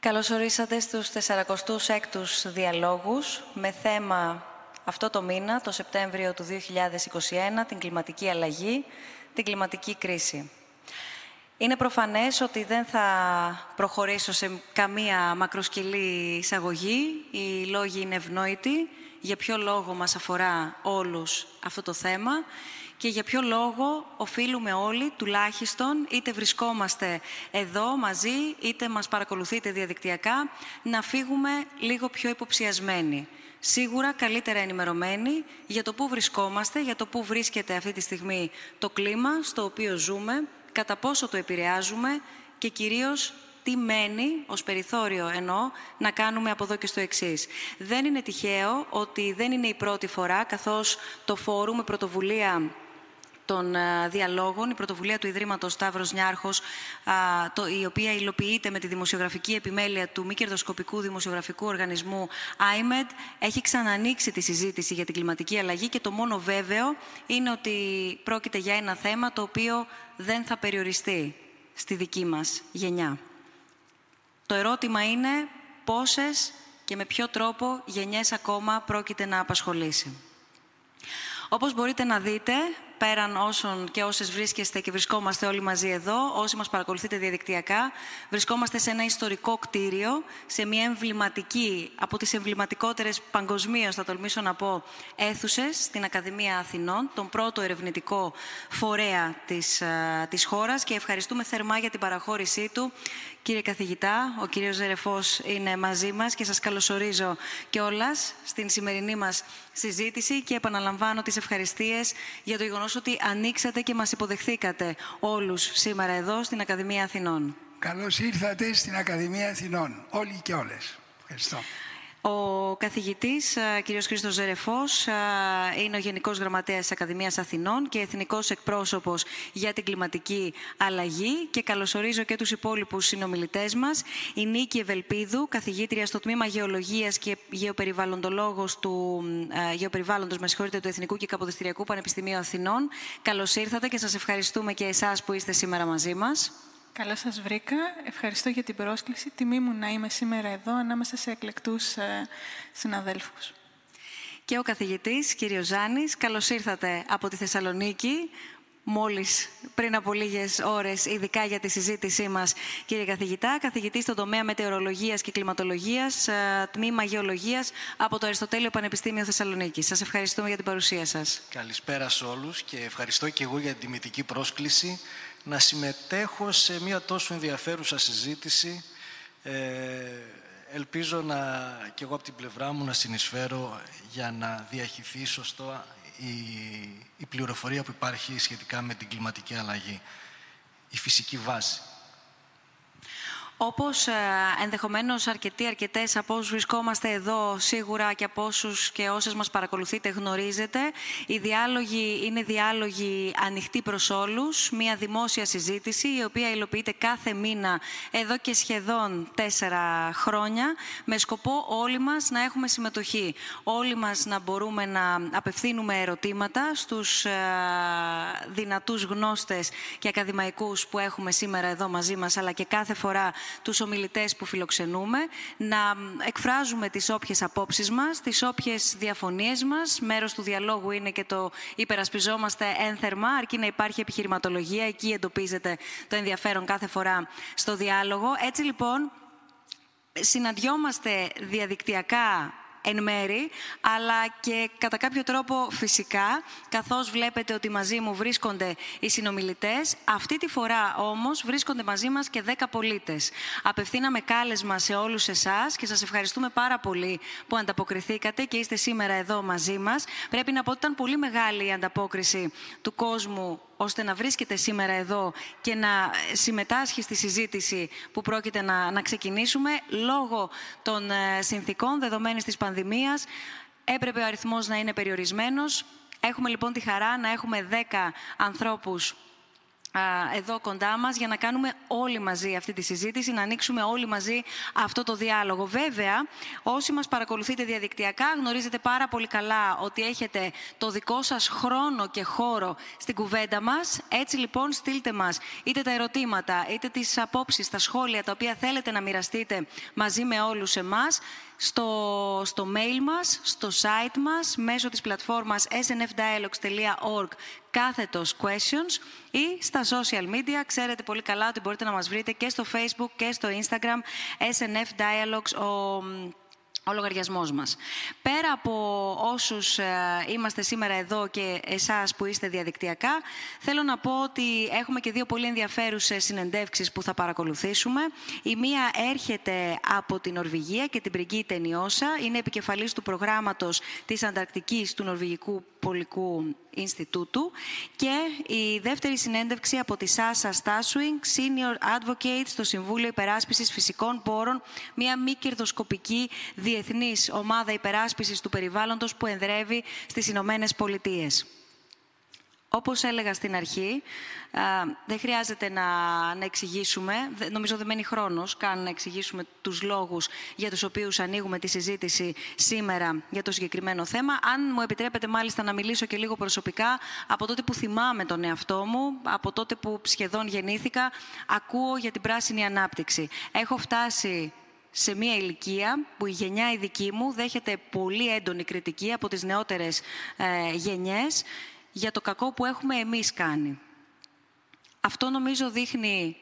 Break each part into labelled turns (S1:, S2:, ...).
S1: Καλώς ορίσατε στους 46ους διαλόγους με θέμα αυτό το μήνα, το Σεπτέμβριο του 2021, την κλιματική αλλαγή, την κλιματική κρίση. Είναι προφανές ότι δεν θα προχωρήσω σε καμία μακροσκελή εισαγωγή. Οι λόγοι είναι ευνόητοι. Για ποιο λόγο μας αφορά όλους αυτό το θέμα; Και για ποιο λόγο οφείλουμε όλοι, τουλάχιστον, είτε βρισκόμαστε εδώ μαζί, είτε μας παρακολουθείτε διαδικτυακά, να φύγουμε λίγο πιο υποψιασμένοι. Σίγουρα καλύτερα ενημερωμένοι για το πού βρισκόμαστε, για το πού βρίσκεται αυτή τη στιγμή το κλίμα στο οποίο ζούμε, κατά πόσο το επηρεάζουμε και κυρίως τι μένει ως περιθώριο εννοώ να κάνουμε από εδώ και στο εξής. Δεν είναι τυχαίο ότι δεν είναι η πρώτη φορά καθώς το φόρουμ με πρωτοβουλία των ε, διαλόγων, η πρωτοβουλία του Ιδρύματος Σταύρος Νιάρχος, η οποία υλοποιείται με τη δημοσιογραφική επιμέλεια του μη κερδοσκοπικού δημοσιογραφικού οργανισμού IMED, έχει ξανανοίξει τη συζήτηση για την κλιματική αλλαγή και το μόνο βέβαιο είναι ότι πρόκειται για ένα θέμα το οποίο δεν θα περιοριστεί στη δική μας γενιά. Το ερώτημα είναι πόσες και με ποιο τρόπο γενιές ακόμα πρόκειται να απασχολήσει. Όπως μπορείτε να δείτε, πέραν όσων και όσες βρίσκεστε και βρισκόμαστε όλοι μαζί εδώ, όσοι μας παρακολουθείτε διαδικτυακά, βρισκόμαστε σε ένα ιστορικό κτίριο, σε μια εμβληματική, από τις εμβληματικότερες παγκοσμίως, θα τολμήσω να πω, αίθουσες στην Ακαδημία Αθηνών, τον πρώτο ερευνητικό φορέα της, της χώρας και ευχαριστούμε θερμά για την παραχώρησή του. Κύριε καθηγητά, ο κύριος Ζερεφός είναι μαζί μας και σας καλωσορίζω και όλας στην σημερινή μας συζήτηση και επαναλαμβάνω τις ευχαριστίες για το γεγονός ότι ανοίξατε και μας υποδεχθήκατε όλους σήμερα εδώ στην Ακαδημία Αθηνών.
S2: Καλώς ήρθατε στην Ακαδημία Αθηνών, όλοι και όλες. Ευχαριστώ.
S1: Ο καθηγητής, κ. Χρήστος Ζερεφός, είναι ο Γενικός Γραμματέας της Ακαδημίας Αθηνών και Εθνικός Εκπρόσωπος για την Κλιματική Αλλαγή και καλωσορίζω και τους υπόλοιπους συνομιλητές μας. Η Νίκη Ευελπίδου, καθηγήτρια στο Τμήμα Γεωλογίας και Γεωπεριβαλλοντολόγος του, Γεωπεριβάλλοντος, με του Εθνικού και Καποδιστριακού Πανεπιστημίου Αθηνών. Καλώς ήρθατε και σας ευχαριστούμε και εσάς που είστε σήμερα μαζί μας.
S3: Καλώς σας βρήκα. Ευχαριστώ για την πρόσκληση. Τιμή μου να είμαι σήμερα εδώ ανάμεσα σε εκλεκτούς ε, συναδέλφους.
S1: Και ο καθηγητής, κύριος Ζάνης, καλώς ήρθατε από τη Θεσσαλονίκη. Μόλις πριν από λίγες ώρες, ειδικά για τη συζήτησή μας, κύριε καθηγητά, καθηγητή στον τομέα μετεωρολογίας και κλιματολογίας, ε, τμήμα γεωλογίας από το Αριστοτέλειο Πανεπιστήμιο Θεσσαλονίκη. Σας ευχαριστούμε για την παρουσία σας.
S4: Καλησπέρα σε όλους και ευχαριστώ και εγώ για την τιμητική πρόσκληση να συμμετέχω σε μια τόσο ενδιαφέρουσα συζήτηση. Ε, ελπίζω να, και εγώ από την πλευρά μου να συνεισφέρω για να διαχυθεί σωστό η, η πληροφορία που υπάρχει σχετικά με την κλιματική αλλαγή. Η φυσική βάση.
S1: Όπως ε, ενδεχομένως αρκετοί αρκετές από όσους βρισκόμαστε εδώ σίγουρα και από όσους και όσες μας παρακολουθείτε γνωρίζετε, οι διάλογοι είναι διάλογοι ανοιχτοί προς όλους, μια δημόσια συζήτηση η οποία υλοποιείται κάθε μήνα εδώ και σχεδόν τέσσερα χρόνια με σκοπό όλοι μας να έχουμε συμμετοχή. Όλοι μας να μπορούμε να απευθύνουμε ερωτήματα στους ε, δυνατούς γνώστες και ακαδημαϊκούς που έχουμε σήμερα εδώ μαζί μας αλλά και κάθε φορά τους ομιλητές που φιλοξενούμε, να εκφράζουμε τις όποιες απόψεις μας, τις όποιες διαφωνίες μας. Μέρος του διαλόγου είναι και το υπερασπιζόμαστε ένθερμα, αρκεί να υπάρχει επιχειρηματολογία, εκεί εντοπίζεται το ενδιαφέρον κάθε φορά στο διάλογο. Έτσι λοιπόν, συναντιόμαστε διαδικτυακά εν μέρη, αλλά και κατά κάποιο τρόπο φυσικά, καθώς βλέπετε ότι μαζί μου βρίσκονται οι συνομιλητές. Αυτή τη φορά όμως βρίσκονται μαζί μας και 10 πολίτες. Απευθύναμε κάλεσμα σε όλους εσάς και σας ευχαριστούμε πάρα πολύ που ανταποκριθήκατε και είστε σήμερα εδώ μαζί μας. Πρέπει να πω ότι ήταν πολύ μεγάλη η ανταπόκριση του κόσμου ώστε να βρίσκεται σήμερα εδώ και να συμμετάσχει στη συζήτηση που πρόκειται να, να ξεκινήσουμε λόγω των ε, συνθήκων δεδομένης της πανδημίας. Έπρεπε ο αριθμός να είναι περιορισμένος. Έχουμε λοιπόν τη χαρά να έχουμε 10 ανθρώπους εδώ κοντά μας για να κάνουμε όλοι μαζί αυτή τη συζήτηση, να ανοίξουμε όλοι μαζί αυτό το διάλογο. Βέβαια, όσοι μας παρακολουθείτε διαδικτυακά γνωρίζετε πάρα πολύ καλά ότι έχετε το δικό σας χρόνο και χώρο στην κουβέντα μας. Έτσι λοιπόν στείλτε μας είτε τα ερωτήματα, είτε τις απόψεις, τα σχόλια τα οποία θέλετε να μοιραστείτε μαζί με όλους εμάς στο, στο mail μας, στο site μας, μέσω της πλατφόρμας snfdialogues.org κάθετος questions ή στα social media. Ξέρετε πολύ καλά ότι μπορείτε να μας βρείτε και στο Facebook και στο Instagram SNF Dialogues, ο ο λογαριασμός μας. Πέρα από όσους ε, είμαστε σήμερα εδώ και εσάς που είστε διαδικτυακά, θέλω να πω ότι έχουμε και δύο πολύ ενδιαφέρουσες συνεντεύξεις που θα παρακολουθήσουμε. Η μία έρχεται από την Νορβηγία και την Πριγκίτε Νιώσα. Είναι επικεφαλής του προγράμματος της Ανταρκτικής του Νορβηγικού Πολικού Ινστιτούτου και η δεύτερη συνέντευξη από τη Σάσα Στάσουινγκ, Senior Advocate στο Συμβούλιο Υπεράσπισης Φυσικών Πόρων, μια μη κερδοσκοπική διεθνής ομάδα υπεράσπισης του περιβάλλοντος που ενδρεύει στις Ηνωμένες Πολιτείες. Όπως έλεγα στην αρχή, δεν χρειάζεται να, να εξηγήσουμε, νομίζω δεν μένει χρόνος καν να εξηγήσουμε τους λόγους για τους οποίους ανοίγουμε τη συζήτηση σήμερα για το συγκεκριμένο θέμα. Αν μου επιτρέπετε μάλιστα να μιλήσω και λίγο προσωπικά, από τότε που θυμάμαι τον εαυτό μου, από τότε που σχεδόν γεννήθηκα, ακούω για την πράσινη ανάπτυξη. Έχω φτάσει σε μια ηλικία που η γενιά η δική μου δέχεται πολύ έντονη κριτική από τις νεότερες ε, γενιές για το κακό που έχουμε εμείς κάνει. Αυτό νομίζω δείχνει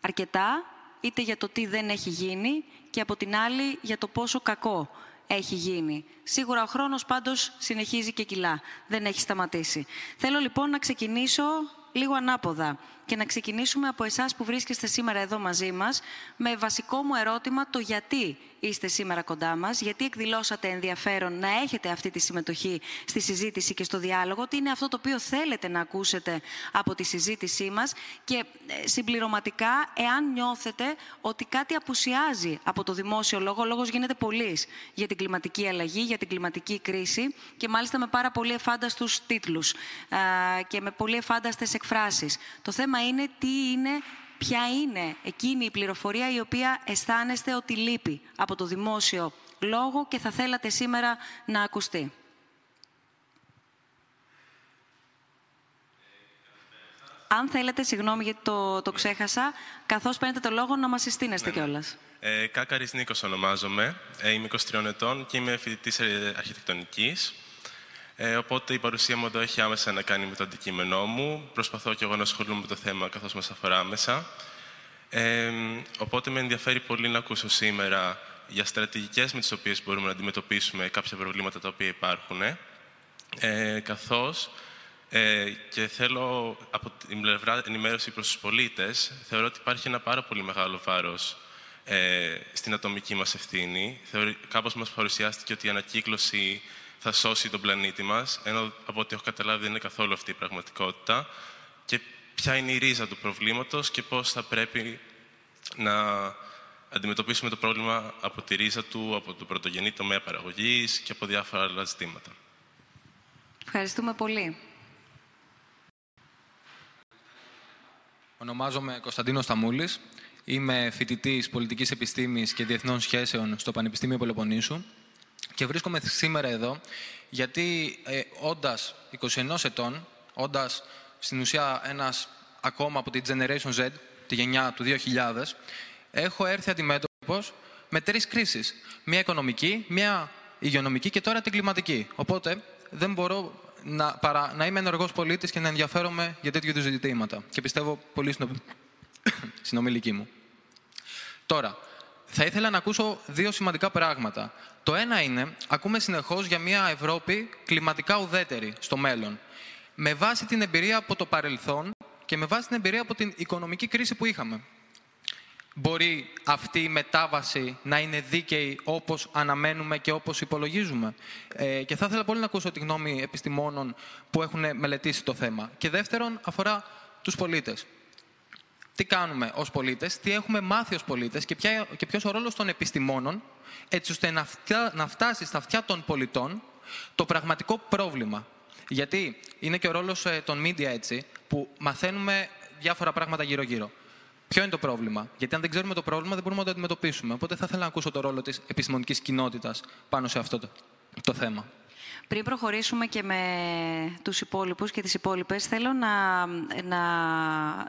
S1: αρκετά, είτε για το τι δεν έχει γίνει και από την άλλη για το πόσο κακό έχει γίνει. Σίγουρα ο χρόνος πάντως συνεχίζει και κιλά, δεν έχει σταματήσει. Θέλω λοιπόν να ξεκινήσω λίγο ανάποδα και να ξεκινήσουμε από εσάς που βρίσκεστε σήμερα εδώ μαζί μας με βασικό μου ερώτημα το γιατί είστε σήμερα κοντά μας, γιατί εκδηλώσατε ενδιαφέρον να έχετε αυτή τη συμμετοχή στη συζήτηση και στο διάλογο, τι είναι αυτό το οποίο θέλετε να ακούσετε από τη συζήτησή μας και ε, συμπληρωματικά εάν νιώθετε ότι κάτι απουσιάζει από το δημόσιο λόγο, ο λόγος γίνεται πολλής για την κλιματική αλλαγή, για την κλιματική κρίση και μάλιστα με πάρα πολύ εφάνταστους τίτλους και με πολύ εφάνταστες εκφράσεις. Το θέμα είναι τι είναι, ποια είναι εκείνη η πληροφορία η οποία αισθάνεστε ότι λείπει από το δημόσιο λόγο και θα θέλατε σήμερα να ακουστεί. Αν θέλετε, συγγνώμη γιατί το, το ξέχασα, καθώς παίρνετε το λόγο να μας συστήνεστε ναι, ναι. κιόλας.
S5: Ε, Κάκαρης Νίκος ονομάζομαι, ε, είμαι 23 ετών και είμαι φοιτητής αρχιτεκτονικής. Ε, οπότε η παρουσία μου εδώ έχει άμεσα να κάνει με το αντικείμενό μου. Προσπαθώ και εγώ να ασχολούμαι με το θέμα καθώς μας αφορά άμεσα. Ε, οπότε με ενδιαφέρει πολύ να ακούσω σήμερα για στρατηγικές με τις οποίες μπορούμε να αντιμετωπίσουμε κάποια προβλήματα τα οποία υπάρχουν. Ε, καθώς ε, και θέλω από την πλευρά ενημέρωση προς τους πολίτες, θεωρώ ότι υπάρχει ένα πάρα πολύ μεγάλο βάρος ε, στην ατομική μας ευθύνη. Θεωρεί, κάπως μας παρουσιάστηκε ότι η ανακύκλωση θα σώσει τον πλανήτη μας, ενώ από ό,τι έχω καταλάβει δεν είναι καθόλου αυτή η πραγματικότητα και ποια είναι η ρίζα του προβλήματος και πώς θα πρέπει να αντιμετωπίσουμε το πρόβλημα από τη ρίζα του, από το πρωτογενή τομέα παραγωγής και από διάφορα άλλα ζητήματα.
S1: Ευχαριστούμε πολύ.
S6: Ονομάζομαι Κωνσταντίνος Σταμούλης. Είμαι φοιτητής πολιτικής επιστήμης και διεθνών σχέσεων στο Πανεπιστήμιο Πελοποννήσου. Και βρίσκομαι σήμερα εδώ γιατί ε, όντας 21 ετών, όντας στην ουσία ένας ακόμα από τη Generation Z, τη γενιά του 2000, έχω έρθει αντιμέτωπος με τρεις κρίσεις. Μία οικονομική, μία υγειονομική και τώρα την κλιματική. Οπότε δεν μπορώ να, παρά, να είμαι ενεργός πολίτης και να ενδιαφέρομαι για τέτοιου είδους ζητήματα. Και πιστεύω πολύ συνομιλική μου. Τώρα, θα ήθελα να ακούσω δύο σημαντικά πράγματα. Το ένα είναι, ακούμε συνεχώς για μια Ευρώπη κλιματικά ουδέτερη στο μέλλον. Με βάση την εμπειρία από το παρελθόν και με βάση την εμπειρία από την οικονομική κρίση που είχαμε. Μπορεί αυτή η μετάβαση να είναι δίκαιη όπως αναμένουμε και όπως υπολογίζουμε; Ε, και θα ήθελα πολύ να ακούσω τη γνώμη επιστημόνων που έχουν μελετήσει το θέμα. Και δεύτερον, αφορά τους πολίτες τι κάνουμε ως πολίτες, τι έχουμε μάθει ως πολίτες και, ποια, και ποιος ο ρόλος των επιστημόνων έτσι ώστε να, φτιά, να φτάσει στα αυτιά των πολιτών το πραγματικό πρόβλημα. Γιατί είναι και ο ρόλος ε, των media έτσι, που μαθαίνουμε διάφορα πράγματα γύρω-γύρω. Ποιο είναι το πρόβλημα; Γιατί αν δεν ξέρουμε το πρόβλημα, δεν μπορούμε να το αντιμετωπίσουμε. Οπότε θα ήθελα να ακούσω το ρόλο της επιστημονικής κοινότητας πάνω σε αυτό το, το θέμα.
S1: Πριν προχωρήσουμε και με τους υπόλοιπους και τις υπόλοιπες, θέλω να, να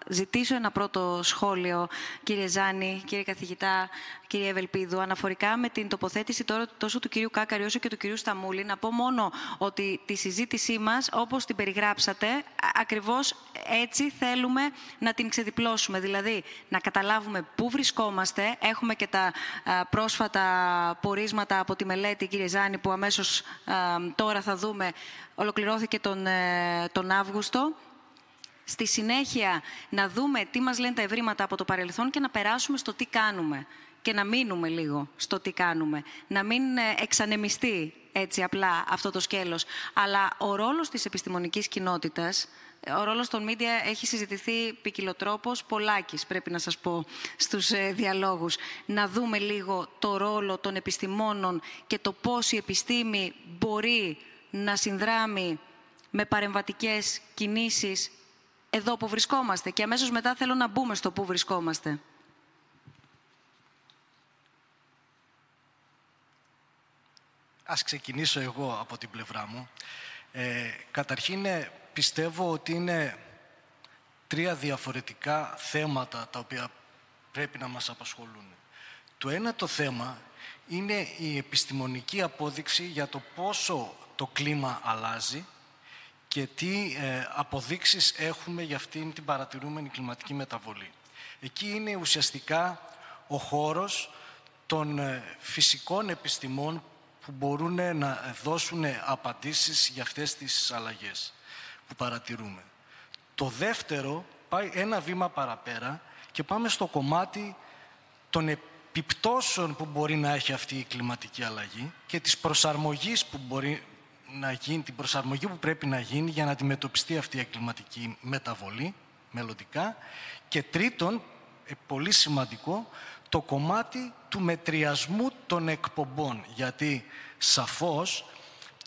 S1: ζητήσω ένα πρώτο σχόλιο, κύριε Ζάνη, κύριε καθηγητά, κύριε Ευελπίδου, αναφορικά με την τοποθέτηση τώρα τόσο του κυρίου Κάκαρη όσο και του κυρίου Σταμούλη. Να πω μόνο ότι τη συζήτησή μας, όπως την περιγράψατε, ακριβώς έτσι θέλουμε να την ξεδιπλώσουμε. Δηλαδή, να καταλάβουμε πού βρισκόμαστε. Έχουμε και τα πρόσφατα πορίσματα από τη μελέτη, κύριε Ζάνη, που αμέσως τώρα τώρα θα δούμε, ολοκληρώθηκε τον, ε, τον Αύγουστο. Στη συνέχεια να δούμε τι μας λένε τα ευρήματα από το παρελθόν και να περάσουμε στο τι κάνουμε και να μείνουμε λίγο στο τι κάνουμε. Να μην ε, εξανεμιστεί έτσι απλά αυτό το σκέλος. Αλλά ο ρόλος της επιστημονικής κοινότητας, ο ρόλος των μίντια έχει συζητηθεί ποικιλοτρόπως, πολλάκις πρέπει να σας πω στους ε, διαλόγους. Να δούμε λίγο το ρόλο των επιστημόνων και το πώς η επιστήμη μπορεί να συνδράμει με παρεμβατικές κινήσεις εδώ που βρισκόμαστε. Και αμέσως μετά θέλω να μπούμε στο που βρισκόμαστε.
S4: Ας ξεκινήσω εγώ από την πλευρά μου. Ε, καταρχήν ε, πιστεύω ότι είναι τρία διαφορετικά θέματα τα οποία πρέπει να μας απασχολούν. Το ένα το θέμα είναι η επιστημονική απόδειξη για το πόσο το κλίμα αλλάζει και τι ε, αποδείξεις έχουμε για αυτήν την παρατηρούμενη κλιματική μεταβολή. Εκεί είναι ουσιαστικά ο χώρος των ε, φυσικών επιστημών που μπορούν να δώσουν απαντήσεις για αυτές τις αλλαγές που παρατηρούμε. Το δεύτερο πάει ένα βήμα παραπέρα και πάμε στο κομμάτι των επιπτώσεων που μπορεί να έχει αυτή η κλιματική αλλαγή και της προσαρμογής που μπορεί να γίνει, την προσαρμογή που πρέπει να γίνει για να αντιμετωπιστεί αυτή η κλιματική μεταβολή μελλοντικά και τρίτον, ε, πολύ σημαντικό, το κομμάτι του μετριασμού των εκπομπών. Γιατί σαφώς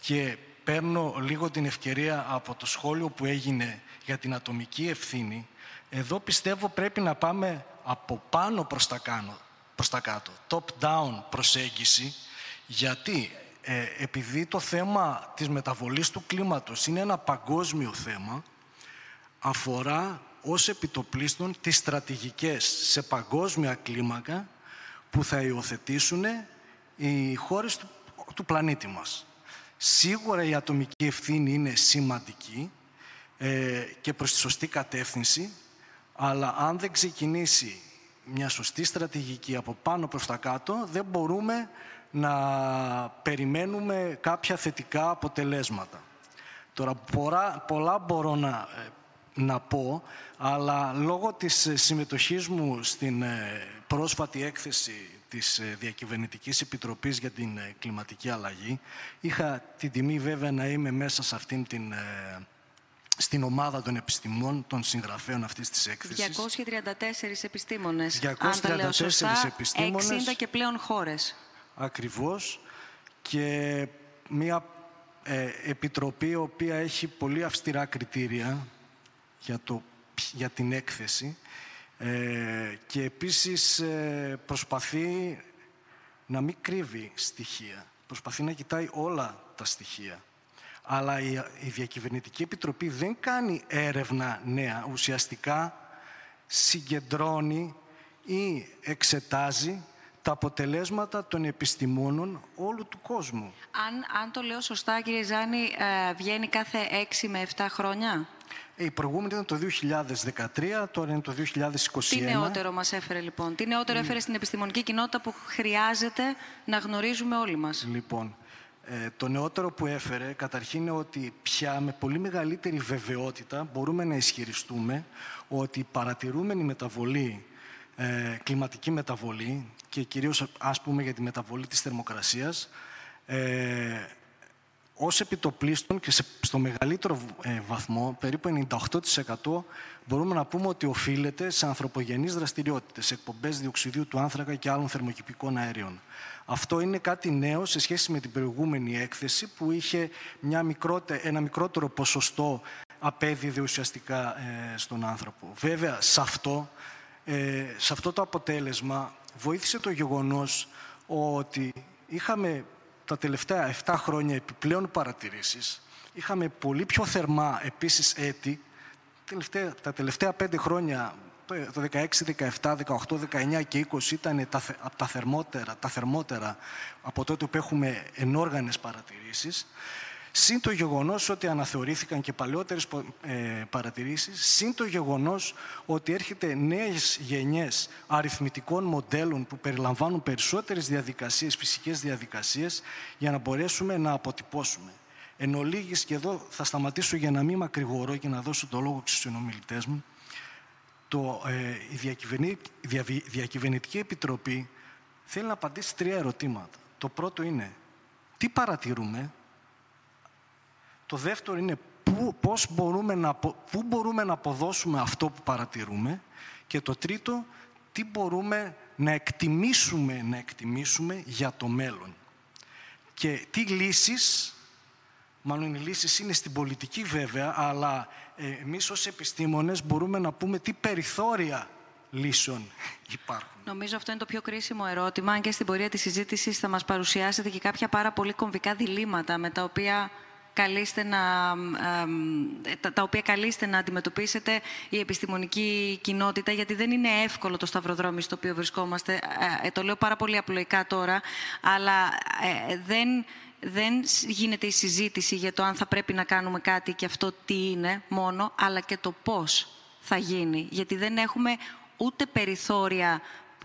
S4: και παίρνω λίγο την ευκαιρία από το σχόλιο που έγινε για την ατομική ευθύνη, εδώ πιστεύω πρέπει να πάμε από πάνω προς τα, κάνω, προς τα κάτω, top-down προσέγγιση, γιατί ε, επειδή το θέμα της μεταβολής του κλίματος είναι ένα παγκόσμιο θέμα, αφορά ως επιτοπλίστων τις στρατηγικές σε παγκόσμια κλίμακα που θα υιοθετήσουν οι χώρες του, του πλανήτη μας. Σίγουρα η ατομική ευθύνη είναι σημαντική ε, και προς τη σωστή κατεύθυνση, αλλά αν δεν ξεκινήσει μια σωστή στρατηγική από πάνω προς τα κάτω, δεν μπορούμε να περιμένουμε κάποια θετικά αποτελέσματα. Τώρα, πολλά, πολλά μπορώ να, ε, να πω, αλλά λόγω της συμμετοχής μου στην ε, πρόσφατη έκθεση της ε, Διακυβερνητικής Επιτροπής για την Κλιματική Αλλαγή, είχα την τιμή βέβαια να είμαι μέσα σε αυτήν την στην ομάδα των επιστημών, των συγγραφέων αυτής της έκθεσης.
S1: 234 επιστήμονες,
S4: 234
S1: αν τα λέω σωστά,
S4: επιστήμονες,
S1: 60 και πλέον χώρες.
S4: Ακριβώς. Και μια ε, επιτροπή η οποία έχει πολύ αυστηρά κριτήρια για, το, για την έκθεση ε, και επίσης ε, προσπαθεί να μην κρύβει στοιχεία. Προσπαθεί να κοιτάει όλα τα στοιχεία. Αλλά η, η Διακυβερνητική Επιτροπή δεν κάνει έρευνα νέα. Ουσιαστικά συγκεντρώνει ή εξετάζει τα αποτελέσματα των επιστημόνων όλου του κόσμου.
S1: Αν, αν το λέω σωστά, κύριε Ζάνη, ε, βγαίνει κάθε 6 με 7 χρόνια;
S4: Ε, η προηγούμενη ήταν το 2013, τώρα είναι το 2021.
S1: Τι νεότερο μας έφερε λοιπόν, τι νεότερο έφερε στην επιστημονική κοινότητα που χρειάζεται να γνωρίζουμε όλοι μας;
S4: Λοιπόν, ε, το νεότερο που έφερε καταρχήν είναι ότι πια με πολύ μεγαλύτερη βεβαιότητα μπορούμε να ισχυριστούμε ότι η παρατηρούμενη μεταβολή, ε, κλιματική μεταβολή και κυρίως ας πούμε για τη μεταβολή της θερμοκρασίας, ε, ως επιτοπλίστων και στο μεγαλύτερο ε, βαθμό, περίπου 98%, μπορούμε να πούμε ότι οφείλεται σε ανθρωπογενείς δραστηριότητες, εκπομπές διοξιδίου του άνθρακα και άλλων θερμοκηπικών αέριων. Αυτό είναι κάτι νέο σε σχέση με την προηγούμενη έκθεση που είχε μια ένα μικρότερο ποσοστό απέδιδε ουσιαστικά ε, στον άνθρωπο. Βέβαια, σε αυτό, ε, σε αυτό το αποτέλεσμα βοήθησε το γεγονός ότι είχαμε τα τελευταία 7 χρόνια επιπλέον παρατηρήσεις, είχαμε πολύ πιο θερμά επίσης έτη, τα τελευταία 5 χρόνια το 16, 17, 18, 19 και 20 ήταν τα, από τα θερμότερα, τα θερμότερα από τότε που έχουμε ενόργανες παρατηρήσεις. Συν το γεγονός ότι αναθεωρήθηκαν και παλαιότερες ε, παρατηρήσεις, συν το γεγονός ότι έρχεται νέες γενιές αριθμητικών μοντέλων που περιλαμβάνουν περισσότερες διαδικασίες, φυσικές διαδικασίες, για να μπορέσουμε να αποτυπώσουμε. Εν ολίγης, και εδώ θα σταματήσω για να μην μακρηγορώ και να δώσω το λόγο στους συνομιλητές μου, το, ε, η Διακυβερνητική Επιτροπή θέλει να απαντήσει τρία ερωτήματα. Το πρώτο είναι τι παρατηρούμε, το δεύτερο είναι πού, πώς μπορούμε να, πού μπορούμε να αποδώσουμε αυτό που παρατηρούμε και το τρίτο, τι μπορούμε να εκτιμήσουμε, να εκτιμήσουμε για το μέλλον. Και τι λύσεις, μάλλον οι λύσεις είναι στην πολιτική βέβαια, αλλά ε, εμείς ως επιστήμονες μπορούμε να πούμε τι περιθώρια λύσεων υπάρχουν.
S1: Νομίζω αυτό είναι το πιο κρίσιμο ερώτημα, αν και στην πορεία της συζήτησης θα μας παρουσιάσετε και κάποια πάρα πολύ κομβικά διλήμματα με τα οποία καλείστε να, τα, οποία καλείστε να αντιμετωπίσετε η επιστημονική κοινότητα, γιατί δεν είναι εύκολο το σταυροδρόμι στο οποίο βρισκόμαστε. Ε, ε, το λέω πάρα πολύ απλοϊκά τώρα, αλλά ε, δεν, δεν γίνεται η συζήτηση για το αν θα πρέπει να κάνουμε κάτι και αυτό τι είναι μόνο, αλλά και το πώς θα γίνει. Γιατί δεν έχουμε ούτε περιθώρια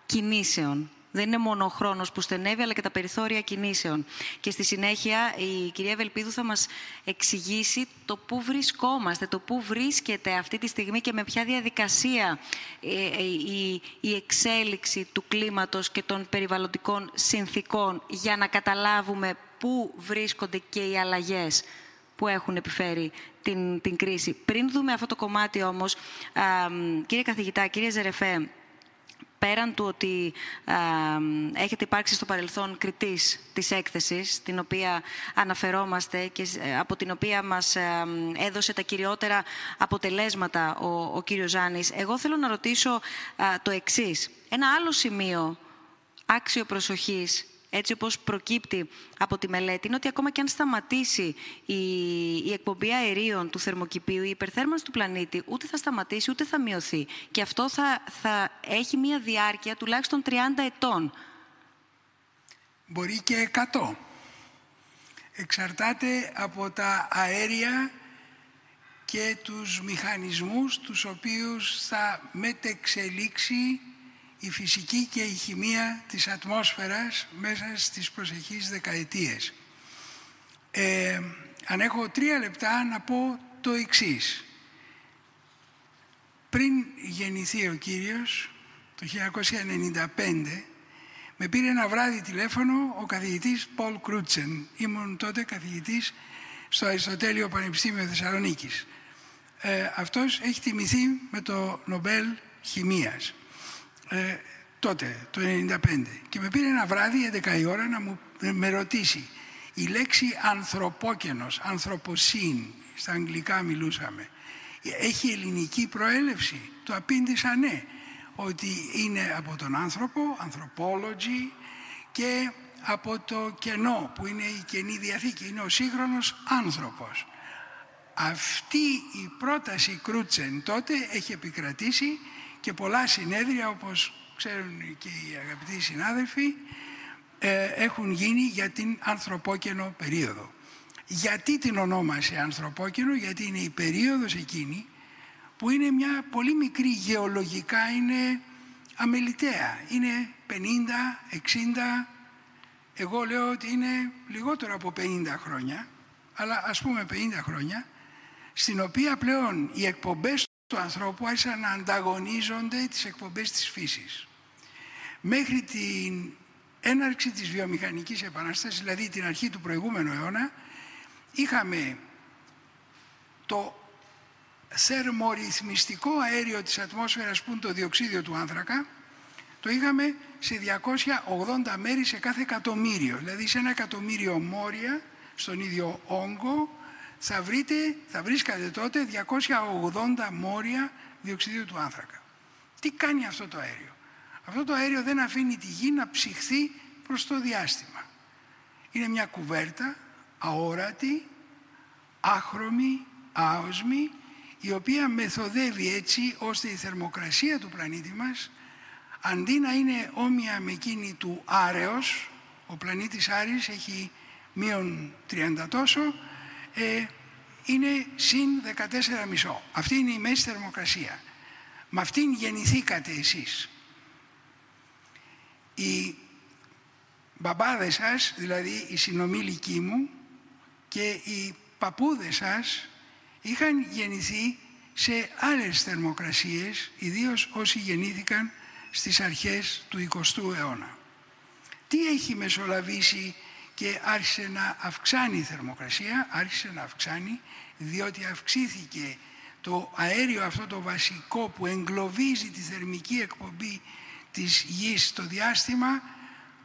S1: κινήσεων. Δεν είναι μόνο ο χρόνος που στενεύει, αλλά και τα περιθώρια κινήσεων. Και στη συνέχεια η κυρία Βελπίδου θα μας εξηγήσει το πού βρισκόμαστε, το πού βρίσκεται αυτή τη στιγμή και με ποια διαδικασία ε, ε, η, η εξέλιξη του κλίματος και των περιβαλλοντικών συνθήκων για να καταλάβουμε πού βρίσκονται και οι αλλαγές που έχουν επιφέρει την, την κρίση. Πριν δούμε αυτό το κομμάτι όμως, κύριε καθηγητά, κύριε Ζερεφέ, πέραν του ότι έχετε υπάρξει στο παρελθόν κριτής της έκθεσης, την οποία αναφερόμαστε και ε, από την οποία μας έδωσε τα κυριότερα αποτελέσματα ο, ο κύριος Ζάνης, εγώ θέλω να ρωτήσω το εξής. Ένα άλλο σημείο άξιο προσοχής έτσι όπως προκύπτει από τη μελέτη, είναι ότι ακόμα και αν σταματήσει η, η εκπομπή αερίων του θερμοκηπίου, η υπερθέρμανση του πλανήτη ούτε θα σταματήσει ούτε θα μειωθεί. Και αυτό θα, θα έχει μία διάρκεια τουλάχιστον 30 ετών.
S2: Μπορεί και 100. Εξαρτάται από τα αέρια και τους μηχανισμούς τους οποίους θα μετεξελίξει η φυσική και η χημεία της ατμόσφαιρας μέσα στις προσεχείς δεκαετίες. Ε, αν έχω τρία λεπτά να πω το εξής. Πριν γεννηθεί ο Κύριος, το 1995, με πήρε ένα βράδυ τηλέφωνο ο καθηγητής Πολ Κρούτσεν. Ήμουν τότε καθηγητής στο Αριστοτέλειο Πανεπιστήμιο Θεσσαλονίκης. Ε, αυτός έχει τιμηθεί με το Νομπέλ Χημίας ε, τότε, το 1995. Και με πήρε ένα βράδυ, 11 η ώρα, να μου, με ρωτήσει η λέξη ανθρωπόκενος, ανθρωποσύν, στα αγγλικά μιλούσαμε, έχει ελληνική προέλευση; Το απήντησα ναι, ότι είναι από τον άνθρωπο, anthropology, και από το κενό που είναι η Καινή Διαθήκη, είναι ο σύγχρονος άνθρωπος. Αυτή η πρόταση Κρούτσεν τότε έχει επικρατήσει και πολλά συνέδρια όπως ξέρουν και οι αγαπητοί συνάδελφοι ε, έχουν γίνει για την ανθρωπόκαινο περίοδο. Γιατί την ονόμασε ανθρωπόκαινο, γιατί είναι η περίοδος εκείνη που είναι μια πολύ μικρή γεωλογικά, είναι αμεληταία. Είναι 50, 60, εγώ λέω ότι είναι λιγότερο από 50 χρόνια, αλλά ας πούμε 50 χρόνια, στην οποία πλέον οι εκπομπές του ανθρώπου άρχισαν να ανταγωνίζονται τις εκπομπές της φύσης. Μέχρι την έναρξη της βιομηχανικής επανάστασης, δηλαδή την αρχή του προηγούμενου αιώνα, είχαμε το θερμορυθμιστικό αέριο της ατμόσφαιρας που είναι το διοξίδιο του άνθρακα, το είχαμε σε 280 μέρη σε κάθε εκατομμύριο. Δηλαδή σε ένα εκατομμύριο μόρια, στον ίδιο όγκο, θα, βρείτε, θα βρίσκατε τότε 280 μόρια διοξιδίου του άνθρακα. Τι κάνει αυτό το αέριο; Αυτό το αέριο δεν αφήνει τη γη να ψυχθεί προς το διάστημα. Είναι μια κουβέρτα αόρατη, άχρωμη, άοσμη, η οποία μεθοδεύει έτσι ώστε η θερμοκρασία του πλανήτη μας αντί να είναι όμοια με εκείνη του Άρεος, ο πλανήτης Άρης έχει μείον 30 τόσο, ε, είναι συν 14,5. Αυτή είναι η μέση θερμοκρασία. Με αυτήν γεννηθήκατε εσείς. Οι μπαμπάδες σας, δηλαδή οι συνομήλικοί μου και οι παππούδες σας είχαν γεννηθεί σε άλλες θερμοκρασίες, ιδίως όσοι γεννήθηκαν στις αρχές του 20ου αιώνα. Τι έχει μεσολαβήσει και άρχισε να αυξάνει η θερμοκρασία, άρχισε να αυξάνει διότι αυξήθηκε το αέριο αυτό το βασικό που εγκλωβίζει τη θερμική εκπομπή της γης στο διάστημα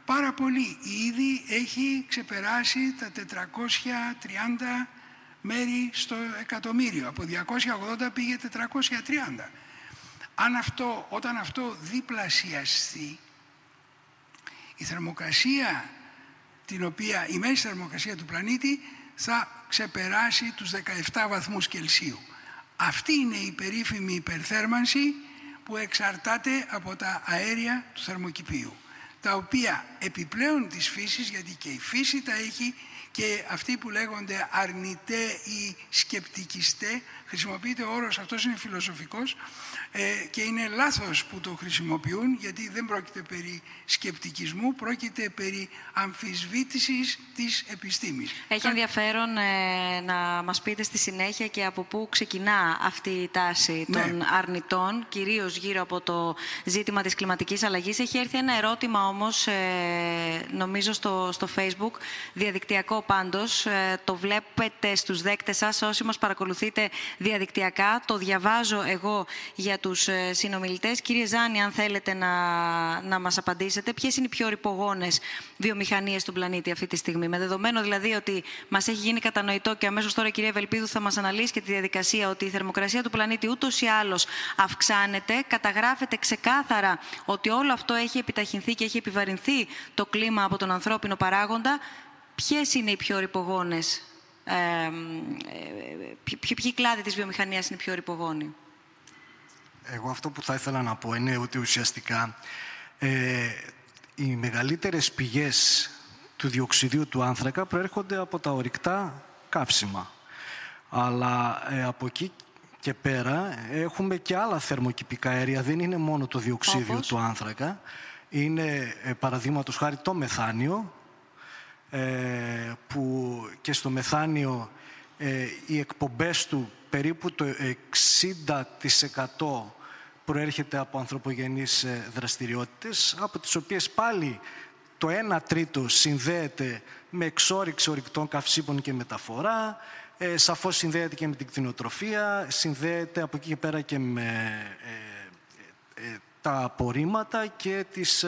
S2: πάρα πολύ. Ήδη έχει ξεπεράσει τα 430 μέρη στο εκατομμύριο. Από 280 πήγε 430. Αν αυτό, όταν αυτό διπλασιαστεί, η θερμοκρασία, την οποία, η μέση θερμοκρασία του πλανήτη θα ξεπεράσει τους 17 βαθμούς Κελσίου. Αυτή είναι η περίφημη υπερθέρμανση που εξαρτάται από τα αέρια του θερμοκηπίου, τα οποία επιπλέον της φύσης, γιατί και η φύση τα έχει και αυτοί που λέγονται αρνητέ ή σκεπτικιστέ, χρησιμοποιείται ο όρος αυτός είναι φιλοσοφικός ε, και είναι λάθος που το χρησιμοποιούν γιατί δεν πρόκειται περί σκεπτικισμού, πρόκειται περί αμφισβήτησης της επιστήμης.
S1: Έχει ενδιαφέρον ε, να μας πείτε στη συνέχεια και από πού ξεκινά αυτή η τάση ναι. των αρνητών, κυρίως γύρω από το ζήτημα της κλιματικής αλλαγής. Έχει έρθει ένα ερώτημα όμως, ε, νομίζω στο, στο Facebook, διαδικτυακό πάντως, ε, το βλέπετε στους δέκτες σας όσοι μας παρακολουθείτε διαδικτυακά. Το διαβάζω εγώ για τους ε, συνομιλητές. Κύριε Ζάνη, αν θέλετε να, να μας απαντήσετε, ποιες είναι οι πιο ρηπογόνες βιομηχανίες στον πλανήτη αυτή τη στιγμή; Με δεδομένο δηλαδή ότι μας έχει γίνει κατανοητό και αμέσως τώρα η κυρία Βελπίδου θα μας αναλύσει και τη διαδικασία ότι η θερμοκρασία του πλανήτη ούτως ή άλλως αυξάνεται. Καταγράφεται ξεκάθαρα ότι όλο αυτό έχει επιταχυνθεί και έχει επιβαρυνθεί το κλίμα από τον ανθρώπινο παράγοντα. Ποιες είναι οι πιο ρηπογόνες ε, ε, ποιοι, ποιοι κλάδοι της βιομηχανίας είναι πιο ρηπογόνοι;
S4: Εγώ αυτό που θα ήθελα να πω είναι ότι ουσιαστικά ε, οι μεγαλύτερες πηγές του διοξιδίου του άνθρακα προέρχονται από τα ορυκτά καύσιμα. Αλλά ε, από εκεί και πέρα έχουμε και άλλα θερμοκηπικά αέρια. Δεν είναι μόνο το διοξίδιο του άνθρακα. Είναι ε, παραδείγματος χάρη το μεθάνιο, ε, που και στο μεθάνιο ε, οι εκπομπές του περίπου το 60% προέρχεται από ανθρωπογενείς ε, δραστηριότητες, από τις οποίες πάλι το 1 τρίτο συνδέεται με εξόριξη ορυκτών καυσίμων και μεταφορά, ε, σαφώς συνδέεται και με την κτηνοτροφία, συνδέεται από εκεί και πέρα και με ε, τα απορρίμματα και, τις,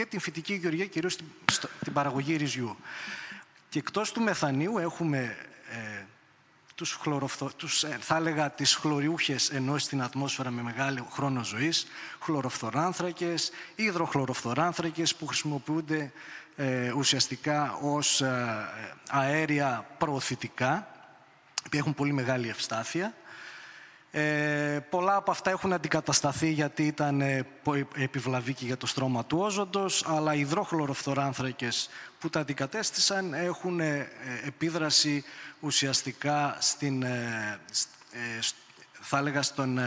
S4: και την φυτική γεωργία, κυρίως την, την παραγωγή ρυζιού. Και εκτός του μεθανίου έχουμε τους, χλωροφθο... τους ε, θα έλεγα τις χλωριούχες ενώσεις στην ατμόσφαιρα με μεγάλο χρόνο ζωής, χλωροφθοράνθρακες, υδροχλωροφθοράνθρακες που χρησιμοποιούνται ε, ουσιαστικά ως ε, αέρια προωθητικά, που έχουν πολύ μεγάλη ευστάθεια. Ε, πολλά από αυτά έχουν αντικατασταθεί γιατί ήταν ε, επιβλαβή και για το στρώμα του όζοντος, αλλά οι υδροχλωροφθοράνθρακες που τα αντικατέστησαν έχουν ε, επίδραση ουσιαστικά στην, θα έλεγα στον,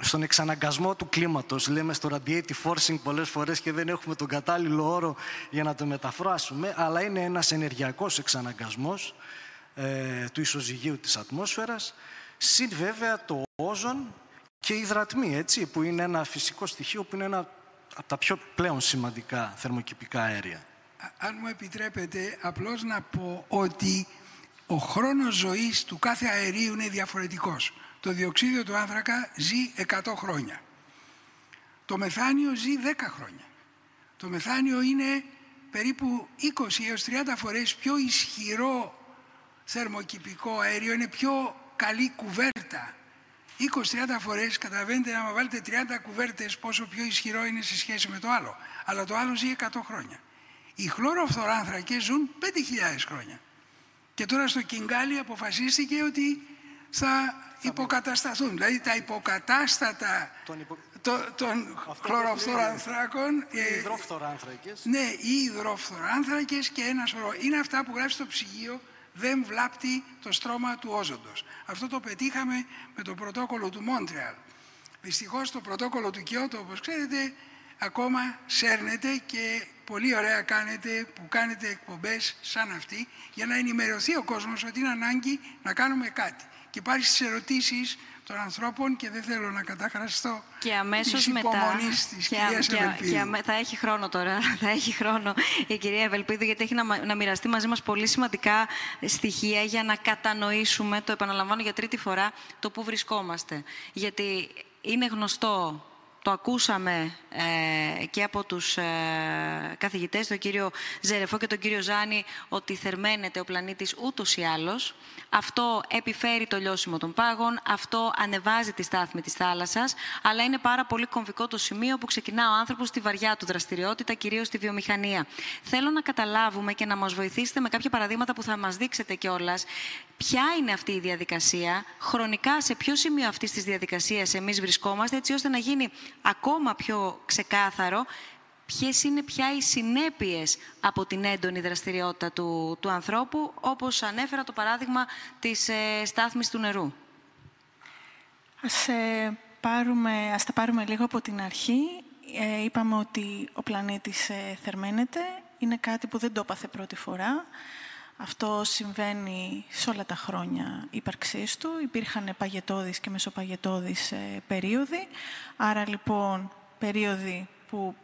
S4: στον εξαναγκασμό του κλίματος. Λέμε στο radiative forcing πολλές φορές και δεν έχουμε τον κατάλληλο όρο για να το μεταφράσουμε, αλλά είναι ένας ενεργειακός εξαναγκασμός του ισοζυγίου της ατμόσφαιρας, Συν βέβαια το όζον και η υδρατμή, έτσι, που είναι ένα φυσικό στοιχείο που είναι ένα από τα πιο πλέον σημαντικά θερμοκηπικά αέρια.
S2: Αν μου επιτρέπετε, απλώς να πω ότι ο χρόνος ζωής του κάθε αερίου είναι διαφορετικός. Το διοξίδιο του άνθρακα ζει 100 χρόνια. Το μεθάνιο ζει 10 χρόνια. Το μεθάνιο είναι περίπου 20 έως 30 φορές πιο ισχυρό θερμοκηπικό αέριο, είναι πιο καλή κουβέρτα. 20-30 φορές καταλαβαίνετε να βάλετε 30 κουβέρτες πόσο πιο ισχυρό είναι σε σχέση με το άλλο. Αλλά το άλλο ζει 100 χρόνια. Οι χλωροφθοράνθρακες ζουν 5.000 χρόνια. Και τώρα στο Κιγκάλι αποφασίστηκε ότι θα υποκατασταθούν. Δηλαδή τα υποκατάστατα των χλωροφθορανθράκων.
S4: Οι ε, υδροφθοράνθρακες.
S2: Ναι, οι υδροφθοράνθρακες και ένα σωρό. Είναι αυτά που γράφει στο ψυγείο δεν βλάπτει το στρώμα του όζοντος. Αυτό το πετύχαμε με το πρωτόκολλο του Μόντρεαλ. Δυστυχώς το πρωτόκολλο του Κιώτο, όπως ξέρετε, ακόμα σέρνεται και πολύ ωραία κάνετε που κάνετε εκπομπές σαν αυτή για να ενημερωθεί ο κόσμος ότι είναι ανάγκη να κάνουμε κάτι. Και υπάρχει στις ερωτήσεις των ανθρώπων και δεν θέλω να καταχραστώ
S1: και αμέσως μετά
S2: της και, κυρίας
S1: και, και, θα έχει χρόνο τώρα, θα έχει χρόνο η κυρία Ευελπίδου γιατί έχει να, να μοιραστεί μαζί μας πολύ σημαντικά στοιχεία για να κατανοήσουμε, το επαναλαμβάνω για τρίτη φορά, το που βρισκόμαστε. Γιατί είναι γνωστό το ακούσαμε ε, και από τους ε, καθηγητές, τον κύριο Ζερεφό και τον κύριο Ζάνη, ότι θερμαίνεται ο πλανήτης ούτως ή άλλως. Αυτό επιφέρει το λιώσιμο των πάγων, αυτό ανεβάζει τη στάθμη της θάλασσας, αλλά είναι πάρα πολύ κομβικό το σημείο που ξεκινά ο άνθρωπος στη βαριά του δραστηριότητα, κυρίως στη βιομηχανία. Θέλω να καταλάβουμε και να μας βοηθήσετε με κάποια παραδείγματα που θα μας δείξετε κιόλας. Ποια είναι αυτή η διαδικασία, χρονικά σε ποιο σημείο αυτής της διαδικασίας εμείς βρισκόμαστε, έτσι ώστε να γίνει ακόμα πιο ξεκάθαρο ποιες είναι πια οι συνέπειες από την έντονη δραστηριότητα του, του ανθρώπου, όπως ανέφερα το παράδειγμα της ε, στάθμης του νερού.
S3: Ας, ε, πάρουμε, ας τα πάρουμε λίγο από την αρχή. Ε, είπαμε ότι ο πλανήτης ε, θερμαίνεται. Είναι κάτι που δεν το έπαθε πρώτη φορά. Αυτό συμβαίνει σε όλα τα χρόνια ύπαρξής του. Υπήρχαν παγετώδεις και μεσοπαγετώδεις ε, περίοδοι. Άρα λοιπόν περίοδοι που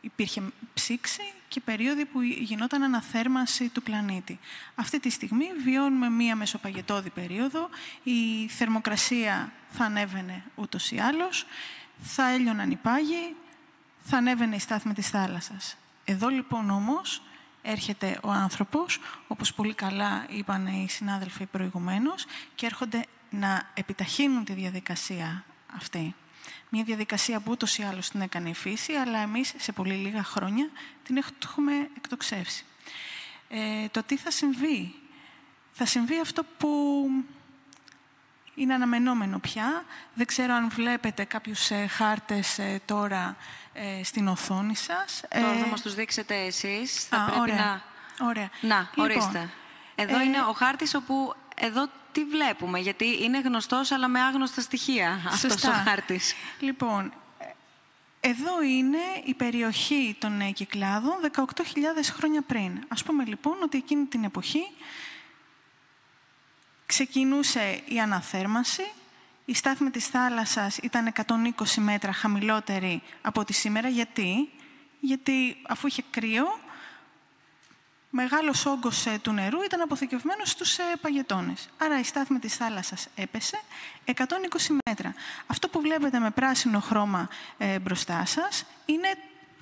S3: υπήρχε ψήξη και περίοδοι που γινόταν αναθέρμανση του πλανήτη. Αυτή τη στιγμή βιώνουμε μία μεσοπαγετώδη περίοδο. Η θερμοκρασία θα ανέβαινε ούτως ή άλλως, θα έλειωναν οι πάγοι, θα ανέβαινε η στάθμη της θάλασσας. Εδώ λοιπόν όμως έρχεται ο άνθρωπος, όπως πολύ καλά είπαν οι συνάδελφοι προηγουμένως, και έρχονται να επιταχύνουν τη διαδικασία αυτή. Μια διαδικασία που ούτως ή άλλως την έκανε η φύση, αλλά εμείς σε πολύ λίγα χρόνια την έχουμε εκτοξεύσει. Ε, το τι θα συμβεί; Θα συμβεί αυτό που είναι αναμενόμενο πια. Δεν ξέρω αν βλέπετε κάποιους ε, χάρτες ε, τώρα ε, στην οθόνη σας.
S1: Τώρα θα μας τους δείξετε εσείς. Θα πρέπει
S3: ωραία.
S1: να...
S3: Ωραία.
S1: Να,
S3: Λοιπόν,
S1: ορίστε. Εδώ είναι ο χάρτης όπου εδώ τι βλέπουμε, γιατί είναι γνωστός αλλά με άγνωστα στοιχεία αυτός ο
S3: Σωστά.
S1: χάρτης.
S3: Λοιπόν, ε, εδώ είναι η περιοχή των ε, Κυκλάδων 18.000 χρόνια πριν. Ας πούμε λοιπόν ότι εκείνη την εποχή ξεκινούσε η αναθέρμανση, η στάθμη της θάλασσας ήταν 120 μέτρα χαμηλότερη από ό,τι σήμερα. Γιατί; Γιατί αφού είχε κρύο, μεγάλος όγκος ε, του νερού ήταν αποθηκευμένος στους ε, παγετώνες. Άρα η στάθμη της θάλασσας έπεσε 120 μέτρα. Αυτό που βλέπετε με πράσινο χρώμα ε, μπροστά σας είναι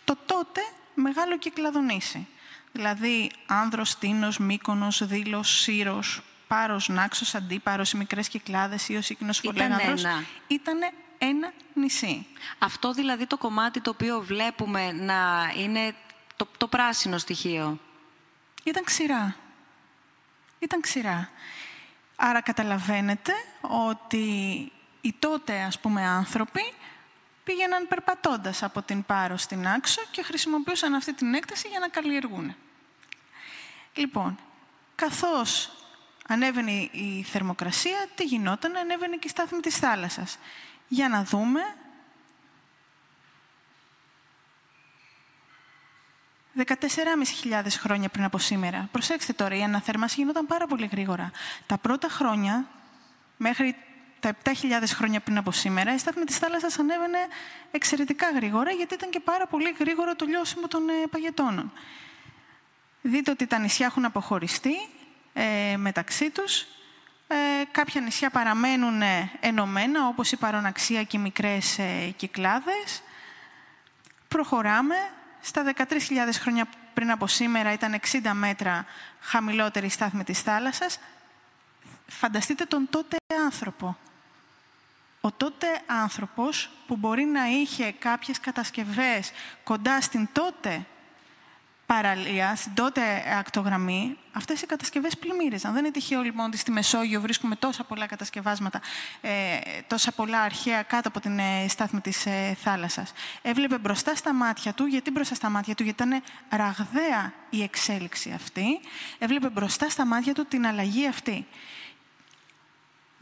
S3: το τότε μεγάλο κυκλαδονήσι. Δηλαδή Άνδρος, Τίνος, Μύκονος, Δήλος, Σύρος, Πάρος, Νάξος, Αντίπαρος, οι μικρές κυκλάδες, Ίος, Ίκνος,
S1: Ήταν
S3: Φολέγανδρος.
S1: ένα.
S3: Ήτανε ένα νησί.
S1: Αυτό δηλαδή το κομμάτι το οποίο βλέπουμε να είναι το, το πράσινο στοιχείο.
S3: Ήταν ξηρά. Ήταν ξηρά. Άρα καταλαβαίνετε ότι οι τότε, ας πούμε, άνθρωποι πήγαιναν περπατώντας από την Πάρο στην Άξο και χρησιμοποιούσαν αυτή την έκταση για να καλλιεργούν. Λοιπόν, καθώς ανέβαινε η θερμοκρασία, τι γινόταν, ανέβαινε και η στάθμη της θάλασσας. Για να δούμε 14.500 χρόνια πριν από σήμερα. Προσέξτε τώρα, η αναθέρμανση γινόταν πάρα πολύ γρήγορα. Τα πρώτα χρόνια, μέχρι τα 7.000 χρόνια πριν από σήμερα, η στάθμη της θάλασσας ανέβαινε εξαιρετικά γρήγορα, γιατί ήταν και πάρα πολύ γρήγορο το λιώσιμο των ε, παγετώνων. Δείτε ότι τα νησιά έχουν αποχωριστεί, ε, μεταξύ τους. Ε, κάποια νησιά παραμένουν ενωμένα, όπως η Παροναξία και οι μικρές ε, Κυκλάδες. Προχωράμε. Στα 13.000 χρόνια πριν από σήμερα ήταν 60 μέτρα χαμηλότερη στάθμη της θάλασσας. Φανταστείτε τον τότε άνθρωπο. Ο τότε άνθρωπος που μπορεί να είχε κάποιες κατασκευές κοντά στην τότε παραλίας, στην τότε ακτογραμμή, αυτές οι κατασκευές πλημμύριζαν. Δεν είναι τυχαίο λοιπόν ότι στη Μεσόγειο βρίσκουμε τόσα πολλά κατασκευάσματα, ε, τόσα πολλά αρχαία κάτω από την ε, στάθμη της ε, θάλασσας. Έβλεπε μπροστά στα μάτια του, γιατί μπροστά στα μάτια του, γιατί ήταν ραγδαία η εξέλιξη αυτή, έβλεπε μπροστά στα μάτια του την αλλαγή αυτή.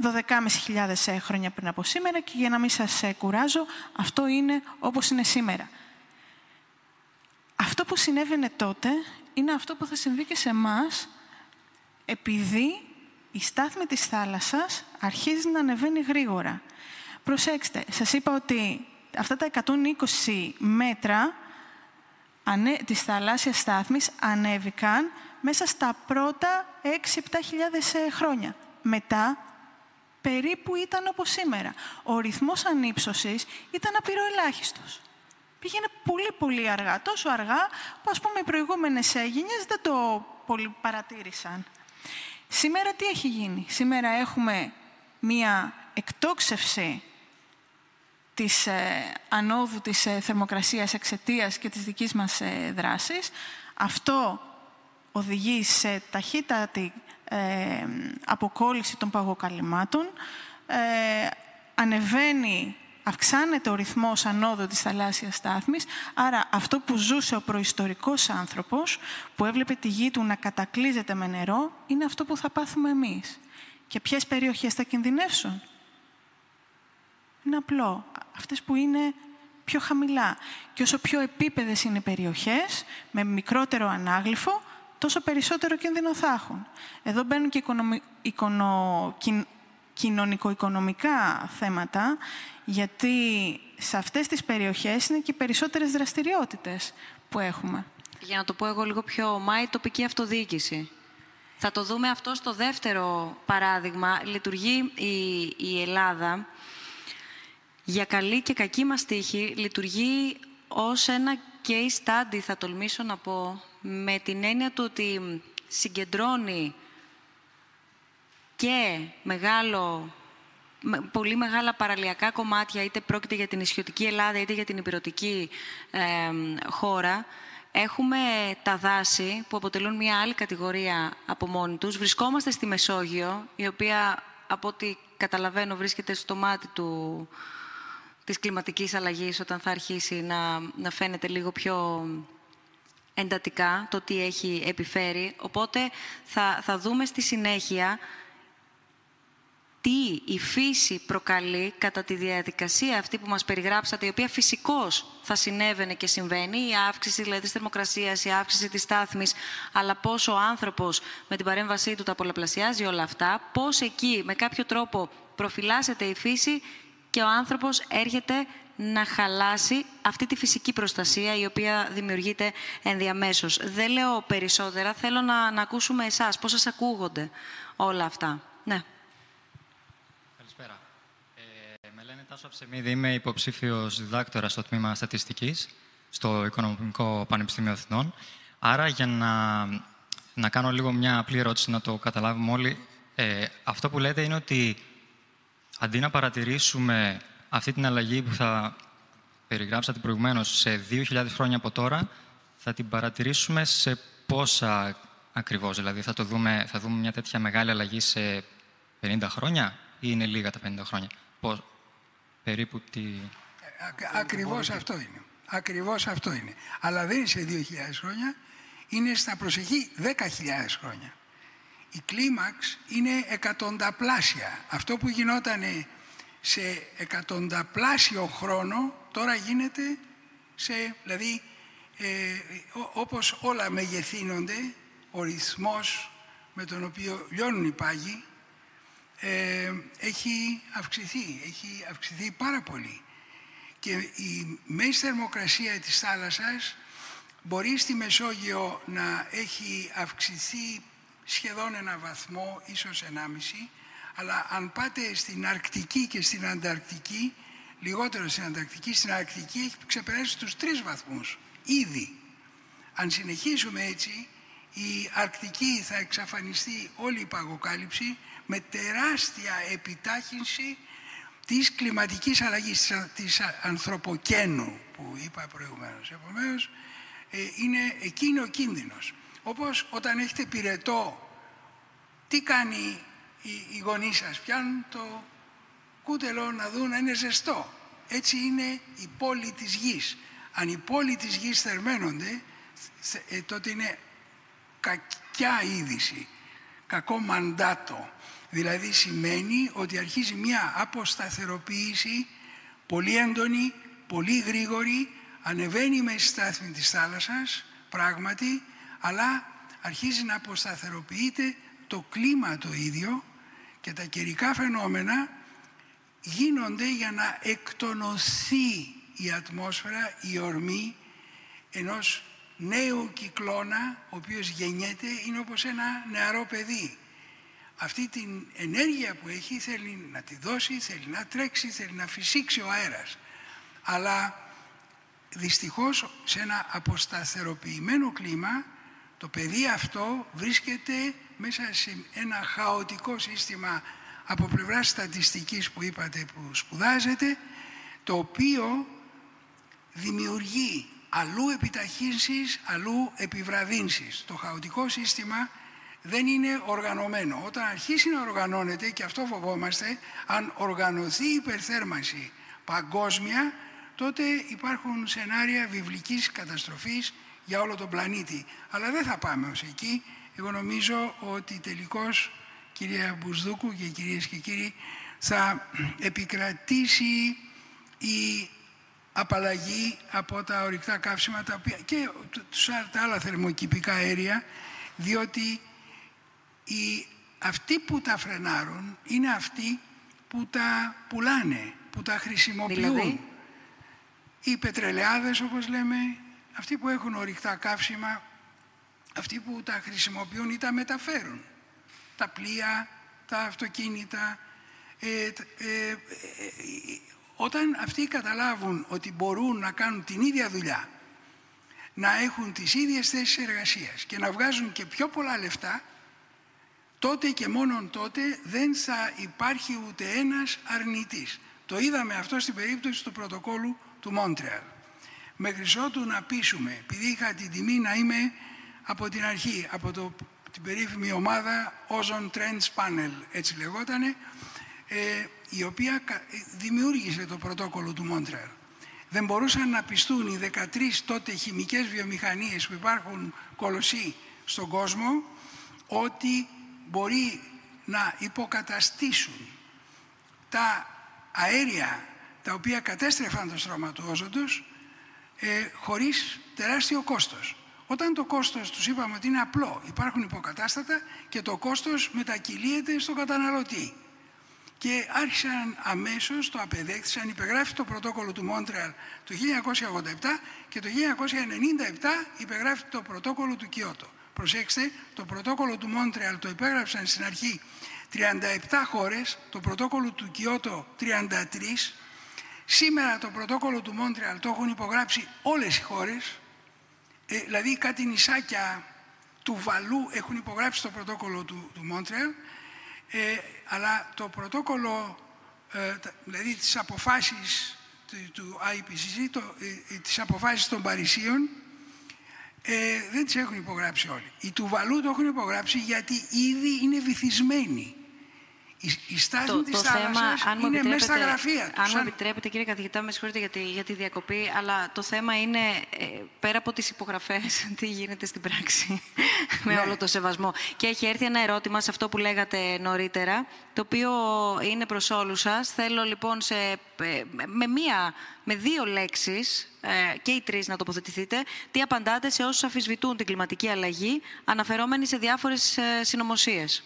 S3: 12.500 ε, χρόνια πριν από σήμερα και για να μην σας ε, κουράζω, αυτό είναι όπως είναι σήμερα. Αυτό που συνέβαινε τότε είναι αυτό που θα συμβεί και σε εμάς επειδή η στάθμη της θάλασσας αρχίζει να ανεβαίνει γρήγορα. Προσέξτε, σας είπα ότι αυτά τα 120 μέτρα της θαλάσσιας στάθμης ανέβηκαν μέσα στα πρώτα 6-7 ε, χρόνια. Μετά περίπου ήταν όπως σήμερα. Ο ρυθμός ανύψωσης ήταν απειροελάχιστος. Πήγαινε πολύ πολύ αργά, τόσο αργά που ας πούμε οι προηγούμενες γενιές δεν το πολύ παρατήρησαν. Σήμερα τι έχει γίνει; Σήμερα έχουμε μία εκτόξευση της ε, ανόδου της ε, θερμοκρασίας εξαιτίας και της δικής μας ε, δράσης. Αυτό οδηγεί σε ταχύτατη ε, αποκόλληση των παγοκαλυμμάτων, ε, ανεβαίνει, αυξάνεται ο ρυθμός ανόδου της θαλάσσιας στάθμης, άρα αυτό που ζούσε ο προϊστορικός άνθρωπος, που έβλεπε τη γη του να κατακλείζεται με νερό, είναι αυτό που θα πάθουμε εμείς. Και ποιες περιοχές θα κινδυνεύσουν; Είναι απλό. Αυτές που είναι πιο χαμηλά. Και όσο πιο επίπεδες είναι οι περιοχές, με μικρότερο ανάγλυφο, τόσο περισσότερο κίνδυνο θα έχουν. Εδώ μπαίνουν και οικονο... κοινωνικο-οικονομικά θέματα, γιατί σε αυτές τις περιοχές είναι και περισσότερες δραστηριότητες που έχουμε.
S1: Για να το πω εγώ λίγο πιο ομά, η τοπική αυτοδιοίκηση. Θα το δούμε αυτό στο δεύτερο παράδειγμα. Λειτουργεί η, η Ελλάδα, για καλή και κακή μας τύχη, λειτουργεί ως ένα case study, θα τολμήσω να πω, με την έννοια του ότι συγκεντρώνει και μεγάλο, πολύ μεγάλα παραλιακά κομμάτια, είτε πρόκειται για την ισιωτική Ελλάδα, είτε για την υπηρετική χώρα. Έχουμε τα δάση, που αποτελούν μια άλλη κατηγορία από μόνοι τους. Βρισκόμαστε στη Μεσόγειο, η οποία, από ό,τι καταλαβαίνω, βρίσκεται στο μάτι του, της κλιματικής αλλαγής, όταν θα αρχίσει να, να φαίνεται λίγο πιο εντατικά το τι έχει επιφέρει. Οπότε θα, θα δούμε στη συνέχεια τι η φύση προκαλεί κατά τη διαδικασία αυτή που μας περιγράψατε, η οποία φυσικώς θα συνέβαινε και συμβαίνει, η αύξηση δηλαδή της θερμοκρασίας, η αύξηση της στάθμης, αλλά πώς ο άνθρωπος με την παρέμβασή του τα πολλαπλασιάζει όλα αυτά, πώς εκεί με κάποιο τρόπο προφυλάσσεται η φύση και ο άνθρωπος έρχεται να χαλάσει αυτή τη φυσική προστασία η οποία δημιουργείται ενδιαμέσως. Δεν λέω περισσότερα, θέλω να, να ακούσουμε εσάς, πώς σας ακούγονται όλα αυτά. Ναι.
S7: Καλησπέρα. Ε, με λένε Τάσο Αψεμίδη, είμαι υποψήφιος διδάκτορα στο τμήμα στατιστικής στο Οικονομικό Πανεπιστήμιο Αθηνών. Άρα, για να, να κάνω λίγο μια απλή ερώτηση, να το καταλάβουμε όλοι, ε, αυτό που λέτε είναι ότι αντί να παρατηρήσουμε αυτή την αλλαγή που θα περιγράψατε προηγουμένως σε 2.000 χρόνια από τώρα, θα την παρατηρήσουμε σε πόσα ακριβώς. Δηλαδή θα, το δούμε, θα δούμε μια τέτοια μεγάλη αλλαγή σε 50 χρόνια ή είναι λίγα τα 50 χρόνια; Πώς, περίπου τι...
S2: Ακριβώς αυτό είναι. Ακριβώς αυτό είναι. Αλλά δεν είναι σε 2.000 χρόνια, είναι στα προσεχή 10.000 χρόνια. Η κλίμαξ είναι εκατονταπλάσια. Αυτό που γινόταν σε εκατονταπλάσιο χρόνο τώρα γίνεται σε, δηλαδή, ε, όπως όλα μεγεθύνονται, ο ρυθμός με τον οποίο λιώνουν οι πάγοι ε, έχει αυξηθεί, έχει αυξηθεί πάρα πολύ. Και η μέση θερμοκρασία της θάλασσας μπορεί στη Μεσόγειο να έχει αυξηθεί σχεδόν ένα βαθμό, ίσως ενάμιση, αλλά αν πάτε στην Αρκτική και στην Ανταρκτική, λιγότερο στην Ανταρκτική, στην Αρκτική έχει ξεπεράσει τους τρεις βαθμούς, ήδη. Αν συνεχίσουμε έτσι, η Αρκτική θα εξαφανιστεί όλη η παγοκάλυψη με τεράστια επιτάχυνση της κλιματικής αλλαγής, της ανθρωποκένου που είπα προηγουμένως. Επομένως, ε, είναι εκείνο ο κίνδυνος. Όπως όταν έχετε πυρετό, τι κάνει οι, οι γονείς σας, πιάνουν το κούτελο να δουν να είναι ζεστό. Έτσι είναι η πόλη της γης. Αν οι πόλη της γης θερμαίνονται, ε, τότε είναι κακιά είδηση, κακό μαντάτο. Δηλαδή σημαίνει ότι αρχίζει μια αποσταθεροποίηση πολύ έντονη, πολύ γρήγορη, ανεβαίνει με στάθμη της θάλασσας, πράγματι, αλλά αρχίζει να αποσταθεροποιείται το κλίμα το ίδιο και τα καιρικά φαινόμενα γίνονται για να εκτονωθεί η ατμόσφαιρα, η ορμή ενός νέου κυκλώνα, ο οποίος γεννιέται, είναι όπως ένα νεαρό παιδί. Αυτή την ενέργεια που έχει θέλει να τη δώσει, θέλει να τρέξει, θέλει να φυσήξει ο αέρας. Αλλά δυστυχώς σε ένα αποσταθεροποιημένο κλίμα το παιδί αυτό βρίσκεται μέσα σε ένα χαοτικό σύστημα από πλευράς στατιστικής που είπατε που σπουδάζετε το οποίο δημιουργεί αλλού επιταχύνσεις, αλλού επιβραδύνσεις. Το χαοτικό σύστημα δεν είναι οργανωμένο. Όταν αρχίσει να οργανώνεται, και αυτό φοβόμαστε, αν οργανωθεί η υπερθέρμανση παγκόσμια, τότε υπάρχουν σενάρια βιβλικής καταστροφής για όλο τον πλανήτη. Αλλά δεν θα πάμε ως εκεί. Εγώ νομίζω ότι τελικώς, κυρία Μπουσδούκου και κυρίες και κύριοι, θα επικρατήσει η απαλλαγή από τα ορυκτά καύσιμα τα οποία, και τα άλλα θερμοκηπικά αέρια, διότι οι, αυτοί που τα φρενάρουν είναι αυτοί που τα πουλάνε, που τα χρησιμοποιούν. Δηλαδή; Οι πετρελαιάδες όπως λέμε, αυτοί που έχουν ορυκτά καύσιμα, αυτοί που τα χρησιμοποιούν ή τα μεταφέρουν. Τα πλοία, τα αυτοκίνητα. Ε, ε, ε, όταν αυτοί καταλάβουν ότι μπορούν να κάνουν την ίδια δουλειά, να έχουν τις ίδιες θέσεις εργασίας και να βγάζουν και πιο πολλά λεφτά, τότε και μόνον τότε δεν θα υπάρχει ούτε ένας αρνητής. Το είδαμε αυτό στην περίπτωση του πρωτοκόλου του Μόντρεαλ. Μέχρι ότου να πείσουμε, επειδή είχα την τιμή να είμαι από την αρχή, από το, την περίφημη ομάδα Ozone Trends Panel, έτσι λεγότανε, ε, η οποία δημιούργησε το πρωτόκολλο του Μόντρεαλ. Δεν μπορούσαν να πιστούν οι 13 τότε χημικές βιομηχανίες που υπάρχουν κολοσσοί στον κόσμο ότι μπορεί να υποκαταστήσουν τα αέρια τα οποία κατέστρεφαν το στρώμα του όζοντος ε, χωρίς τεράστιο κόστος. Όταν το κόστος τους είπαμε ότι είναι απλό, υπάρχουν υποκατάστατα και το κόστος μετακυλίεται στον καταναλωτή. Και άρχισαν αμέσως, το απεδέχθησαν, υπεγράφει το πρωτόκολλο του Μόντρεαλ το 1987 και το 1997 υπεγράφει το πρωτόκολλο του Κιώτο. Προσέξτε, το πρωτόκολλο του Μόντρεαλ το υπέγραψαν στην αρχή 37 χώρες, το πρωτόκολλο του Κιώτο 33, Σήμερα το πρωτόκολλο του Μόντρεαλ το έχουν υπογράψει όλες οι χώρες, ε, δηλαδή κάτι νησάκια του Βαλού έχουν υπογράψει το πρωτόκολλο του, του Μόντρεαλ, ε, αλλά το πρωτόκολλο, ε, δηλαδή τις αποφάσεις του, του IPCC, το, ε, τις αποφάσεις των Παρισίων, ε, δεν τις έχουν υπογράψει όλοι. Οι του Βαλού το έχουν υπογράψει γιατί ήδη είναι βυθισμένοι η στάση το, της το θέμα, αν είναι μέσα στα γραφεία
S1: Αν μου επιτρέπετε, κύριε καθηγητά, με συγχωρείτε για τη, για τη διακοπή, αλλά το θέμα είναι, ε, πέρα από τις υπογραφές, τι γίνεται στην πράξη, με ναι. όλο το σεβασμό. Και έχει έρθει ένα ερώτημα σε αυτό που λέγατε νωρίτερα, το οποίο είναι προς όλους σας. Θέλω λοιπόν σε, ε, με μία, με δύο λέξεις, ε, και οι τρεις να τοποθετηθείτε, τι απαντάτε σε όσους αφισβητούν την κλιματική αλλαγή, αναφερόμενοι σε διάφορες συνωμοσίες;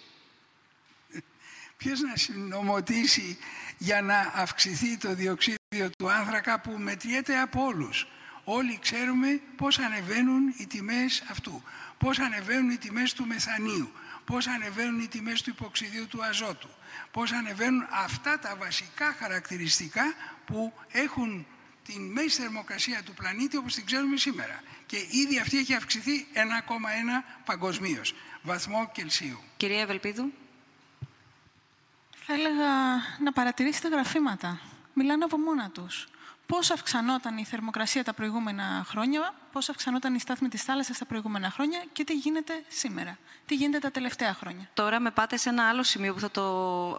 S2: Ποιος να συνομωτήσει για να αυξηθεί το διοξίδιο του άνθρακα που μετριέται από όλους. Όλοι ξέρουμε πώς ανεβαίνουν οι τιμές αυτού, πώς ανεβαίνουν οι τιμές του μεθανίου, πώς ανεβαίνουν οι τιμές του υποξιδίου του αζότου, πώς ανεβαίνουν αυτά τα βασικά χαρακτηριστικά που έχουν την μέση θερμοκρασία του πλανήτη όπως την ξέρουμε σήμερα. Και ήδη αυτή έχει αυξηθεί 1,1 παγκοσμίως βαθμό Κελσίου.
S1: Κυρία Ευελπίδου.
S3: Θα έλεγα να παρατηρήσετε γραφήματα. Μιλάνε από μόνα τους πώς αυξανόταν η θερμοκρασία τα προηγούμενα χρόνια, πώς αυξανόταν η στάθμη της θάλασσας τα προηγούμενα χρόνια και τι γίνεται σήμερα. Τι γίνεται τα τελευταία χρόνια.
S1: Τώρα με πάτε σε ένα άλλο σημείο που θα το,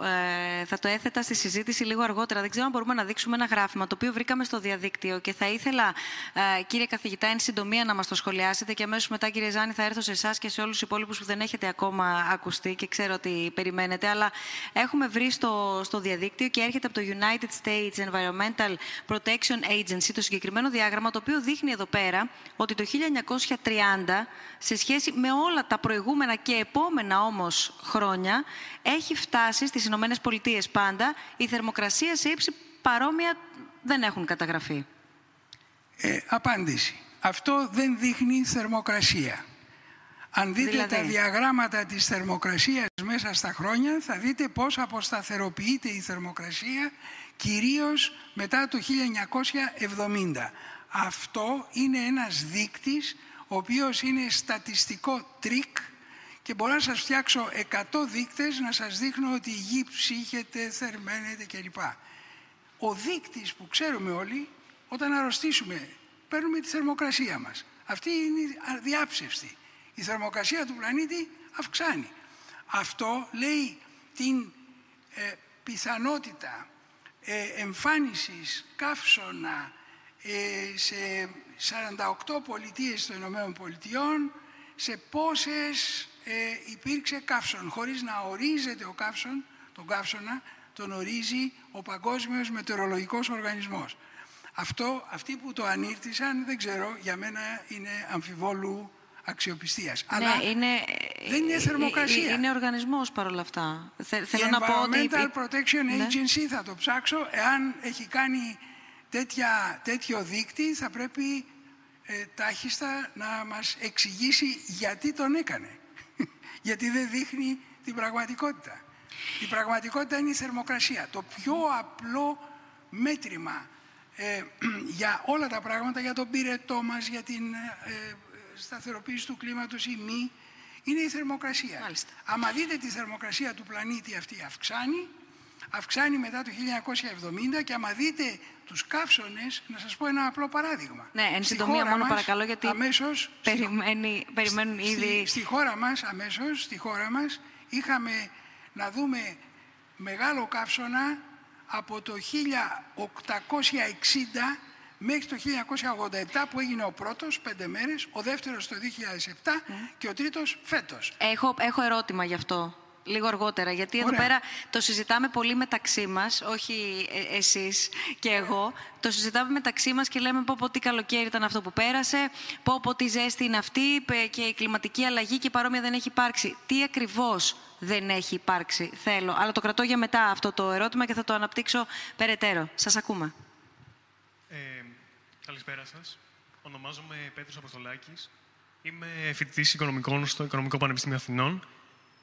S1: ε, θα το έθετα στη συζήτηση λίγο αργότερα. Δεν ξέρω αν μπορούμε να δείξουμε ένα γράφημα το οποίο βρήκαμε στο διαδίκτυο και θα ήθελα, ε, κύριε καθηγητά, εν συντομία να μας το σχολιάσετε και αμέσως μετά, κύριε Ζάνη, θα έρθω σε εσάς και σε όλους τους υπόλοιπους που δεν έχετε ακόμα ακουστεί και ξέρω ότι περιμένετε. Αλλά έχουμε βρει στο, στο διαδίκτυο και έρχεται από το United States Environmental Protection Agency το συγκεκριμένο διάγραμμα, το οποίο δείχνει εδώ πέρα ότι το 1930, σε σχέση με όλα τα προηγούμενα και επόμενα όμως χρόνια, έχει φτάσει στις Ηνωμένες Πολιτείες πάντα η θερμοκρασία σε ύψη παρόμοια δεν έχουν καταγραφεί.
S2: Ε, απάντηση. Αυτό δεν δείχνει θερμοκρασία. Αν δείτε
S1: Δηλαδή;
S2: τα διαγράμματα της θερμοκρασίας μέσα στα χρόνια, θα δείτε πώς αποσταθεροποιείται η θερμοκρασία, κυρίως μετά το 1970. Αυτό είναι ένας δείκτης, ο οποίος είναι στατιστικό τρικ και μπορώ να σας φτιάξω 100 δείκτες να σας δείχνω ότι η γη ψύχεται, θερμαίνεται κλπ. Ο δείκτης που ξέρουμε όλοι, όταν αρρωστήσουμε, παίρνουμε τη θερμοκρασία μας. Αυτή είναι αδιάψευστη. Η θερμοκρασία του πλανήτη αυξάνει. Αυτό λέει την ε, πιθανότητα ε, εμφάνισης καύσωνα ε, σε 48 πολιτείες των Ηνωμένων Πολιτειών, σε πόσες ε, υπήρξε καύσον, χωρίς να ορίζεται ο καύσον, τον καύσωνα, τον ορίζει ο Παγκόσμιος Μετεωρολογικός Οργανισμός. Αυτό, αυτοί που το ανήρτησαν, δεν ξέρω, για μένα είναι αμφιβόλου αξιοπιστίας. Αλλά
S1: ναι, είναι,
S2: δεν είναι
S1: ε,
S2: θερμοκρασία.
S1: ε, Είναι οργανισμός παρόλα αυτά. Θε-
S2: Η
S1: Θέλω να πω ότι...
S2: Environmental Protection
S1: Ναι.
S2: Agency, θα το ψάξω, εάν έχει κάνει τέτοια, τέτοιο δείκτη, θα πρέπει ε, τάχιστα να μας εξηγήσει γιατί τον έκανε. γιατί δεν δείχνει την πραγματικότητα. Η πραγματικότητα είναι η θερμοκρασία. Το πιο απλό μέτρημα ε, για όλα τα πράγματα, για τον πυρετό μας, για την ε, ε, σταθεροποίηση του κλίματος ή μη, είναι η θερμοκρασία.
S1: Μάλιστα.
S2: Άμα δείτε τη θερμοκρασία του πλανήτη αυτή αυξάνει, αυξάνει μετά το 1970 και άμα δείτε τους καύσονες, να σας πω ένα απλό παράδειγμα.
S1: Ναι, εν
S2: Στη
S1: συντομία
S2: χώρα
S1: μόνο
S2: μας,
S1: παρακαλώ, γιατί
S2: αμέσως,
S1: περιμένει, περιμένουν
S2: στη,
S1: ήδη...
S2: στη χώρα μας, αμέσως, στη χώρα μας, είχαμε να δούμε μεγάλο καύσωνα από το 1860 μέχρι το 1987 που έγινε ο πρώτος, πέντε μέρες, ο δεύτερος το 2007 και ο τρίτος φέτος.
S1: Έχω, έχω ερώτημα γι' αυτό. Λίγο αργότερα, γιατί εδώ
S2: Ωραία.
S1: πέρα το συζητάμε πολύ μεταξύ μας, όχι ε, εσείς και εγώ. Το συζητάμε μεταξύ μας και λέμε πω πω τι καλοκαίρι ήταν αυτό που πέρασε, πω πω τι ζέστη είναι αυτή πε- και η κλιματική αλλαγή και παρόμοια δεν έχει υπάρξει. Τι ακριβώς δεν έχει υπάρξει, θέλω. Αλλά το κρατώ για μετά αυτό το ερώτημα και θα το αναπτύξω περαιτέρω. Σας ακούμε.
S8: Ε, καλησπέρα σας. Ονομάζομαι Πέτρος Αποστολάκης. Είμαι φοιτητής οικονομικών στο Οικονομικό Πανεπιστήμιο Αθηνών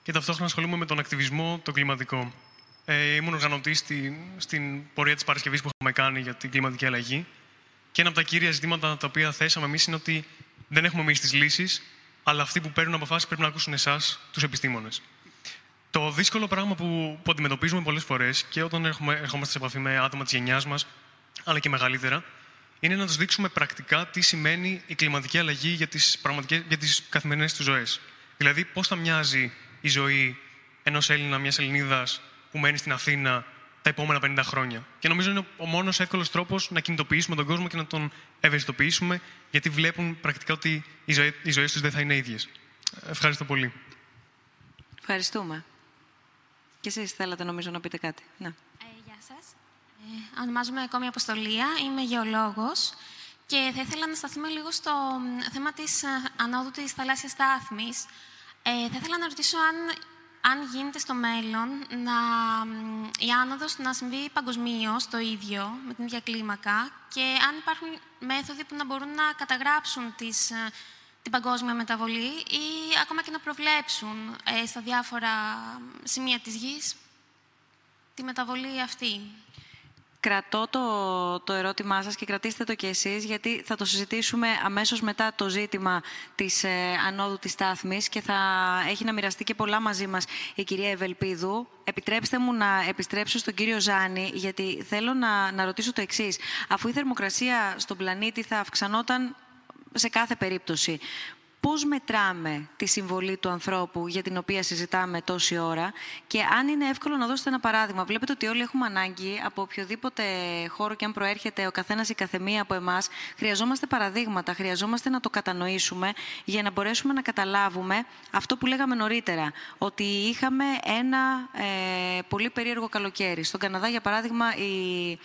S8: και ταυτόχρονα ασχολούμαι με τον ακτιβισμό το κλιματικό. Ε, ήμουν οργανωτής στην, στην πορεία της Παρασκευής που είχαμε κάνει για την κλιματική αλλαγή και ένα από τα κύρια ζητήματα τα οποία θέσαμε εμείς είναι ότι δεν έχουμε εμείς τις λύσεις, αλλά αυτοί που παίρνουν αποφάσεις πρέπει να ακούσουν εσάς, τους επιστήμονες. Το δύσκολο πράγμα που, που αντιμετωπίζουμε πολλές φορές και όταν έχουμε, ερχόμαστε σε επαφή με άτομα της γενιάς μας, αλλά και μεγαλύτερα, είναι να τους δείξουμε πρακτικά τι σημαίνει η κλιματική αλλαγή για τις για τις καθημερινές τους ζωές. Δηλαδή, πώς θα μοιάζει η ζωή ενός Έλληνα, μιας Ελληνίδας που μένει στην Αθήνα τα επόμενα 50 χρόνια. Και νομίζω είναι ο μόνος εύκολος τρόπος να κινητοποιήσουμε τον κόσμο και να τον ευαισθητοποιήσουμε, γιατί βλέπουν πρακτικά ότι οι, ζωέ, οι ζωές τους δεν θα είναι ίδιες. Ευχαριστώ πολύ.
S1: Ευχαριστούμε. Και εσείς θέλατε νομίζω να πείτε κάτι. Ναι.
S9: Ε, γεια σας. Ε, ονομάζομαι Κόμη Αποστολία, είμαι γεωλόγος και θα ήθελα να σταθούμε λίγο στο μ, θέμα της ε, ανόδου της θαλάσσιας στάθμης. Ε, θα ήθελα να ρωτήσω αν, αν γίνεται στο μέλλον να, μ, η άνοδος να συμβεί παγκοσμίως το ίδιο, με την ίδια κλίμακα και αν υπάρχουν μέθοδοι που να μπορούν να καταγράψουν τις, ε, την παγκόσμια μεταβολή ή ακόμα και να προβλέψουν ε, στα διάφορα σημεία της γης τη μεταβολή αυτή.
S1: Κρατώ το, το ερώτημά σας και κρατήστε το κι εσείς, γιατί θα το συζητήσουμε αμέσως μετά το ζήτημα της ε, ανόδου της στάθμης και θα έχει να μοιραστεί και πολλά μαζί μας η κυρία Ευελπίδου. Επιτρέψτε μου να επιστρέψω στον κύριο Ζάνη, γιατί θέλω να, να ρωτήσω το εξής. Αφού η θερμοκρασία στον πλανήτη θα αυξανόταν σε κάθε περίπτωση, πώς μετράμε τη συμβολή του ανθρώπου για την οποία συζητάμε τόση ώρα και αν είναι εύκολο να δώσετε ένα παράδειγμα. Βλέπετε ότι όλοι έχουμε ανάγκη από οποιοδήποτε χώρο και αν προέρχεται ο καθένας ή καθεμία από εμάς, χρειαζόμαστε παραδείγματα, χρειαζόμαστε να το κατανοήσουμε για να μπορέσουμε να καταλάβουμε αυτό που λέγαμε νωρίτερα, ότι είχαμε ένα ε, πολύ περίεργο καλοκαίρι. Στον Καναδά, για παράδειγμα, η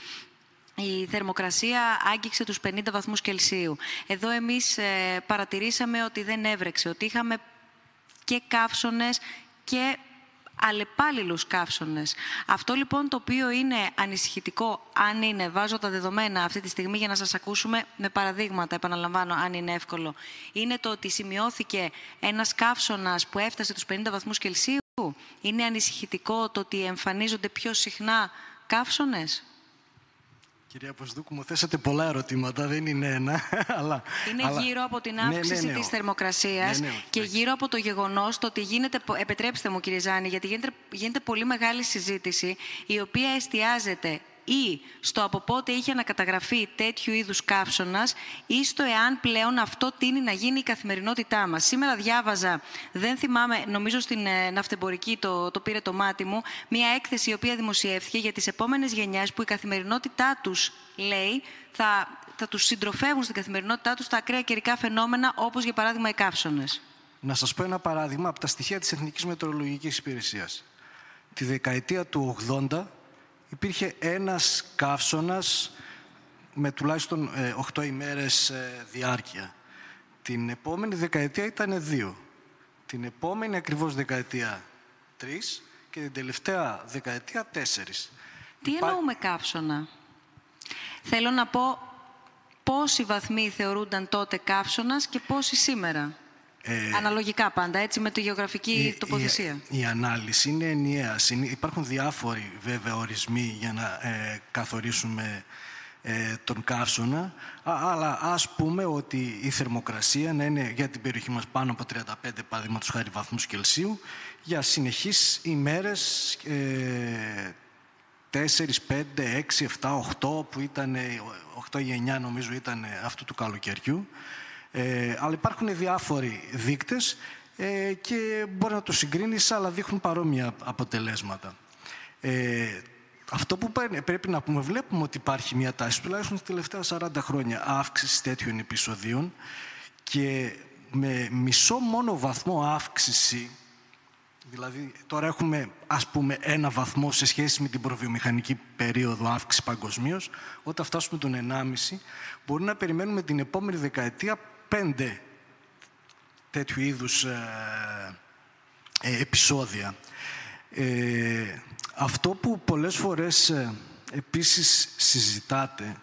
S1: η θερμοκρασία άγγιξε τους 50 βαθμούς Κελσίου. Εδώ εμείς ε, παρατηρήσαμε ότι δεν έβρεξε, ότι είχαμε και καύσονες και αλλεπάλληλους καύσονες. Αυτό λοιπόν το οποίο είναι ανησυχητικό, αν είναι, βάζω τα δεδομένα αυτή τη στιγμή για να σας ακούσουμε με παραδείγματα, επαναλαμβάνω, αν είναι εύκολο, είναι το ότι σημειώθηκε ένας καύσωνας που έφτασε τους 50 βαθμούς Κελσίου. Είναι ανησυχητικό το ότι εμφανίζονται πιο συχνά καύσονες;
S4: Κυρία Ποσδούκου, μου θέσατε πολλά ερωτήματα, δεν είναι ένα. Αλλά,
S1: είναι
S4: αλλά...
S1: γύρω από την
S4: ναι,
S1: αύξηση
S4: ναι, ναι,
S1: της θερμοκρασίας
S4: ναι, ναι,
S1: και γύρω από το γεγονός το ότι γίνεται, επιτρέψτε μου κύριε Ζάνη, γιατί γίνεται, γίνεται πολύ μεγάλη συζήτηση η οποία εστιάζεται ή στο από πότε είχε ανακαταγραφεί τέτοιου είδους καύσωνας ή στο εάν πλέον αυτό τίνει να γίνει η καθημερινότητά μας. Σήμερα διάβαζα, δεν θυμάμαι, νομίζω στην ε, ναυτεμπορική το, το πήρε το μάτι μου, μια έκθεση η οποία δημοσιεύθηκε για τις επόμενες γενιές που η καθημερινότητά τους, λέει, θα, θα τους συντροφεύουν στην καθημερινότητά τους τα ακραία καιρικά φαινόμενα όπως για παράδειγμα οι καύσονες.
S4: Να σας πω ένα παράδειγμα από τα στοιχεία της Εθνικής Μετεωρολογικής Υπηρεσίας. Τη δεκαετία του 80 υπήρχε ένας καύσωνας με τουλάχιστον 8 ε, ημέρες ε, διάρκεια. Την επόμενη δεκαετία ήταν δύο. Την επόμενη ακριβώς δεκαετία τρεις και την τελευταία δεκαετία τέσσερις.
S1: Τι Υπά... εννοούμε καύσωνα; Θέλω να πω πόσοι βαθμοί θεωρούνταν τότε καύσωνας και πόσοι σήμερα. Ε, Αναλογικά πάντα, έτσι, με τη γεωγραφική η, τοποθεσία.
S4: Η, ανάλυση είναι ενιαία. Υπάρχουν διάφοροι βέβαια ορισμοί για να ε, καθορίσουμε ε, τον καύσωνα, αλλά ας πούμε ότι η θερμοκρασία να είναι για την περιοχή μας πάνω από 35 παραδείγματος χάρη βαθμούς Κελσίου για συνεχείς ημέρες ε, 4, 5, 6, 7, 8 που ήταν 8 ή 9 νομίζω ήταν αυτού του καλοκαιριού ε, αλλά υπάρχουν διάφοροι δείκτες ε, και μπορεί να το συγκρίνεις, αλλά δείχνουν παρόμοια αποτελέσματα. Ε, αυτό που πρέπει να πούμε, βλέπουμε ότι υπάρχει μια τάση, τουλάχιστον στις τελευταία 40 χρόνια, αύξηση τέτοιων επεισοδίων και με μισό μόνο βαθμό αύξηση, δηλαδή τώρα έχουμε ας πούμε ένα βαθμό σε σχέση με την προβιομηχανική περίοδο αύξηση παγκοσμίως, όταν φτάσουμε τον 1,5, μπορεί να περιμένουμε την επόμενη δεκαετία πέντε τέτοιου είδους ε, ε, επεισόδια. Ε, αυτό που πολλές φορές ε, επίσης συζητάτε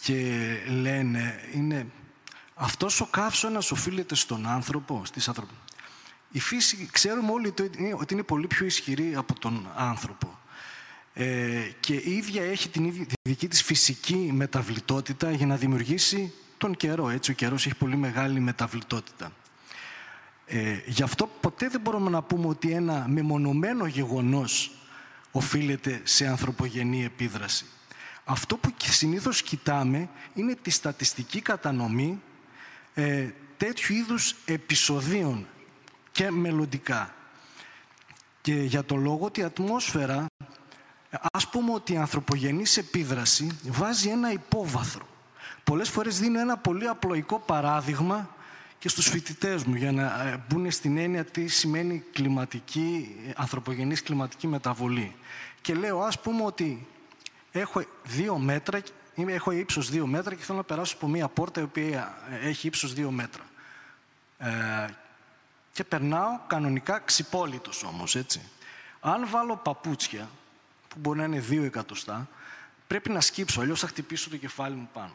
S4: και λένε είναι αυτός ο καύσωνας οφείλεται στον άνθρωπο, στις άνθρωπο. Η φύση, ξέρουμε όλοι ότι είναι πολύ πιο ισχυρή από τον άνθρωπο. και η ίδια έχει την ίδια, τη δική της φυσική μεταβλητότητα για να δημιουργήσει τον καιρό. Έτσι, ο καιρός έχει πολύ μεγάλη μεταβλητότητα. Ε, γι' αυτό ποτέ δεν μπορούμε να πούμε ότι ένα μεμονωμένο γεγονός οφείλεται σε ανθρωπογενή επίδραση. Αυτό που συνήθως κοιτάμε είναι τη στατιστική κατανομή ε, τέτοιου είδους επεισοδίων και μελλοντικά. Και για το λόγο ότι η ατμόσφαιρα, ας πούμε ότι η ανθρωπογενής επίδραση βάζει ένα υπόβαθρο πολλές φορές δίνω ένα πολύ απλοϊκό παράδειγμα και στους φοιτητές μου για να ε, μπουν στην έννοια τι σημαίνει κλιματική, ανθρωπογενής κλιματική μεταβολή. Και λέω ας πούμε ότι έχω δύο μέτρα, έχω ύψος δύο μέτρα και θέλω να περάσω από μία πόρτα η οποία ε, έχει ύψος δύο μέτρα. Ε, και περνάω κανονικά ξυπόλυτος όμως, έτσι. Αν βάλω παπούτσια, που μπορεί να είναι δύο εκατοστά, πρέπει να σκύψω, αλλιώς θα χτυπήσω το κεφάλι μου πάνω.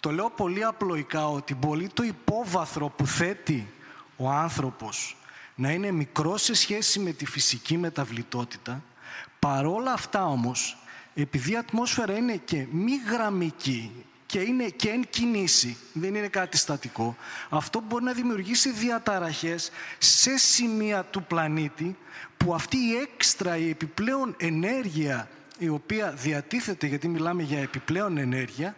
S4: Το λέω πολύ απλοϊκά ότι πολύ το υπόβαθρο που θέτει ο άνθρωπος να είναι μικρό σε σχέση με τη φυσική μεταβλητότητα, παρόλα αυτά όμως, επειδή η ατμόσφαιρα είναι και μη γραμμική και είναι και εν κινήσει, δεν είναι κάτι στατικό, αυτό μπορεί να δημιουργήσει διαταραχές σε σημεία του πλανήτη που αυτή η έξτρα, η επιπλέον ενέργεια η οποία διατίθεται, γιατί μιλάμε για επιπλέον ενέργεια,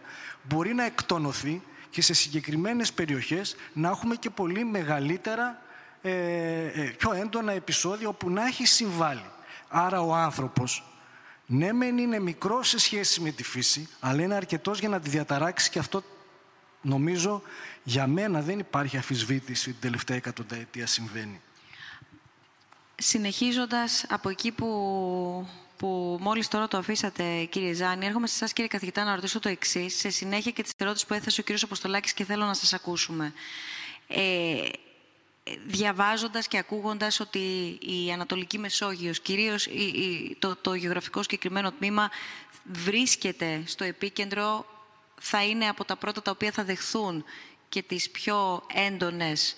S4: μπορεί να εκτονωθεί και σε συγκεκριμένες περιοχές να έχουμε και πολύ μεγαλύτερα, ε, ε, πιο έντονα επεισόδια όπου να έχει συμβάλει. Άρα ο άνθρωπος, ναι μεν είναι μικρό σε σχέση με τη φύση, αλλά είναι αρκετός για να τη διαταράξει και αυτό νομίζω για μένα δεν υπάρχει αφισβήτηση την τελευταία εκατονταετία συμβαίνει.
S1: Συνεχίζοντας από εκεί που που μόλις τώρα το αφήσατε, κύριε Ζάνη, έρχομαι σε εσάς, κύριε καθηγητά, να ρωτήσω το εξής, σε συνέχεια και τις ερώτηση που έθεσε ο κύριος Αποστολάκης και θέλω να σας ακούσουμε. Ε, διαβάζοντας και ακούγοντας ότι η Ανατολική Μεσόγειος, κυρίως το, το γεωγραφικό συγκεκριμένο τμήμα, βρίσκεται στο επίκεντρο, θα είναι από τα πρώτα τα οποία θα δεχθούν και τις πιο έντονες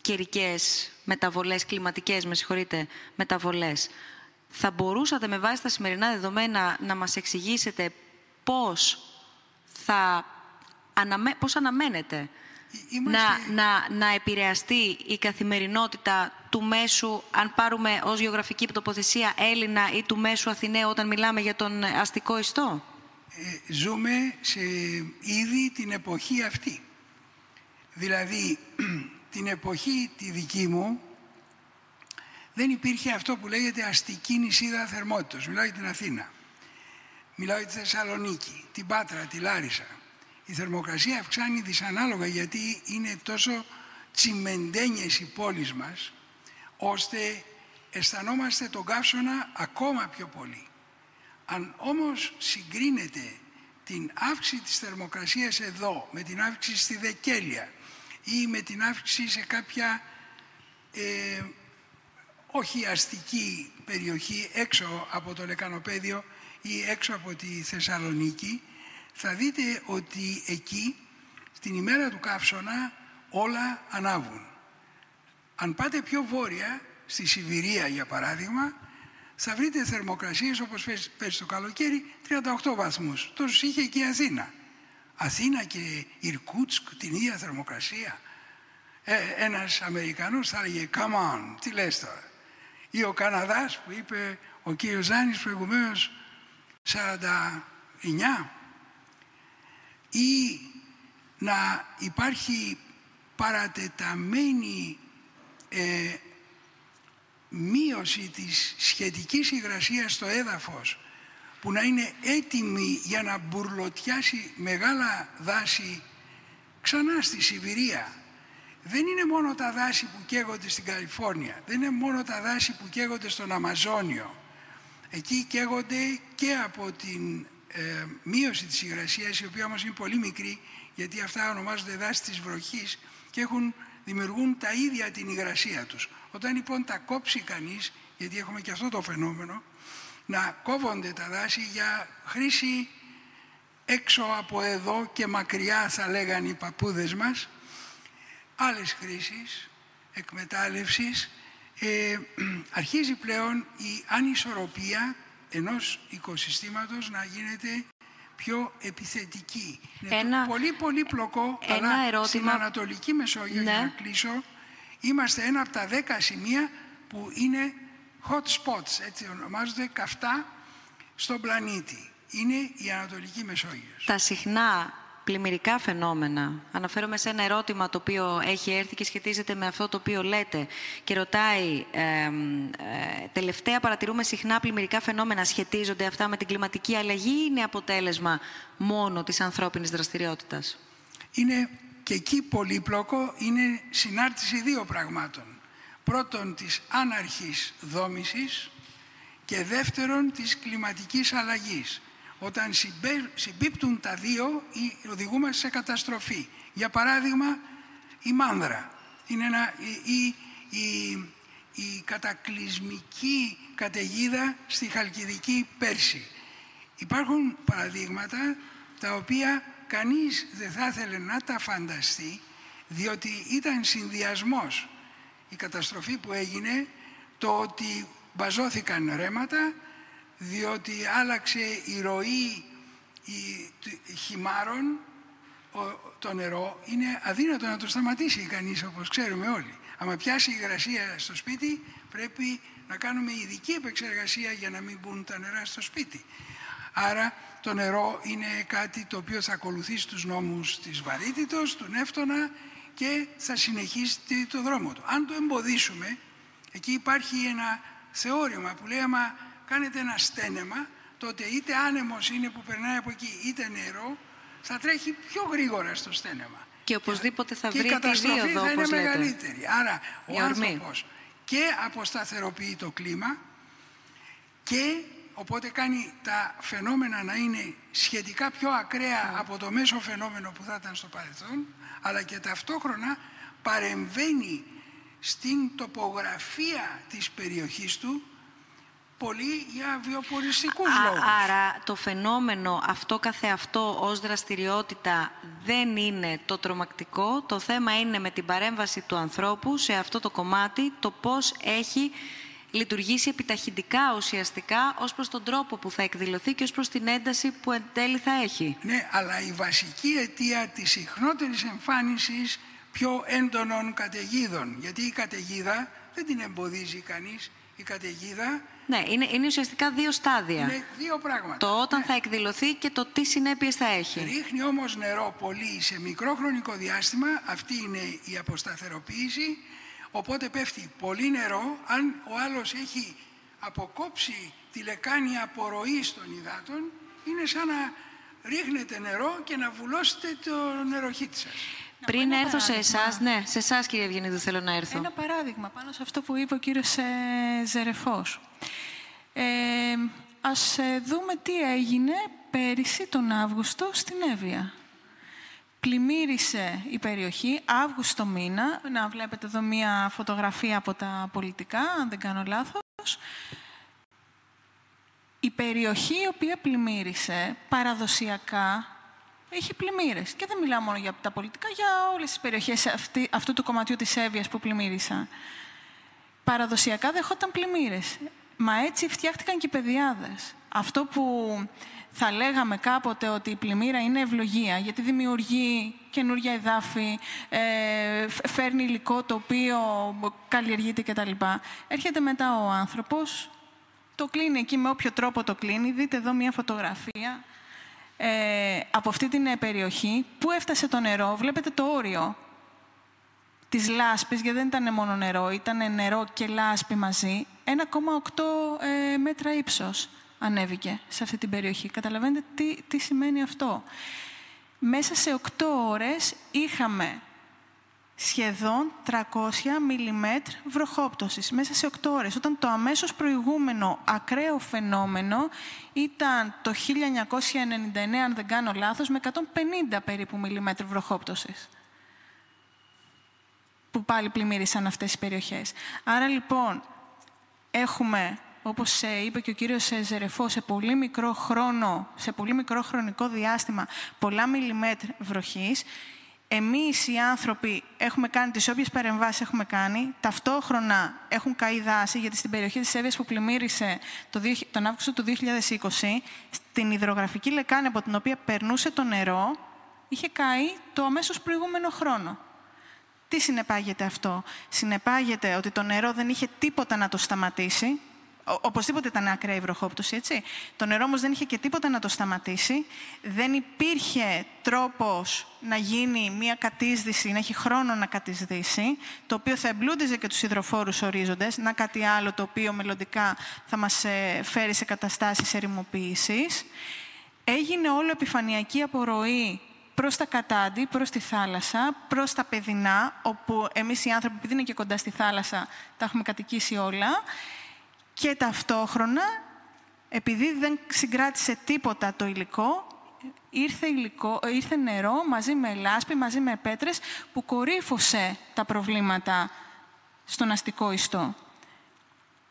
S1: καιρικές μεταβολές, κλιματικές, με συγχωρείτε, μεταβολές. Θα μπορούσατε με βάση τα σημερινά δεδομένα να μας εξηγήσετε πώς θα πώς αναμένετε να, να, να επηρεαστεί η καθημερινότητα του μέσου, αν πάρουμε ως γεωγραφική τοποθεσία Έλληνα ή του μέσου Αθηναίου όταν μιλάμε για τον αστικό ιστό;
S2: Ε, ζούμε σε ήδη την εποχή αυτή. Δηλαδή, την εποχή τη δική μου, δεν υπήρχε αυτό που λέγεται αστική νησίδα θερμότητας. Μιλάω για την Αθήνα. Μιλάω για τη Θεσσαλονίκη, την Πάτρα, τη Λάρισα. Η θερμοκρασία αυξάνει δυσανάλογα γιατί είναι τόσο τσιμεντένιες οι πόλεις μας, ώστε αισθανόμαστε τον καύσωνα ακόμα πιο πολύ. Αν όμως συγκρίνεται την αύξηση της θερμοκρασίας εδώ με την αύξηση στη Δεκέλεια ή με την αύξηση σε κάποια ε, όχι αστική περιοχή έξω από το Λεκανοπέδιο ή έξω από τη Θεσσαλονίκη, θα δείτε ότι εκεί, στην ημέρα του καύσωνα, όλα ανάβουν. Αν πάτε πιο βόρεια, στη Σιβηρία για παράδειγμα, θα βρείτε θερμοκρασίες όπως πέρσι το καλοκαίρι 38 βαθμούς. Τόσο είχε και η Αθήνα. Αθήνα και Ιρκούτσκ την ίδια θερμοκρασία. Ε, ένας Αμερικανός θα έλεγε «Come on, τι λες τώρα» ή ο Καναδάς που είπε ο κύριος Ζάνης προηγουμένως 49 ή να υπάρχει παρατεταμένη ε, μείωση της σχετικής υγρασίας στο έδαφος που να είναι έτοιμη για να μπουρλωτιάσει μεγάλα δάση ξανά στη Σιβηρία δεν είναι μόνο τα δάση που καίγονται στην Καλιφόρνια, δεν είναι μόνο τα δάση που καίγονται στον Αμαζόνιο. Εκεί καίγονται και από την ε, μείωση της υγρασίας, η οποία όμως είναι πολύ μικρή, γιατί αυτά ονομάζονται δάση της βροχής και έχουν, δημιουργούν τα ίδια την υγρασία τους. Όταν λοιπόν τα κόψει κανείς, γιατί έχουμε και αυτό το φαινόμενο, να κόβονται τα δάση για χρήση έξω από εδώ και μακριά θα λέγανε οι παππούδες μας, άλλες χρήσεις, εκμετάλλευσης, ε, αρχίζει πλέον η ανισορροπία ενός οικοσυστήματος να γίνεται πιο επιθετική. Είναι πολύ πολύ πλοκό,
S1: ένα αλλά ερώτημα...
S2: στην Ανατολική Μεσόγειο, ναι. για να κλείσω, είμαστε ένα από τα δέκα σημεία που είναι hot spots, έτσι ονομάζονται καυτά στον πλανήτη. Είναι η Ανατολική Μεσόγειος.
S1: Τα συχνά πλημμυρικά φαινόμενα. Αναφέρομαι σε ένα ερώτημα το οποίο έχει έρθει και σχετίζεται με αυτό το οποίο λέτε και ρωτάει ε, τελευταία παρατηρούμε συχνά πλημμυρικά φαινόμενα σχετίζονται αυτά με την κλιματική αλλαγή ή είναι αποτέλεσμα μόνο της ανθρώπινης δραστηριότητας;
S2: Είναι και εκεί πολύπλοκο, είναι συνάρτηση δύο πραγμάτων. Πρώτον της άναρχης δόμησης και δεύτερον της κλιματικής αλλαγής. Όταν συμπίπτουν τα δύο, οδηγούμαστε σε καταστροφή. Για παράδειγμα, η μάνδρα. Είναι ένα, η, η, η κατακλυσμική καταιγίδα στη Χαλκιδική Πέρση. Υπάρχουν παραδείγματα τα οποία κανείς δεν θα ήθελε να τα φανταστεί, διότι ήταν συνδυασμός η καταστροφή που έγινε, το ότι μπαζώθηκαν ρέματα, διότι άλλαξε η ροή η, χυμάρων, το νερό, είναι αδύνατο να το σταματήσει κανείς όπως ξέρουμε όλοι. Αν πιάσει υγρασία στο σπίτι πρέπει να κάνουμε ειδική επεξεργασία για να μην μπουν τα νερά στο σπίτι. Άρα το νερό είναι κάτι το οποίο θα ακολουθήσει τους νόμους της βαρύτητος, του νεύτωνα και θα συνεχίσει το δρόμο του. Αν το εμποδίσουμε, εκεί υπάρχει ένα θεώρημα που λέει άμα κάνετε ένα στένεμα, τότε είτε άνεμος είναι που περνάει από εκεί, είτε νερό, θα τρέχει πιο γρήγορα στο στένεμα.
S1: Και οπωσδήποτε θα βρει
S2: τη καταστροφή
S1: θα
S2: είναι
S1: λέτε.
S2: μεγαλύτερη. Άρα ο άνθρωπος και αποσταθεροποιεί το κλίμα και οπότε κάνει τα φαινόμενα να είναι σχετικά πιο ακραία από το μέσο φαινόμενο που θα ήταν στο παρελθόν, αλλά και ταυτόχρονα παρεμβαίνει στην τοπογραφία της περιοχής του πολύ για βιοποριστικούς λόγους.
S1: Άρα το φαινόμενο αυτό καθεαυτό ως δραστηριότητα δεν είναι το τρομακτικό. Το θέμα είναι με την παρέμβαση του ανθρώπου σε αυτό το κομμάτι το πώς έχει λειτουργήσει επιταχυντικά ουσιαστικά ως προς τον τρόπο που θα εκδηλωθεί και ως προς την ένταση που εν τέλει θα έχει.
S2: Ναι, αλλά η βασική αιτία της συχνότερης εμφάνισης πιο έντονων καταιγίδων. Γιατί η καταιγίδα δεν την εμποδίζει κανείς. Η καταιγίδα
S1: ναι, είναι, είναι ουσιαστικά δύο στάδια.
S2: Είναι δύο πράγματα.
S1: Το όταν
S2: ναι.
S1: θα εκδηλωθεί και το τι συνέπειες θα έχει.
S2: Ρίχνει όμως νερό πολύ σε μικρό χρονικό διάστημα, αυτή είναι η αποσταθεροποίηση, οπότε πέφτει πολύ νερό, αν ο άλλος έχει αποκόψει τη λεκάνη απορροής των υδάτων, είναι σαν να ρίχνετε νερό και να βουλώσετε το νεροχύτη σας.
S1: Πριν έρθω σε εσάς, ναι, σε εσάς κύριε Ευγενίδου θέλω να έρθω.
S3: Ένα παράδειγμα πάνω σε αυτό που είπε ο κύριος ε, Ζερεφός. Ε, ας ε, δούμε τι έγινε πέρυσι τον Αύγουστο στην Εύβοια. Πλημμύρισε η περιοχή Αύγουστο μήνα. Να βλέπετε εδώ μία φωτογραφία από τα πολιτικά, αν δεν κάνω λάθος. Η περιοχή η οποία πλημμύρισε παραδοσιακά έχει πλημμύρες. Και δεν μιλάω μόνο για τα πολιτικά, για όλες τις περιοχές αυτού του κομματιού της Εύβοιας που πλημμύρισαν. Παραδοσιακά δεχόταν πλημμύρες. Μα έτσι φτιάχτηκαν και οι παιδιάδες. Αυτό που θα λέγαμε κάποτε ότι η πλημμύρα είναι ευλογία, γιατί δημιουργεί καινούργια εδάφη, ε, φέρνει υλικό το οποίο καλλιεργείται κτλ. Έρχεται μετά ο άνθρωπος, το κλείνει εκεί με όποιο τρόπο το κλείνει. Δείτε εδώ μια φωτογραφία ε, από αυτή την ε, περιοχή, πού έφτασε το νερό, βλέπετε το όριο της λάσπης, γιατί δεν ήταν μόνο νερό, ήταν νερό και λάσπη μαζί, 1,8 ε, μέτρα ύψος ανέβηκε σε αυτή την περιοχή. Καταλαβαίνετε τι, τι σημαίνει αυτό. Μέσα σε 8 ώρες είχαμε σχεδόν 300 μιλιμέτρ βροχόπτωσης μέσα σε 8 ώρες, όταν το αμέσως προηγούμενο ακραίο φαινόμενο ήταν το 1999, αν δεν κάνω λάθος, με 150 περίπου μιλιμέτρ βροχόπτωσης που πάλι πλημμύρισαν αυτές οι περιοχές. Άρα λοιπόν έχουμε, όπως είπε και ο κύριος Ζερεφό, σε πολύ μικρό χρόνο, σε πολύ μικρό χρονικό διάστημα, πολλά μιλιμέτρ βροχής εμείς οι άνθρωποι έχουμε κάνει τις όποιες παρεμβάσεις έχουμε κάνει, ταυτόχρονα έχουν καεί δάση, γιατί στην περιοχή της Εύβοιας που πλημμύρισε τον Αύγουστο του 2020, στην υδρογραφική λεκάνη από την οποία περνούσε το νερό, είχε καεί το αμέσως προηγούμενο χρόνο. Τι συνεπάγεται αυτό; Συνεπάγεται ότι το νερό δεν είχε τίποτα να το σταματήσει, Οπωσδήποτε ήταν ακραία η βροχόπτωση, έτσι. Το νερό όμως δεν είχε και τίποτα να το σταματήσει. Δεν υπήρχε τρόπος να γίνει μια κατήσδυση, να έχει χρόνο να κατησδύσει, το οποίο θα εμπλούτιζε και τους υδροφόρους ορίζοντες, να κάτι άλλο το οποίο μελλοντικά θα μας ε, φέρει σε καταστάσεις ερημοποίησης. Έγινε όλο επιφανειακή απορροή προς τα κατάντι, προς τη θάλασσα, προς τα παιδινά, όπου εμείς οι άνθρωποι, επειδή είναι και κοντά στη θάλασσα, τα έχουμε κατοικήσει όλα και ταυτόχρονα, επειδή δεν συγκράτησε τίποτα το υλικό, ήρθε, υλικό, ήρθε νερό μαζί με λάσπη, μαζί με πέτρες, που κορύφωσε τα προβλήματα στον αστικό ιστό.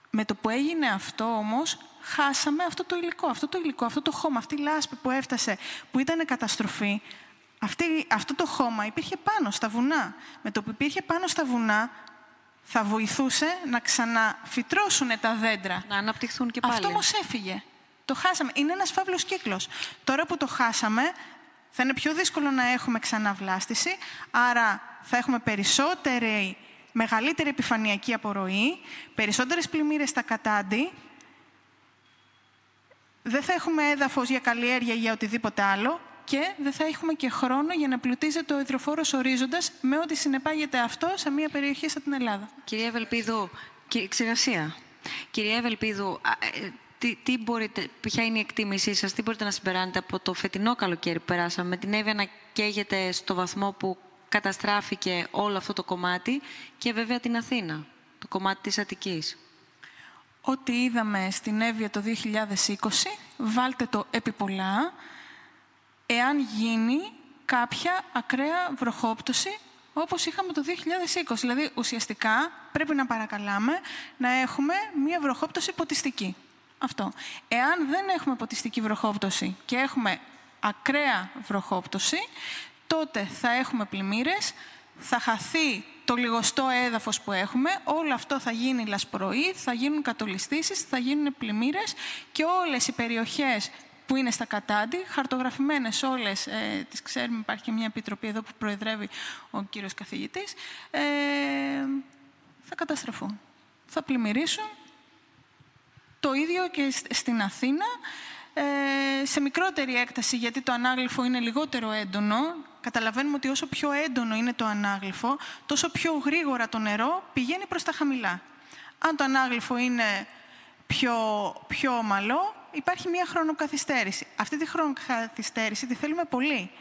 S3: Με το που έγινε αυτό όμως, χάσαμε αυτό το υλικό, αυτό το υλικό, αυτό το χώμα, αυτή η λάσπη που έφτασε, που ήταν καταστροφή, Αυτή, αυτό το χώμα υπήρχε πάνω στα βουνά. Με το που υπήρχε πάνω στα βουνά, θα βοηθούσε να ξαναφυτρώσουν τα δέντρα.
S1: Να αναπτυχθούν και πάλι.
S3: Αυτό όμως έφυγε. Το χάσαμε. Είναι ένας φαύλος κύκλος. Τώρα που το χάσαμε, θα είναι πιο δύσκολο να έχουμε ξαναβλάστηση, άρα θα έχουμε περισσότερη, μεγαλύτερη επιφανειακή απορροή, περισσότερες πλημμύρες στα κατάντι, δεν θα έχουμε έδαφος για καλλιέργεια ή για οτιδήποτε άλλο και δεν θα έχουμε και χρόνο για να πλουτίζεται ο υδροφόρος ορίζοντας με ό,τι συνεπάγεται αυτό σε μια περιοχή σαν την Ελλάδα.
S1: Κυρία Ευελπίδου, ξηρασία. Κυρία Ευελπίδου, ε, τι, τι μπορείτε, ποια είναι η εκτίμησή σας, τι μπορείτε να συμπεράνετε από το φετινό καλοκαίρι που περάσαμε, με την Εύη να καίγεται στο βαθμό που καταστράφηκε όλο αυτό το κομμάτι και βέβαια την Αθήνα, το κομμάτι της Αττικής;
S3: Ό,τι είδαμε στην Εύβοια το 2020, βάλτε το επί πολλά, εάν γίνει κάποια ακραία βροχόπτωση όπως είχαμε το 2020. Δηλαδή, ουσιαστικά πρέπει να παρακαλάμε να έχουμε μία βροχόπτωση ποτιστική. Αυτό. Εάν δεν έχουμε ποτιστική βροχόπτωση και έχουμε ακραία βροχόπτωση, τότε θα έχουμε πλημμύρες, θα χαθεί το λιγοστό έδαφος που έχουμε, όλο αυτό θα γίνει λασπροή, θα γίνουν κατολιστήσεις, θα γίνουν πλημμύρες και όλες οι περιοχές που είναι στα κατάντι, χαρτογραφημένες όλες, ε, τις ξέρουμε, υπάρχει και μια επιτροπή εδώ που προεδρεύει ο κύριος καθηγητής, ε, θα καταστραφούν. Θα πλημμυρίσουν το ίδιο και στην Αθήνα, ε, σε μικρότερη έκταση, γιατί το ανάγλυφο είναι λιγότερο έντονο. Καταλαβαίνουμε ότι όσο πιο έντονο είναι το ανάγλυφο, τόσο πιο γρήγορα το νερό πηγαίνει προς τα χαμηλά. Αν το ανάγλυφο είναι πιο, πιο ομαλό, υπάρχει μία χρονοκαθυστέρηση. Αυτή τη χρονοκαθυστέρηση τη θέλουμε πολύ,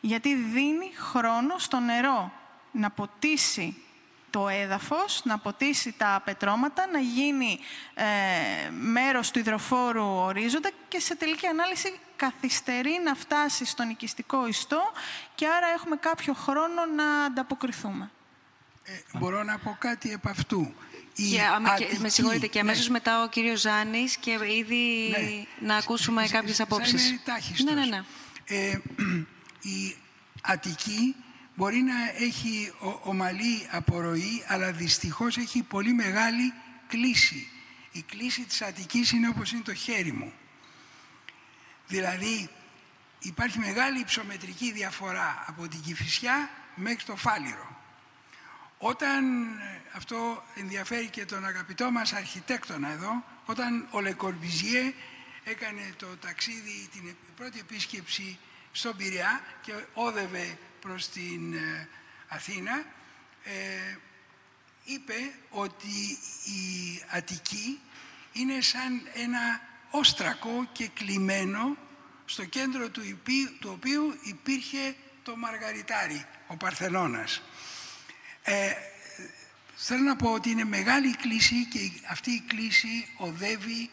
S3: γιατί δίνει χρόνο στο νερό να ποτίσει το έδαφος, να ποτίσει τα πετρώματα, να γίνει ε, μέρος του υδροφόρου ορίζοντα και σε τελική ανάλυση καθυστερεί να φτάσει στον οικιστικό ιστό και άρα έχουμε κάποιο χρόνο να ανταποκριθούμε.
S2: Ε, μπορώ να πω κάτι επ' αυτού.
S1: Η και, με συγχωρείτε, και αμέσως ναι. μετά ο κύριος Ζάνης και ήδη ναι. να ακούσουμε κάποιες απόψεις.
S2: Ναι, ναι, ναι. Ε, η Αττική μπορεί να έχει ομαλή απορροή, αλλά δυστυχώς έχει πολύ μεγάλη κλίση. Η κλίση της Αττικής είναι όπως είναι το χέρι μου. Δηλαδή υπάρχει μεγάλη υψομετρική διαφορά από την Κηφισιά μέχρι το Φάληρο. Όταν, ε, αυτό ενδιαφέρει και τον αγαπητό μας αρχιτέκτονα εδώ, όταν ο Λεκορμπιζιέ έκανε το ταξίδι, την πρώτη επίσκεψη στον Πειραιά και όδευε προς την ε, Αθήνα, ε, είπε ότι η Αττική είναι σαν ένα όστρακο και κλειμένο στο κέντρο του, του οποίου υπήρχε το Μαργαριτάρι, ο Παρθενώνας. Ε, θέλω να πω ότι είναι μεγάλη κλίση και αυτή η κλίση οδεύει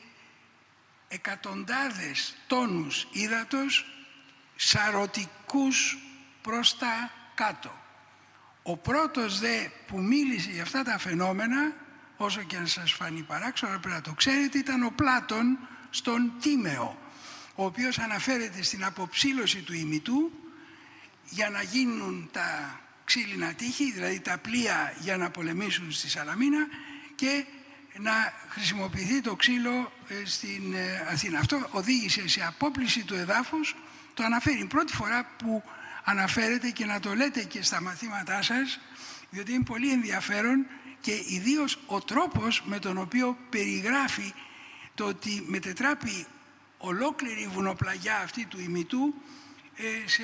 S2: εκατοντάδες τόνους ύδατος σαρωτικούς προς τα κάτω. Ο πρώτος δε που μίλησε για αυτά τα φαινόμενα, όσο και αν σας φανεί παράξενο, πρέπει να το ξέρετε, ήταν ο Πλάτων στον Τίμεο, ο οποίος αναφέρεται στην αποψήλωση του ημιτού για να γίνουν τα ξύλινα τείχη, δηλαδή τα πλοία για να πολεμήσουν στη Σαλαμίνα και να χρησιμοποιηθεί το ξύλο ε, στην ε, Αθήνα. Αυτό οδήγησε σε απόπληση του εδάφους, το αναφέρει πρώτη φορά που αναφέρετε και να το λέτε και στα μαθήματά σας, διότι είναι πολύ ενδιαφέρον και ιδίως ο τρόπος με τον οποίο περιγράφει το ότι μετετράπει ολόκληρη η βουνοπλαγιά αυτή του ημιτού ε, σε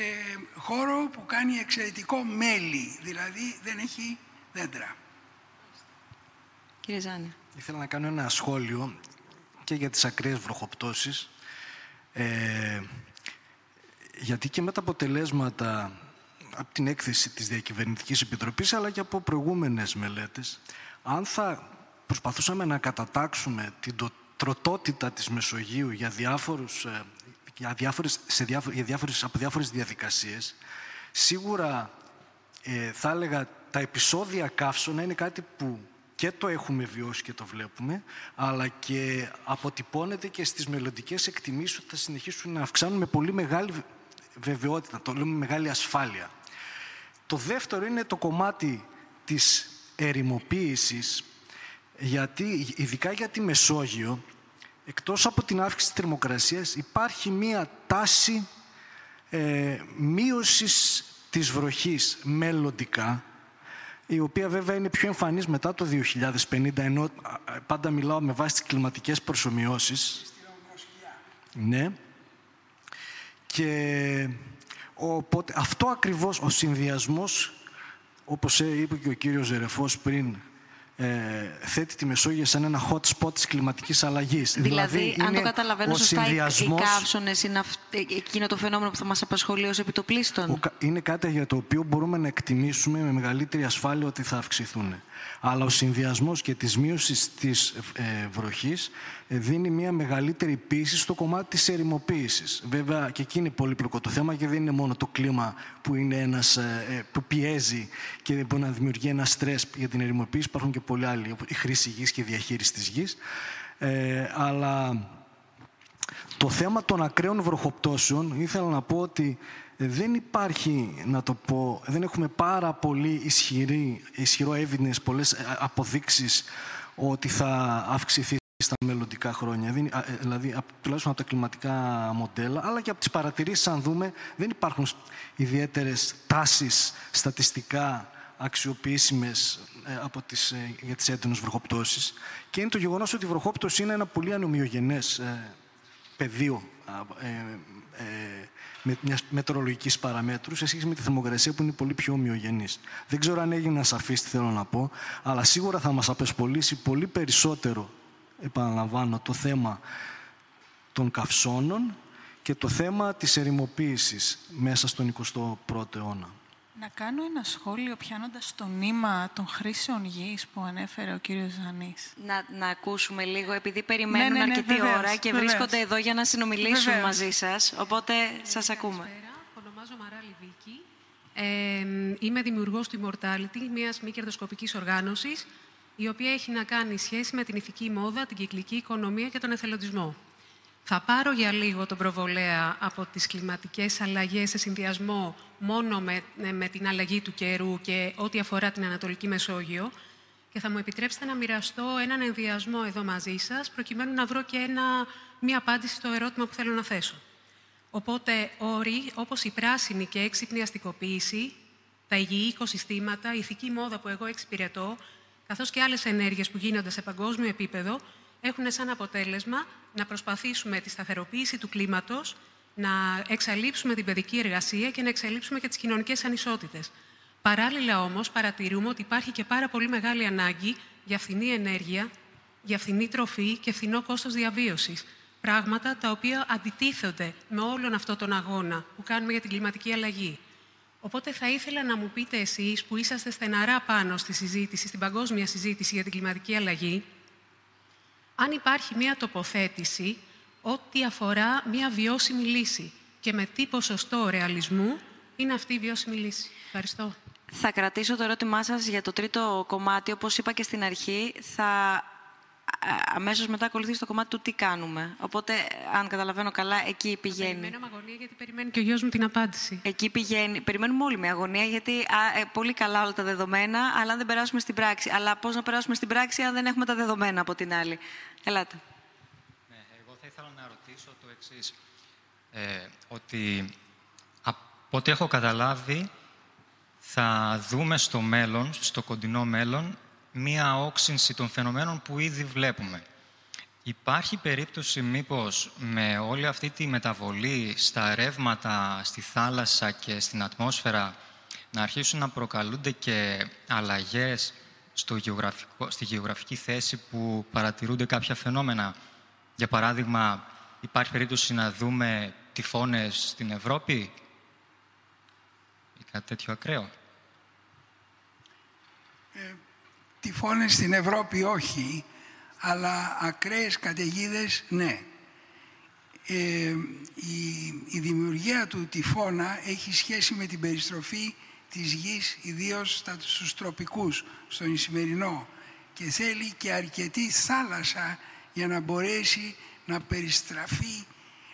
S2: χώρο που κάνει εξαιρετικό μέλι, δηλαδή δεν έχει δέντρα.
S1: Κύριε Ζάνη.
S4: Ήθελα να κάνω ένα σχόλιο και για τις ακραίες βροχοπτώσεις. Ε, γιατί και με τα αποτελέσματα από την έκθεση της Διακυβερνητικής Επιτροπής αλλά και από προηγούμενες μελέτες αν θα προσπαθούσαμε να κατατάξουμε την τροτότητα της Μεσογείου για, διάφορους, ε, για, διάφορες, σε για διάφορες, από διάφορες διαδικασίες σίγουρα ε, θα έλεγα τα επεισόδια καύσωνα είναι κάτι που και το έχουμε βιώσει και το βλέπουμε, αλλά και αποτυπώνεται και στις μελλοντικές εκτιμήσεις ότι θα συνεχίσουν να αυξάνουν με πολύ μεγάλη βεβαιότητα, το λέμε μεγάλη ασφάλεια. Το δεύτερο είναι το κομμάτι της ερημοποίησης, γιατί ειδικά για τη Μεσόγειο, εκτός από την αύξηση της θερμοκρασίας, υπάρχει μία τάση ε, μείωσης της βροχής μελλοντικά, η οποία βέβαια είναι πιο εμφανής μετά το 2050, ενώ πάντα μιλάω με βάση τις κλιματικές προσωμιώσεις. Ναι. Και οπότε αυτό ακριβώς ο συνδυασμός, όπως είπε και ο κύριος Ζερεφός πριν, ε, θέτει τη Μεσόγειο σαν ένα hot spot της κλιματικής αλλαγής.
S1: Δηλαδή, δηλαδή αν το καταλαβαίνω σωστά,
S4: συνδυασμός...
S1: οι καύσονες είναι αυ... Ε, εκείνο το φαινόμενο που θα μας απασχολεί ως επιτοπλίστων.
S4: Είναι κάτι για το οποίο μπορούμε να εκτιμήσουμε με μεγαλύτερη ασφάλεια ότι θα αυξηθούν. Αλλά ο συνδυασμός και της μείωσης της ε, βροχής ε, δίνει μια μεγαλύτερη πίεση στο κομμάτι της ερημοποίησης. Βέβαια και εκεί είναι πολύπλοκο το θέμα και δεν είναι μόνο το κλίμα που, είναι ένας, ε, που πιέζει και μπορεί να δημιουργεί ένα στρες για την ερημοποίηση. Υπάρχουν και πολλοί άλλοι, η χρήση γης και η διαχείριση της γης. Ε, αλλά το θέμα των ακραίων βροχοπτώσεων ήθελα να πω ότι δεν υπάρχει, να το πω, δεν έχουμε πάρα πολύ ισχυρή, ισχυρό evidence, πολλές αποδείξεις ότι θα αυξηθεί στα μελλοντικά χρόνια. Ε, δηλαδή, τουλάχιστον από τα κλιματικά μοντέλα, αλλά και από τις παρατηρήσεις, αν δούμε, δεν υπάρχουν ιδιαίτερες τάσεις στατιστικά αξιοποιήσιμες ε, από τις, ε, για τις έντονες βροχοπτώσεις. Και είναι το γεγονός ότι η βροχόπτωση είναι ένα πολύ ανομοιογενές πεδίο με μιας μετρολογικής παραμέτρου σε σχέση με τη θερμοκρασία που είναι πολύ πιο ομοιογενής. Δεν ξέρω αν έγινε σαφή τι θέλω να πω, αλλά σίγουρα θα μας απεσπολίσει πολύ περισσότερο επαναλαμβάνω, το θέμα των καυσώνων και το θέμα της ερημοποίησης μέσα στον 21ο αιώνα.
S3: Να κάνω ένα σχόλιο πιάνοντας το νήμα των χρήσεων γης που ανέφερε ο κύριος Ζανής.
S1: Να, να ακούσουμε λίγο, επειδή περιμένουν ναι, ναι, ναι, αρκετή ώρα και βρίσκονται εδώ για να συνομιλήσουν μαζί σας, οπότε σας ακούμε.
S10: Καλησπέρα, ονομάζομαι Μαράλη Βίκη. Ε, είμαι δημιουργός του Immortality, μιας μη κερδοσκοπικής οργάνωσης η οποία έχει να κάνει σχέση με την ηθική μόδα, την κυκλική οικονομία και τον εθελοντισμό. Θα πάρω για λίγο τον προβολέα από τις κλιματικές αλλαγές σε συνδυασμό μόνο με, ε, με την αλλαγή του καιρού και ό,τι αφορά την Ανατολική Μεσόγειο και θα μου επιτρέψετε να μοιραστώ έναν ενδιασμό εδώ μαζί σας προκειμένου να βρω και ένα, μία απάντηση στο ερώτημα που θέλω να θέσω. Οπότε, όροι όπως η πράσινη και έξυπνη αστικοποίηση, τα υγιή οικοσυστήματα, η ηθική μόδα που εγώ εξυπηρετώ, καθώς και άλλες ενέργειες που γίνονται σε παγκόσμιο επίπεδο, έχουν σαν αποτέλεσμα να προσπαθήσουμε τη σταθεροποίηση του κλίματος, να εξαλείψουμε την παιδική εργασία και να εξαλείψουμε και τις κοινωνικές ανισότητες. Παράλληλα όμως, παρατηρούμε ότι υπάρχει και πάρα πολύ μεγάλη ανάγκη για φθηνή ενέργεια, για φθηνή τροφή και φθηνό κόστος διαβίωσης. Πράγματα τα οποία αντιτίθονται με όλον αυτό τον αγώνα που κάνουμε για την κλιματική αλλαγή. Οπότε θα ήθελα να μου πείτε εσείς που είσαστε στεναρά πάνω στη συζήτηση, στην παγκόσμια συζήτηση για την κλιματική αλλαγή, αν υπάρχει μία τοποθέτηση ό,τι αφορά μία βιώσιμη λύση και με τι ποσοστό ρεαλισμού είναι αυτή η βιώσιμη λύση. Ευχαριστώ.
S1: Θα κρατήσω το ερώτημά σας για το τρίτο κομμάτι. Όπως είπα και στην αρχή, θα αμέσως μετά ακολουθεί το κομμάτι του τι κάνουμε. Οπότε, αν καταλαβαίνω καλά, εκεί πηγαίνει.
S10: Περιμένω με αγωνία γιατί περιμένει και ο γιος μου την απάντηση.
S1: Εκεί πηγαίνει. Περιμένουμε όλοι με αγωνία γιατί α, ε, πολύ καλά όλα τα δεδομένα, αλλά αν δεν περάσουμε στην πράξη. Αλλά πώς να περάσουμε στην πράξη αν δεν έχουμε τα δεδομένα από την άλλη. Ελάτε.
S7: Ναι, εγώ θα ήθελα να ρωτήσω το εξής. Ε, ότι από ό,τι έχω καταλάβει θα δούμε στο μέλλον, στο κοντινό μέλλον, μία όξυνση των φαινομένων που ήδη βλέπουμε. Υπάρχει περίπτωση μήπως με όλη αυτή τη μεταβολή στα ρεύματα, στη θάλασσα και στην ατμόσφαιρα να αρχίσουν να προκαλούνται και αλλαγές στο γεωγραφικό, στη γεωγραφική θέση που παρατηρούνται κάποια φαινόμενα; Για παράδειγμα, υπάρχει περίπτωση να δούμε τυφώνες στην Ευρώπη ή κάτι τέτοιο ακραίο;
S2: Ε, τυφώνες στην Ευρώπη όχι, αλλά ακραίες καταιγίδες ναι. Ε, η, η δημιουργία του τυφώνα έχει σχέση με την περιστροφή της γης, ιδίως στους τροπικούς, στον Ισημερινό και θέλει και αρκετή θάλασσα για να μπορέσει να περιστραφεί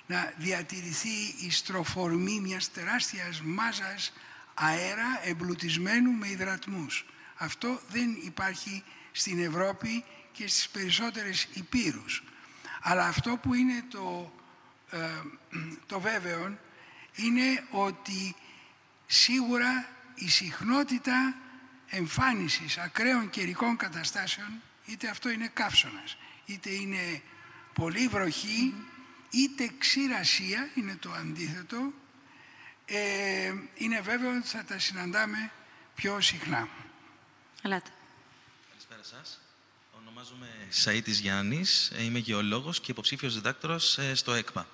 S2: να διατηρηθεί η στροφορμή μιας τεράστιας μάζας αέρα εμπλουτισμένου με υδρατμούς. Αυτό δεν υπάρχει στην Ευρώπη και στις περισσότερες υπήρους. Αλλά αυτό που είναι το, ε, το βέβαιο είναι ότι σίγουρα η συχνότητα εμφάνισης ακραίων καιρικών καταστάσεων, είτε αυτό είναι καύσωνας, είτε είναι πολύ βροχή, είτε ξηρασία, είναι το αντίθετο, ε, είναι βέβαιο ότι θα τα συναντάμε πιο συχνά.
S1: Ελάτε.
S11: Καλησπέρα σας. Ονομάζομαι Σαΐτης Γιάννης, ε, είμαι γεωλόγος και υποψήφιος διδάκτορας ε, στο ΕΚΠΑ.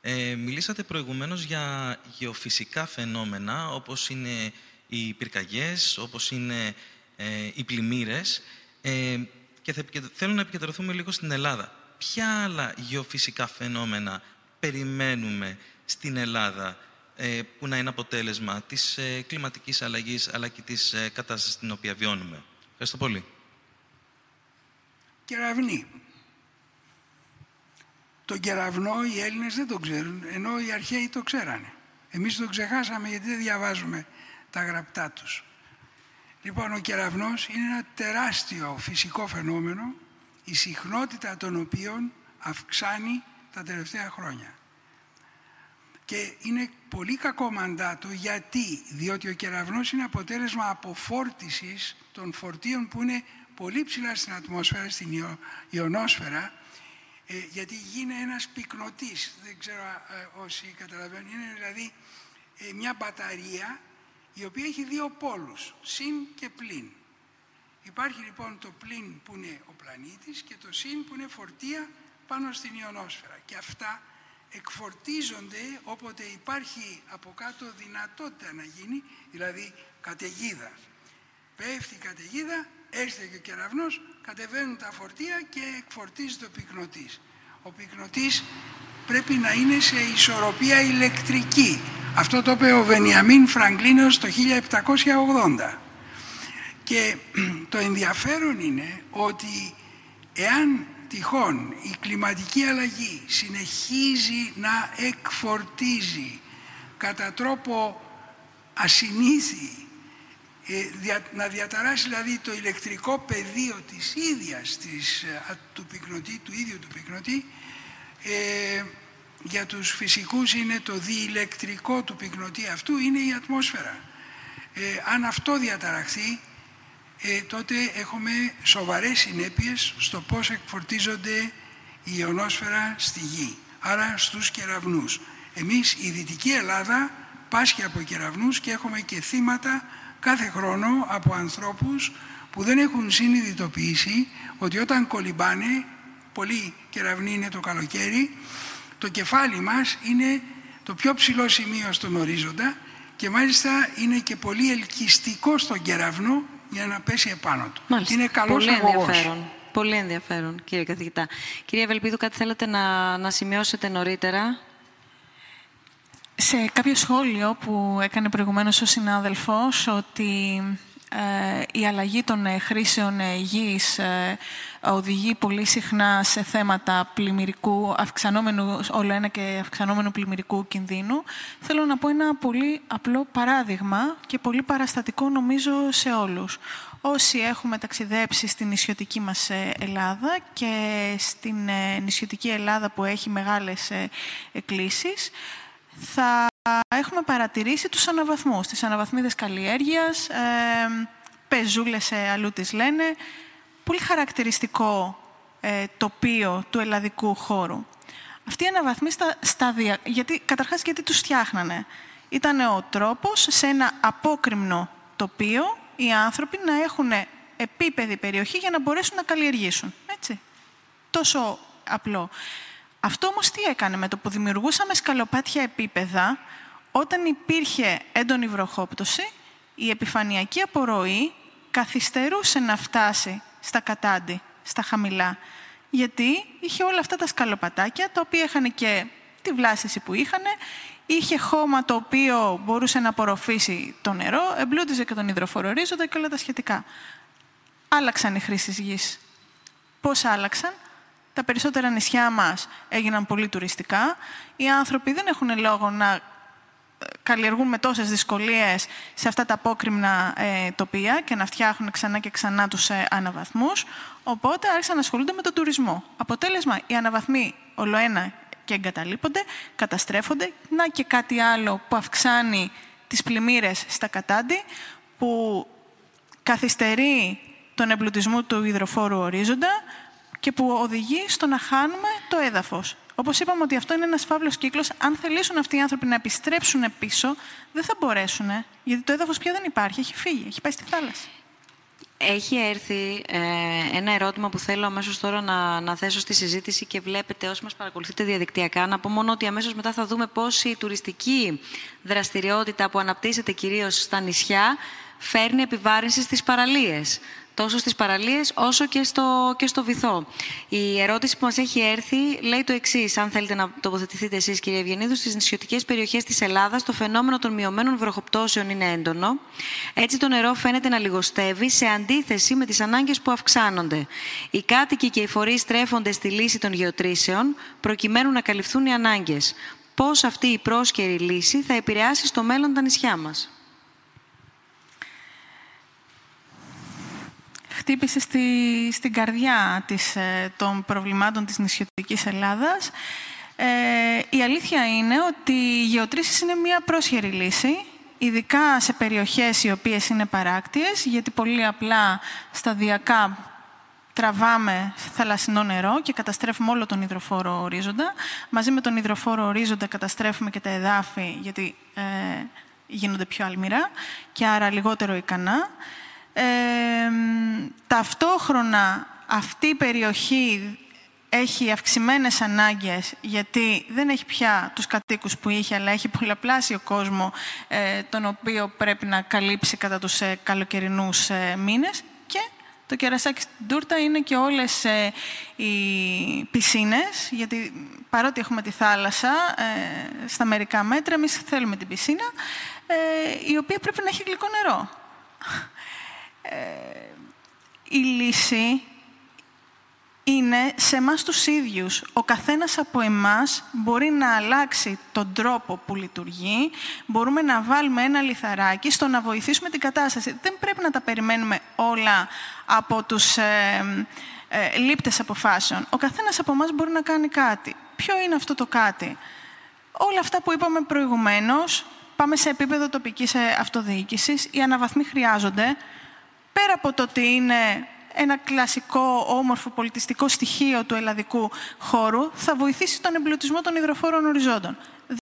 S11: Ε, μιλήσατε προηγουμένως για γεωφυσικά φαινόμενα, όπως είναι οι πυρκαγιές, όπως είναι ε, οι πλημμύρες. Ε, και θα, θέλω να επικεντρωθούμε λίγο στην Ελλάδα. Ποια άλλα γεωφυσικά φαινόμενα περιμένουμε στην Ελλάδα ε, που να είναι αποτέλεσμα της ε, κλιματικής αλλαγής αλλά και της ε, κατάστασης στην οποία βιώνουμε. Ευχαριστώ πολύ.
S2: Κεραυνή. Τον κεραυνό οι Έλληνες δεν τον ξέρουν, ενώ οι αρχαίοι το ξέρανε. Εμείς το ξεχάσαμε γιατί δεν διαβάζουμε τα γραπτά τους. Λοιπόν, ο κεραυνός είναι ένα τεράστιο φυσικό φαινόμενο, η συχνότητα των οποίων αυξάνει τα τελευταία χρόνια. Και είναι πολύ κακό μαντάτο γιατί, διότι ο κεραυνός είναι αποτέλεσμα αποφόρτισης των φορτίων που είναι πολύ ψηλά στην ατμόσφαιρα, στην ιονόσφαιρα, ε, γιατί γίνει ένας πυκνοτής, δεν ξέρω ε, όσοι καταλαβαίνουν, είναι δηλαδή ε, μια μπαταρία η οποία έχει δύο πόλους, συν και πλην. Υπάρχει λοιπόν το πλην που είναι ο πλανήτης και το συν που είναι φορτία πάνω στην ιονόσφαιρα. Και αυτά εκφορτίζονται όποτε υπάρχει από κάτω δυνατότητα να γίνει, δηλαδή καταιγίδα. Πέφτει η καταιγίδα, έρχεται και ο κεραυνός, κατεβαίνουν τα φορτία και εκφορτίζει το πυκνοτής. Ο πυκνοτής πρέπει να είναι σε ισορροπία ηλεκτρική. Αυτό το είπε ο Βενιαμίν Φραγκλίνος το 1780. Και το ενδιαφέρον είναι ότι εάν τυχόν η κλιματική αλλαγή συνεχίζει να εκφορτίζει κατά τρόπο ασυνήθι ε, να διαταράσει δηλαδή το ηλεκτρικό πεδίο της ίδιας της, ε, του, πυκνοτή, του ίδιου του πυκνοτή ε, για τους φυσικούς είναι το διηλεκτρικό του πυκνοτή αυτού είναι η ατμόσφαιρα. αν αυτό διαταραχθεί ε, τότε έχουμε σοβαρές συνέπειες στο πώς εκφορτίζονται η ιονόσφαιρα στη γη, άρα στους κεραυνούς. Εμείς η Δυτική Ελλάδα πάσχει από κεραυνούς και έχουμε και θύματα κάθε χρόνο από ανθρώπους που δεν έχουν συνειδητοποιήσει ότι όταν κολυμπάνε, πολύ κεραυνοί είναι το καλοκαίρι, το κεφάλι μας είναι το πιο ψηλό σημείο στον ορίζοντα και μάλιστα είναι και πολύ ελκυστικό στον κεραυνό για να πέσει επάνω του.
S1: Μάλιστα.
S2: Είναι καλός
S1: Πολύ
S2: αγωγός.
S1: ενδιαφέρον. Πολύ ενδιαφέρον, κύριε καθηγητά. Κύριε Ευελπίδου, κάτι θέλετε να, να σημειώσετε νωρίτερα;
S3: Σε κάποιο σχόλιο που έκανε προηγουμένως ο συνάδελφος ότι ε, η αλλαγή των ε, χρήσεων ε, γης ε, οδηγεί πολύ συχνά σε θέματα πλημμυρικού, αυξανόμενου, όλο ένα και αυξανόμενου πλημμυρικού κινδύνου. Θέλω να πω ένα πολύ απλό παράδειγμα και πολύ παραστατικό νομίζω σε όλους. Όσοι έχουμε ταξιδέψει στην νησιωτική μας Ελλάδα και στην νησιωτική Ελλάδα που έχει μεγάλες εκκλήσεις, θα έχουμε παρατηρήσει τους αναβαθμούς, τις αναβαθμίδες καλλιέργειας, ε, πεζούλες αλλού τις λένε, πολύ χαρακτηριστικό ε, τοπίο του ελλαδικού χώρου. Αυτή η αναβαθμή στα στάδια, γιατί, καταρχάς γιατί τους φτιάχνανε. Ήταν ο τρόπος σε ένα απόκριμνο τοπίο οι άνθρωποι να έχουν επίπεδη περιοχή για να μπορέσουν να καλλιεργήσουν. Έτσι. Τόσο απλό. Αυτό όμως τι έκανε με το που δημιουργούσαμε σκαλοπάτια επίπεδα, όταν υπήρχε έντονη βροχόπτωση, η επιφανειακή απορροή καθυστερούσε να φτάσει στα κατάντι, στα χαμηλά. Γιατί είχε όλα αυτά τα σκαλοπατάκια, τα οποία είχαν και τη βλάστηση που είχαν, είχε χώμα το οποίο μπορούσε να απορροφήσει το νερό, εμπλούτιζε και τον υδροφορορίζοντα και όλα τα σχετικά. Άλλαξαν οι χρήσεις γης. Πώς άλλαξαν; Τα περισσότερα νησιά μας έγιναν πολύ τουριστικά. Οι άνθρωποι δεν έχουν λόγο να ε, καλλιεργούν με τόσες δυσκολίες σε αυτά τα απόκριμνα ε, τοπία και να φτιάχνουν ξανά και ξανά τους ε, αναβαθμούς. Οπότε άρχισαν να ασχολούνται με τον τουρισμό. Αποτέλεσμα, οι αναβαθμοί ολοένα και εγκαταλείπονται, καταστρέφονται. Να και κάτι άλλο που αυξάνει τις πλημμύρες στα κατάντη, που καθυστερεί τον εμπλουτισμό του υδροφόρου ορίζοντα και που οδηγεί στο να χάνουμε το έδαφος. Όπως είπαμε ότι αυτό είναι ένας φαύλος κύκλος, αν θελήσουν αυτοί οι άνθρωποι να επιστρέψουν πίσω, δεν θα μπορέσουν, γιατί το έδαφος πια δεν υπάρχει, έχει φύγει, έχει πάει στη θάλασσα.
S1: Έχει έρθει ε, ένα ερώτημα που θέλω αμέσως τώρα να, να θέσω στη συζήτηση και βλέπετε όσοι μας παρακολουθείτε διαδικτυακά. Να πω μόνο ότι αμέσως μετά θα δούμε πώς η τουριστική δραστηριότητα που αναπτύσσεται κυρίως στα νησιά φέρνει επιβάρυνση στις παραλίες τόσο στις παραλίες όσο και στο, και στο βυθό. Η ερώτηση που μας έχει έρθει λέει το εξής, αν θέλετε να τοποθετηθείτε εσείς κύριε Ευγενίδου, στις νησιωτικές περιοχές της Ελλάδας το φαινόμενο των μειωμένων βροχοπτώσεων είναι έντονο. Έτσι το νερό φαίνεται να λιγοστεύει σε αντίθεση με τις ανάγκες που αυξάνονται. Οι κάτοικοι και οι φορείς στρέφονται στη λύση των γεωτρήσεων προκειμένου να καλυφθούν οι ανάγκες. Πώς αυτή η πρόσκαιρη λύση θα επηρεάσει στο μέλλον τα νησιά μας;
S3: Χτύπησε στη, στην καρδιά της, ε, των προβλημάτων της νησιωτικής Ελλάδας. Ε, η αλήθεια είναι ότι οι γεωτρήσεις είναι μια πρόσχερη λύση, ειδικά σε περιοχές οι οποίες είναι παράκτιες, γιατί πολύ απλά σταδιακά τραβάμε θαλασσινό νερό και καταστρέφουμε όλο τον υδροφόρο ορίζοντα. Μαζί με τον υδροφόρο ορίζοντα καταστρέφουμε και τα εδάφη, γιατί ε, γίνονται πιο αλμυρά και άρα λιγότερο ικανά ταυτόχρονα αυτή η περιοχή έχει αυξημένες ανάγκες γιατί δεν έχει πια τους κατοίκους που είχε αλλά έχει πολλαπλάσιο κόσμο ε, τον οποίο πρέπει να καλύψει κατά τους ε, καλοκαιρινούς ε, μήνες και το κερασάκι στην τούρτα είναι και όλες ε, οι πισίνες γιατί παρότι έχουμε τη θάλασσα ε, στα μερικά μέτρα εμείς θέλουμε την πισίνα η οποία πρέπει να έχει γλυκό νερό. Ε, η λύση είναι σε εμάς τους ίδιους. Ο καθένας από εμάς μπορεί να αλλάξει τον τρόπο που λειτουργεί, μπορούμε να βάλουμε ένα λιθαράκι στο να βοηθήσουμε την κατάσταση. Δεν πρέπει να τα περιμένουμε όλα από τους ε, ε, λήπτες αποφάσεων. Ο καθένας από εμάς μπορεί να κάνει κάτι. Ποιο είναι αυτό το κάτι; Όλα αυτά που είπαμε προηγουμένως, πάμε σε επίπεδο τοπικής ε, αυτοδιοίκησης, οι αναβαθμοί χρειάζονται, πέρα από το ότι είναι ένα κλασικό, όμορφο πολιτιστικό στοιχείο του ελλαδικού χώρου, θα βοηθήσει τον εμπλουτισμό των υδροφόρων οριζόντων.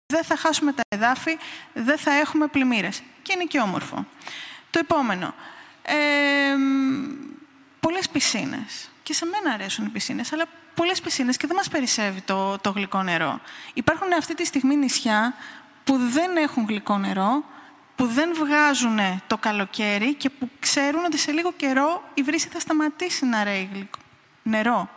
S3: Δεν θα χάσουμε τα εδάφη, δεν θα έχουμε πλημμύρες. Και είναι και όμορφο. Το επόμενο. Ε, πολλές πισίνες. Και σε μένα αρέσουν οι πισίνες, αλλά πολλές πισίνες και δεν μας περισσεύει το, το γλυκό νερό. Υπάρχουν αυτή τη στιγμή νησιά που δεν έχουν γλυκό νερό, που δεν βγάζουν το καλοκαίρι και που ξέρουν ότι σε λίγο καιρό η βρύση θα σταματήσει να ρέει νερό.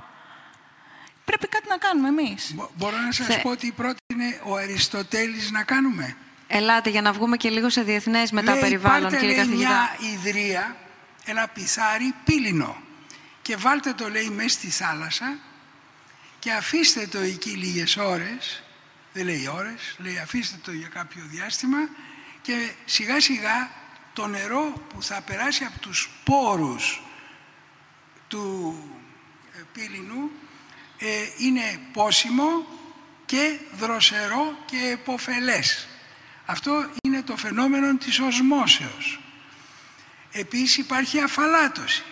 S3: Πρέπει κάτι να κάνουμε εμείς.
S2: Μπορώ να σας πω ότι πρότεινε ο Αριστοτέλης να κάνουμε.
S1: Ελάτε για να βγούμε και λίγο σε διεθνές μετά λέει, περιβάλλον,
S2: πάρτε,
S1: κύριε
S2: καθηγητά. μια ιδρία, ένα πισάρι πύλινο και βάλτε το λέει μέσα στη θάλασσα και αφήστε το εκεί λίγες ώρες, δεν λέει ώρες, λέει αφήστε το για κάποιο διάστημα και σιγά σιγά το νερό που θα περάσει από τους πόρους του ε, πύληνου ε, είναι πόσιμο και δροσερό και εποφελές. Αυτό είναι το φαινόμενο της οσμόσεως. Επίσης υπάρχει αφαλάτωση.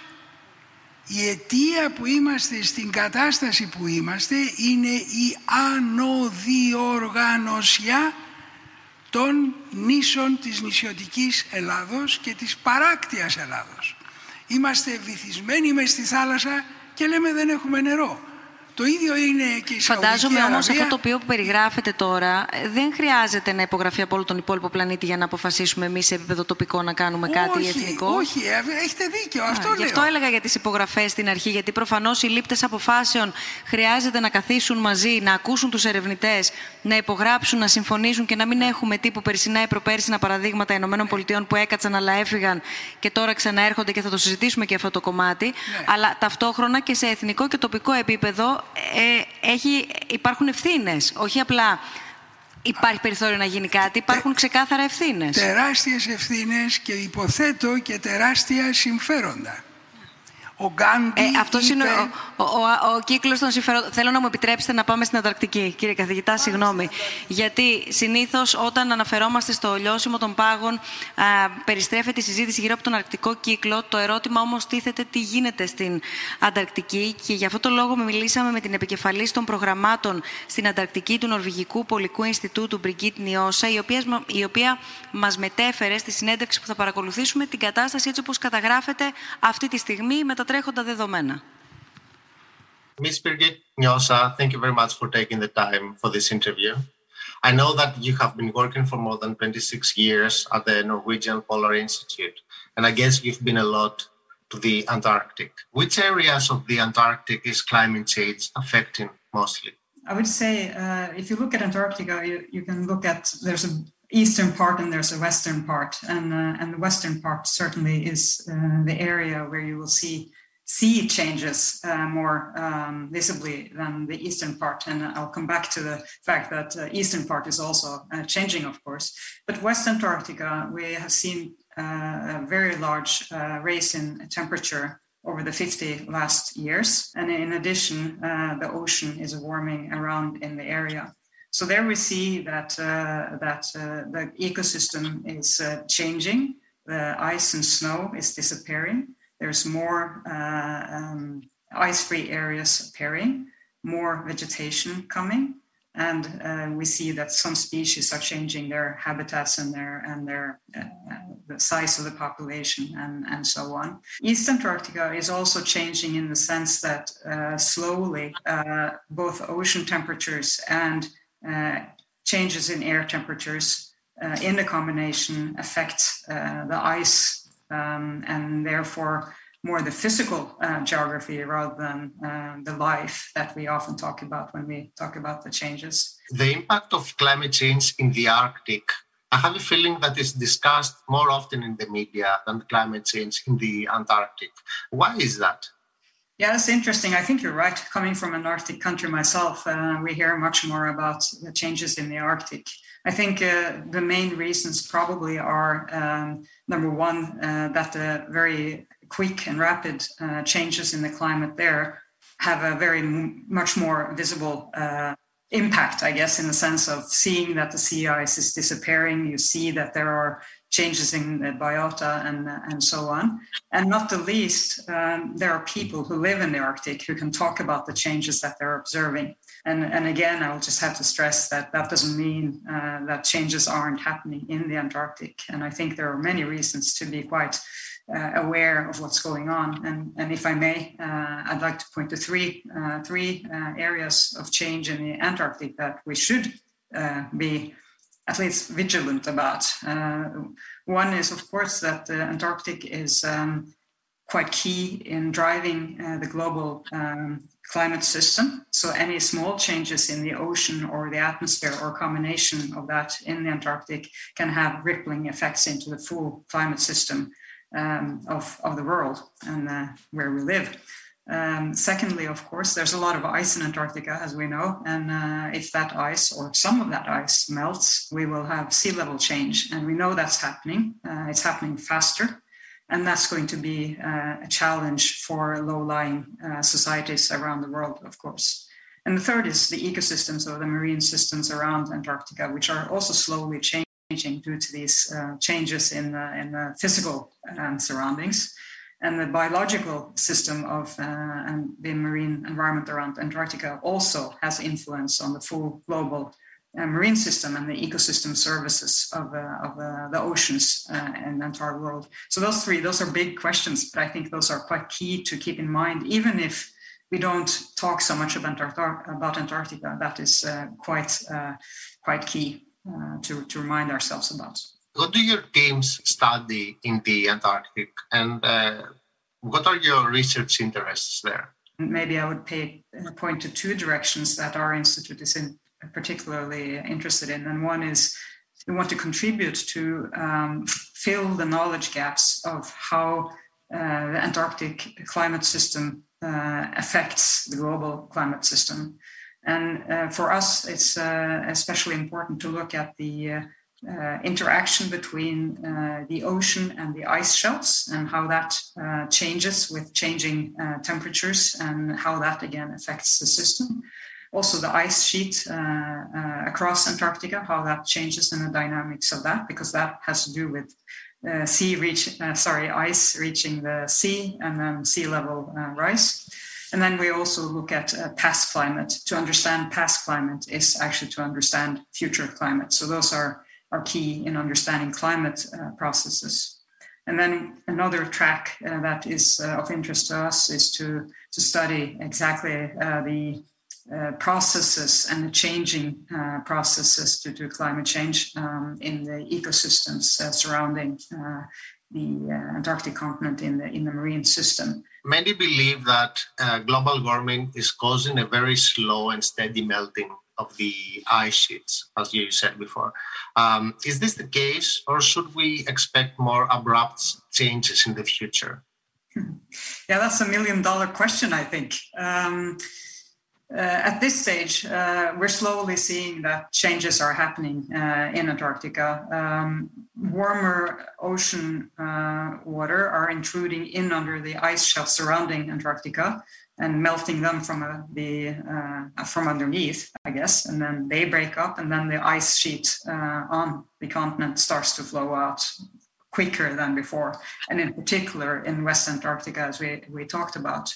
S2: Η αιτία που είμαστε στην κατάσταση που είμαστε είναι η ανοδιοργανωσιά των νήσων της νησιωτικής Ελλάδος και της παράκτιας Ελλάδος. Είμαστε βυθισμένοι μες στη θάλασσα και λέμε δεν έχουμε νερό. Το ίδιο είναι και η
S1: Φαντάζομαι όμως αυτό το οποίο περιγράφεται τώρα ε, δεν χρειάζεται να υπογραφεί από όλο τον υπόλοιπο πλανήτη για να αποφασίσουμε εμείς σε επίπεδο τοπικό να κάνουμε κάτι
S2: όχι,
S1: εθνικό;
S2: Όχι, ε, έχετε δίκιο. Αυτό λέω.
S1: Γι' αυτό έλεγα για τις υπογραφές στην αρχή. Γιατί προφανώς οι λήπτες αποφάσεων χρειάζεται να καθίσουν μαζί, να ακούσουν τους ερευνητές, να υπογράψουν, να συμφωνήσουν και να μην έχουμε τύπου περσινά ή προπέρσινα παραδείγματα ΗΠΑ που έκατσαν αλλά έφυγαν και τώρα ξαναέρχονται και θα το συζητήσουμε και αυτό το κομμάτι. Ναι. Αλλά ταυτόχρονα και σε εθνικό και τοπικό επίπεδο ε, έχει, υπάρχουν ευθύνες. Όχι απλά υπάρχει περιθώριο να γίνει κάτι, υπάρχουν ξεκάθαρα ευθύνες.
S2: Τεράστιες ευθύνες και υποθέτω και τεράστια συμφέροντα. Ο Γκάντι
S1: ε, αυτός
S2: είπε...
S1: είναι ο, ο, ο, ο κύκλος των συμφερόντων. Θέλω να μου επιτρέψετε να πάμε στην Ανταρκτική, κύριε καθηγητά, συγγνώμη. Γιατί συνήθως όταν αναφερόμαστε στο λιώσιμο των πάγων, α, περιστρέφεται η συζήτηση γύρω από τον Αρκτικό κύκλο. Το ερώτημα όμως τίθεται τι γίνεται στην Ανταρκτική. Και γι' αυτό το λόγο μιλήσαμε με την επικεφαλής των προγραμμάτων στην Ανταρκτική του Νορβηγικού Πολικού Ινστιτούτου, Μπριγκίτ Νιώσα, η οποία, η οποία μας μετέφερε στη συνέντευξη που θα παρακολουθήσουμε την κατάσταση έτσι όπως καταγράφεται αυτή τη στιγμή με τα τρέχοντα δεδομένα.
S12: Ms. Birgit Nyosa, thank you very much for taking the time for this interview. I know that you have been working for more than 26 years at the Norwegian Polar Institute, and I guess you've been a lot to the Antarctic. Which areas of the Antarctic is climate change affecting mostly?
S13: I would say uh, if you look at Antarctica, you, you can look at there's a eastern part and there's a western part, and uh, and the western part certainly is uh, the area where you will see see changes uh, more um, visibly than the eastern part. And I'll come back to the fact that uh, eastern part is also uh, changing, of course. But West Antarctica, we have seen uh, a very large uh, raise in temperature over the 50 last years. And in addition, uh, the ocean is warming around in the area. So there we see that, that the ecosystem is changing. The ice and snow is disappearing there's more uh, um, ice-free areas appearing, more vegetation coming, and uh, we see that some species are changing their habitats and their and their uh, the size of the population and and so on. East Antarctica is also changing in the sense that uh, slowly uh, both ocean temperatures and uh, changes in air temperatures in the combination affect the ice um, and therefore more the physical uh, geography rather than uh, the life that we often talk about when we talk about the changes.
S12: The impact of climate change in the Arctic, I have a feeling that is discussed more often in the media than climate change in the Antarctic. Why is that?
S13: Yeah, that's interesting. I think you're right. Coming from an Arctic country myself, uh, we hear much more about the changes in the Arctic. I think uh, the main reasons probably are um, number one, uh, that the very quick and rapid uh, changes in the climate there have a very m- much more visible uh, impact, I guess, in the sense of seeing that the sea ice is disappearing. You see that there are changes in the biota and, and so on. And not the least, um, there are people who live in the Arctic who can talk about the changes that they're observing. And, and again, I'll just have to stress that that doesn't mean uh, that changes aren't happening in the Antarctic. And I think there are many reasons to be quite uh, aware of what's going on. And, and if I may, uh, I'd like to point to three, uh, three uh, areas of change in the Antarctic that we should uh, be at least vigilant about. one is, of course, that the Antarctic is um, quite key in driving the global um, climate system. So any small changes in the ocean or the atmosphere or combination of that in the Antarctic can have rippling effects into the full climate system um, of, of the world and uh, where we live. Um, secondly, of course, there's a lot of ice in Antarctica, as we know, and uh, if that ice or some of that ice melts, we will have sea level change, and we know that's happening. Uh, it's happening faster and that's going to be uh, a challenge for low-lying uh, societies around the world, of course. And the third is the ecosystems or the marine systems around Antarctica, which are also slowly changing due to these uh, changes in the, in the physical um, surroundings. And the biological system of uh, and the marine environment around Antarctica also has influence on the full global marine system and the ecosystem services of, uh, of uh, the oceans uh, and the entire world. So those three, those are big questions, but I think those are quite key to keep in mind, even if we don't talk so much about, about Antarctica. That is uh, quite uh, quite key to, to remind ourselves about.
S12: What do your teams study in the Antarctic, and what are your research interests there?
S13: Maybe I would pay, point to two directions that our institute is in particularly interested in. And one is we want to contribute to um, fill the knowledge gaps of how uh, the Antarctic climate system uh, affects the global climate system. And uh, for us, it's uh, especially important to look at the uh, uh, interaction between the ocean and the ice shelves and how that changes with changing temperatures and how that again affects the system also the ice sheet uh, uh, across Antarctica, how that changes in the dynamics of that, because that has to do with uh, sea reach, sorry, ice reaching the sea and then sea level rise. And then we also look at uh, past climate. To understand past climate is actually to understand future climate. So those are, are key in understanding climate uh, processes. And then another track uh, that is of interest to us is to, to study exactly the uh, processes and the changing uh, processes due to climate change um, in the ecosystems uh, surrounding uh, the uh, Antarctic continent in the in the marine system.
S12: Many believe that global warming is causing a very slow and steady melting of the ice sheets, as you said before. Um, is this the case, or should we expect more abrupt changes in the future?
S13: Yeah, that's a million dollar question, I think. Um, at this stage, uh, we're slowly seeing that changes are happening uh, in Antarctica. Um, warmer ocean uh, water are intruding in under the ice shelf surrounding Antarctica and melting them from uh, the uh, from underneath, I guess. And then they break up, and then the ice sheet on the continent starts to flow out quicker than before, and in particular in West Antarctica, as we we talked about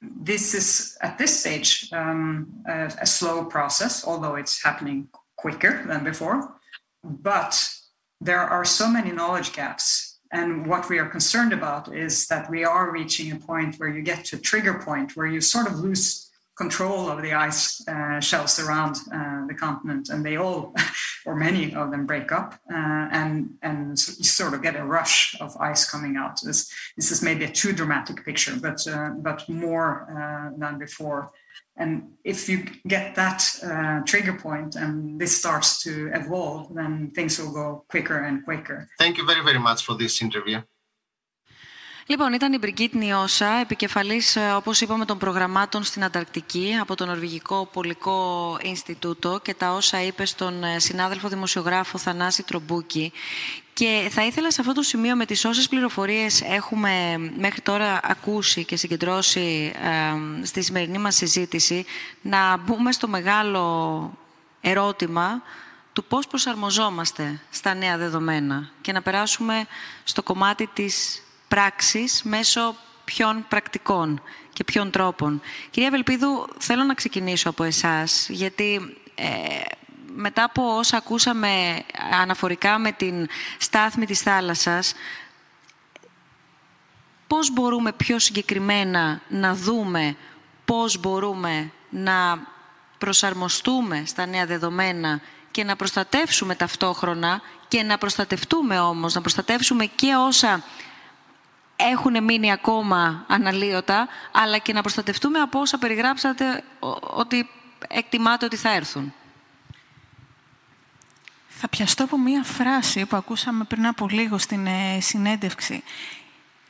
S13: this is at this stage um, a, a, slow process, although it's happening quicker than before. But there are so many knowledge gaps. And what we are concerned about is that we are reaching a point where you get to a trigger point where you sort of lose control of the ice uh, shelves around uh, the continent, and they all, or many of them, break up, uh, and and sort of get a rush of ice coming out. This this is maybe a too dramatic picture, but uh, but more uh, than before. And if you get that uh, trigger point and this starts to evolve, then things will go quicker and quicker.
S12: Thank you very very much for this interview.
S1: Λοιπόν, ήταν η Μπριγκίτ Νιώσα, επικεφαλής, ε, όπως είπαμε, των προγραμμάτων στην Ανταρκτική από το Νορβηγικό Πολικό Ινστιτούτο και τα όσα είπε στον ε, συνάδελφο δημοσιογράφο Θανάση Τρομπούκη. Και θα ήθελα σε αυτό το σημείο με τις όσες πληροφορίες έχουμε μέχρι τώρα ακούσει και συγκεντρώσει ε, στη σημερινή μας συζήτηση να μπούμε στο μεγάλο ερώτημα του πώς προσαρμοζόμαστε στα νέα δεδομένα και να περάσουμε στο κομμάτι της πράξεις μέσω ποιων πρακτικών και ποιων τρόπων. Κυρία Βελπίδου, θέλω να ξεκινήσω από εσάς, γιατί ε, μετά από όσα ακούσαμε αναφορικά με την στάθμη της θάλασσας, πώς μπορούμε πιο συγκεκριμένα να δούμε πώς μπορούμε να προσαρμοστούμε στα νέα δεδομένα και να προστατεύσουμε ταυτόχρονα και να προστατευτούμε όμως, να προστατεύσουμε και όσα έχουν μείνει ακόμα αναλύωτα, αλλά και να προστατευτούμε από όσα περιγράψατε ότι εκτιμάτε ότι θα έρθουν.
S3: Θα πιαστώ από μία φράση που ακούσαμε πριν από λίγο στην ε, συνέντευξη.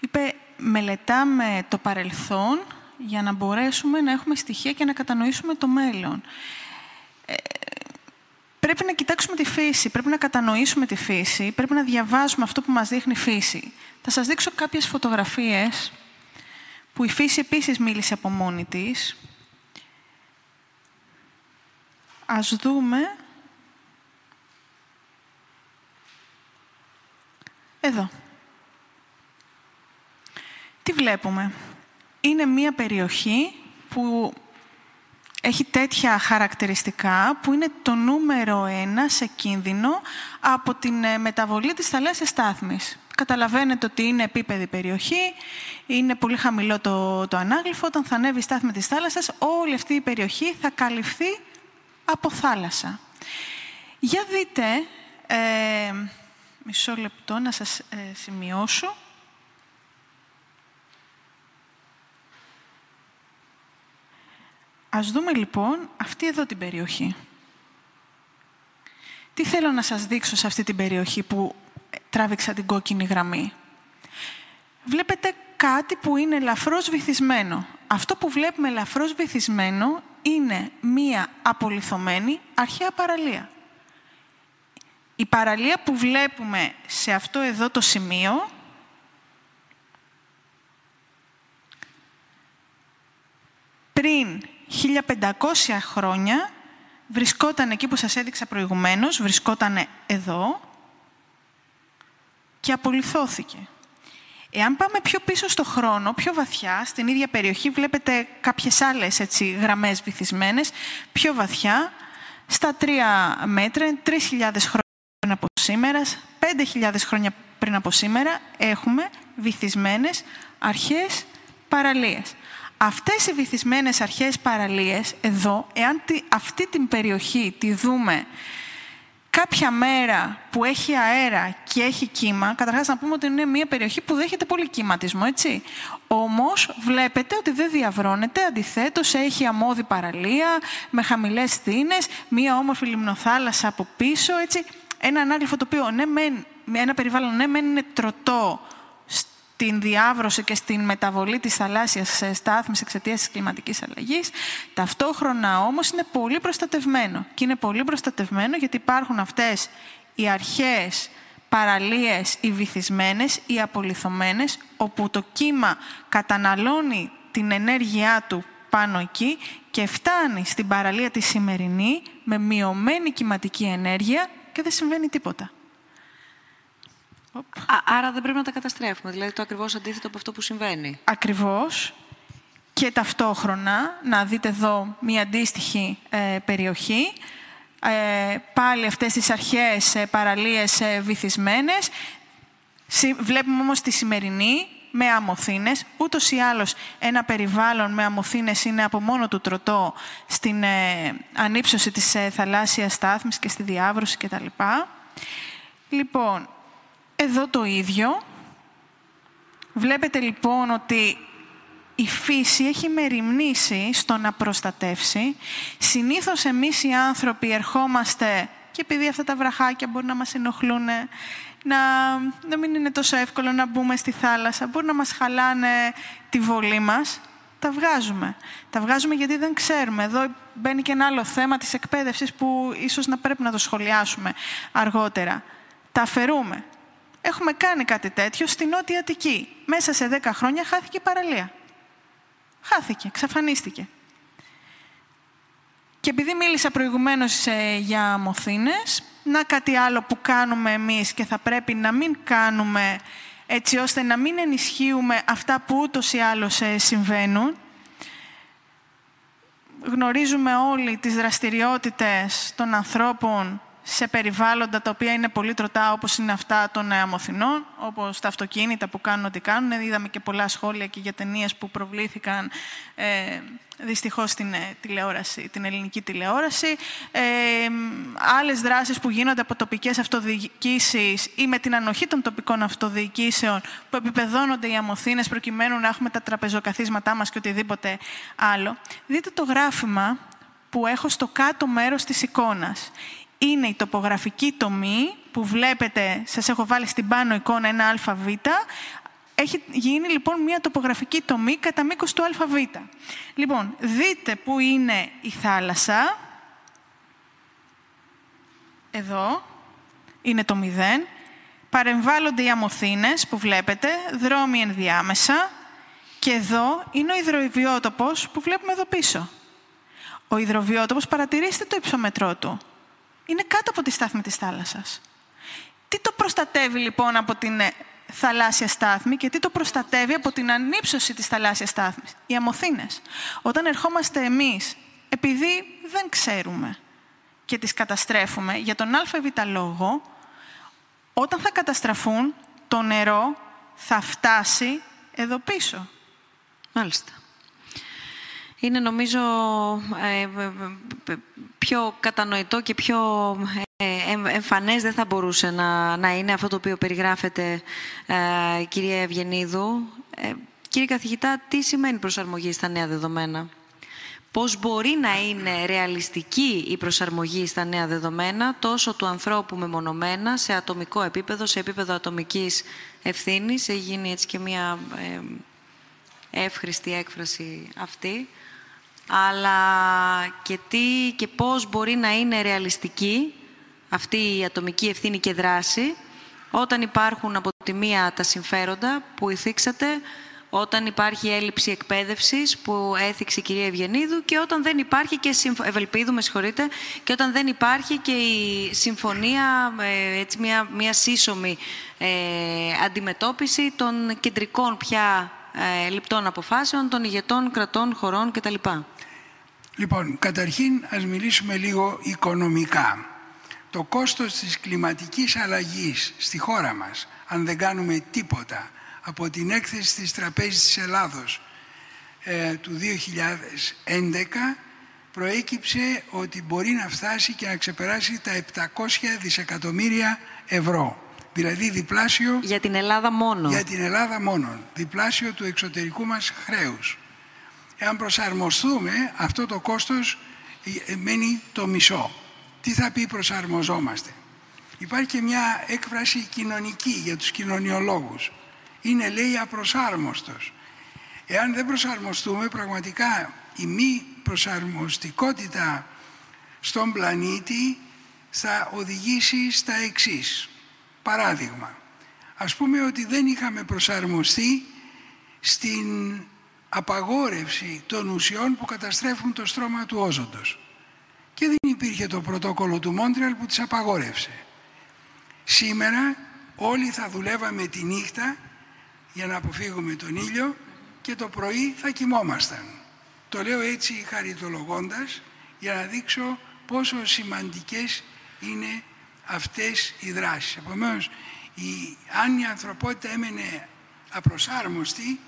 S3: Είπε «Μελετάμε το παρελθόν για να μπορέσουμε να έχουμε στοιχεία και να κατανοήσουμε το μέλλον». Ε, πρέπει να κοιτάξουμε τη φύση, πρέπει να κατανοήσουμε τη φύση, πρέπει να διαβάζουμε αυτό που μας δείχνει η φύση. Θα σας δείξω κάποιες φωτογραφίες που η φύση επίσης μίλησε από μόνη της. Ας δούμε... Εδώ. Τι βλέπουμε; Είναι μία περιοχή που έχει τέτοια χαρακτηριστικά που είναι το νούμερο ένα σε κίνδυνο από την ε, μεταβολή της θαλάσσιας στάθμης. Καταλαβαίνετε ότι είναι επίπεδη περιοχή, είναι πολύ χαμηλό το, το ανάγλυφο. Όταν θα ανέβει η στάθμη της θάλασσας, όλη αυτή η περιοχή θα καλυφθεί από θάλασσα. Για δείτε, ε, μισό λεπτό να σας ε, σημειώσω. Ας δούμε λοιπόν αυτή εδώ την περιοχή. Τι θέλω να σας δείξω σε αυτή την περιοχή που τράβηξα την κόκκινη γραμμή. Βλέπετε κάτι που είναι ελαφρώς βυθισμένο. αυτό που βλέπουμε ελαφρώς βυθισμένο είναι μία απολυθωμένη αρχαία παραλία. Η παραλία που βλέπουμε σε αυτό εδώ το σημείο πριν 1500 χρόνια βρισκόταν εκεί που σας έδειξα προηγουμένως, βρισκόταν εδώ και απολυθώθηκε. Εάν πάμε πιο πίσω στο χρόνο, πιο βαθιά, στην ίδια περιοχή, βλέπετε κάποιες άλλες έτσι, γραμμές βυθισμένες, πιο βαθιά, στα τρία μέτρα, 3.000 χρόνια πριν από σήμερα, 5.000 χρόνια πριν από σήμερα, έχουμε βυθισμένες αρχές παραλίες. Αυτές οι βυθισμένες αρχές παραλίες, εδώ, εάν αυτή την περιοχή τη δούμε κάποια μέρα που έχει αέρα και έχει κύμα, καταρχάς να πούμε ότι είναι μια περιοχή που δέχεται πολύ κύματισμό, έτσι. Όμως βλέπετε ότι δεν διαβρώνεται, αντιθέτως έχει αμμώδη παραλία, με χαμηλές θύνες, μια όμορφη λιμνοθάλασσα από πίσω, έτσι. Ένα ανάγλυφο το οποίο, ναι, ένα περιβάλλον, ναι, μεν είναι τροτό, την διάβρωση και στην μεταβολή της θαλάσσιας στάθμης εξαιτίας της κλιματικής αλλαγής. Ταυτόχρονα όμως είναι πολύ προστατευμένο. Και είναι πολύ προστατευμένο γιατί υπάρχουν αυτές οι αρχές παραλίες οι βυθισμένες ή απολυθωμένες, όπου το κύμα καταναλώνει την ενέργειά του πάνω εκεί και φτάνει στην παραλία τη σημερινή με μειωμένη κυματική ενέργεια και δεν συμβαίνει τίποτα
S1: άρα δεν πρέπει να τα καταστρέφουμε. Δηλαδή το ακριβώς αντίθετο από αυτό που συμβαίνει.
S3: Ακριβώς. Και ταυτόχρονα, να δείτε εδώ μία αντίστοιχη ε, περιοχή, ε, πάλι αυτές τις αρχές ε, παραλίες ε, βυθισμένες. Βλέπουμε όμως τη σημερινή με αμοθήνες. Ούτως ή άλλως ένα περιβάλλον με αμοθήνες είναι από μόνο του τροτό στην ε, ανύψωση της ε, θαλάσσιας στάθμης και στη διάβρωση κτλ. Λοιπόν, εδώ το ίδιο. Βλέπετε λοιπόν ότι η φύση έχει μεριμνήσει στο να προστατεύσει. Συνήθως εμείς οι άνθρωποι ερχόμαστε και επειδή αυτά τα βραχάκια μπορεί να μας ενοχλούν, να, να μην είναι τόσο εύκολο να μπούμε στη θάλασσα, μπορεί να μας χαλάνε τη βολή μας, τα βγάζουμε. Τα βγάζουμε γιατί δεν ξέρουμε. Εδώ μπαίνει και ένα άλλο θέμα της εκπαίδευσης που ίσως να πρέπει να το σχολιάσουμε αργότερα. Τα αφαιρούμε. Έχουμε κάνει κάτι τέτοιο στη Νότια Αττική. Μέσα σε 10 χρόνια χάθηκε η παραλία. Χάθηκε, εξαφανίστηκε. Και επειδή μίλησα προηγουμένως ε, για μοθήνες, να κάτι άλλο που κάνουμε εμείς και θα πρέπει να μην κάνουμε έτσι ώστε να μην ενισχύουμε αυτά που ούτως ή άλλως ε, συμβαίνουν. Γνωρίζουμε όλοι τις δραστηριότητες των ανθρώπων σε περιβάλλοντα τα οποία είναι πολύ τροτά όπως είναι αυτά των αμοθινών, όπως τα αυτοκίνητα που κάνουν ό,τι κάνουν. Είδαμε και πολλά σχόλια και για ταινίες που προβλήθηκαν ε, δυστυχώς στην ε, τηλεόραση, την ελληνική τηλεόραση. Ε, άλλες δράσεις που γίνονται από τοπικές αυτοδιοικήσεις ή με την ανοχή των τοπικών αυτοδιοικήσεων που επιπεδώνονται οι αμοθήνες προκειμένου να έχουμε τα τραπεζοκαθίσματά μας και οτιδήποτε άλλο. Δείτε το γράφημα που έχω στο κάτω μέρος της εικόνας είναι η τοπογραφική τομή που βλέπετε, σας έχω βάλει στην πάνω εικόνα ένα ΑΒ. Έχει γίνει λοιπόν μια τοπογραφική τομή κατά μήκος του ΑΒ. Λοιπόν, δείτε πού είναι η θάλασσα. Εδώ είναι το 0. Παρεμβάλλονται οι αμοθήνες που βλέπετε, δρόμοι ενδιάμεσα. Και εδώ είναι ο υδροβιότοπος που βλέπουμε εδώ πίσω. Ο υδροβιότοπος, παρατηρήστε το υψομετρό του είναι κάτω από τη στάθμη της θάλασσας. Τι το προστατεύει λοιπόν από την ε, θαλάσσια στάθμη και τι το προστατεύει από την ανύψωση της θαλάσσιας στάθμης; Οι αμοθήνες. Όταν ερχόμαστε εμείς, επειδή δεν ξέρουμε και τις καταστρέφουμε, για τον ΑΒ λόγο, όταν θα καταστραφούν, το νερό θα φτάσει εδώ πίσω.
S1: Μάλιστα είναι νομίζω ε, πιο κατανοητό και πιο ε, εμφανές δεν θα μπορούσε να, να είναι αυτό το οποίο περιγράφεται ε, κυρία Ευγενίδου. Κύριε καθηγητά, τι σημαίνει προσαρμογή στα νέα δεδομένα; Πώς μπορεί να είναι ρεαλιστική η προσαρμογή στα νέα δεδομένα τόσο του ανθρώπου μεμονωμένα σε ατομικό επίπεδο, σε επίπεδο ατομικής ευθύνης; Έχει γίνει έτσι και μια εύχριστη έκφραση αυτή, αλλά και, τι, και πώς μπορεί να είναι ρεαλιστική αυτή η ατομική ευθύνη και δράση όταν υπάρχουν από τη μία τα συμφέροντα που ηθίξατε, όταν υπάρχει έλλειψη εκπαίδευσης που έθιξε η κυρία Ευγενίδου και όταν δεν υπάρχει και Ευελπίδου, με συγχωρείτε, και όταν δεν υπάρχει και η συμφωνία, ε, έτσι μια, μια σύσσωμη ε, αντιμετώπιση των κεντρικών πια ε, λιπτών αποφάσεων των ηγετών κρατών, χωρών κτλ.
S2: Λοιπόν, καταρχήν ας μιλήσουμε λίγο οικονομικά. Το κόστος της κλιματικής αλλαγής στη χώρα μας, αν δεν κάνουμε τίποτα, από την έκθεση της Τραπέζης της Ελλάδος ε, του 2011 προέκυψε ότι μπορεί να φτάσει και να ξεπεράσει τα 700 δισεκατομμύρια ευρώ. Δηλαδή διπλάσιο...
S1: Για την Ελλάδα μόνο.
S2: Για την Ελλάδα μόνο. Διπλάσιο του εξωτερικού μας χρέους. Εάν προσαρμοστούμε, αυτό το κόστος ε, μένει το μισό. Τι θα πει προσαρμοζόμαστε; Υπάρχει και μια έκφραση κοινωνική για τους κοινωνιολόγους είναι λέει απροσάρμοστος. Εάν δεν προσαρμοστούμε πραγματικά η μη προσαρμοστικότητα στον πλανήτη θα οδηγήσει στα εξής. Παράδειγμα, ας πούμε ότι δεν είχαμε προσαρμοστεί στην απαγόρευση των ουσιών που καταστρέφουν το στρώμα του όζοντος. Και δεν υπήρχε το πρωτόκολλο του Μόντρελ που τις απαγόρευσε. Σήμερα όλοι θα δουλεύαμε τη νύχτα για να αποφύγουμε τον ήλιο και το πρωί θα κοιμόμασταν. Το λέω έτσι χαριτολογώντας για να δείξω πόσο σημαντικές είναι αυτές οι δράσεις. Επομένως, η, αν η ανθρωπότητα έμενε απροσάρμοστη,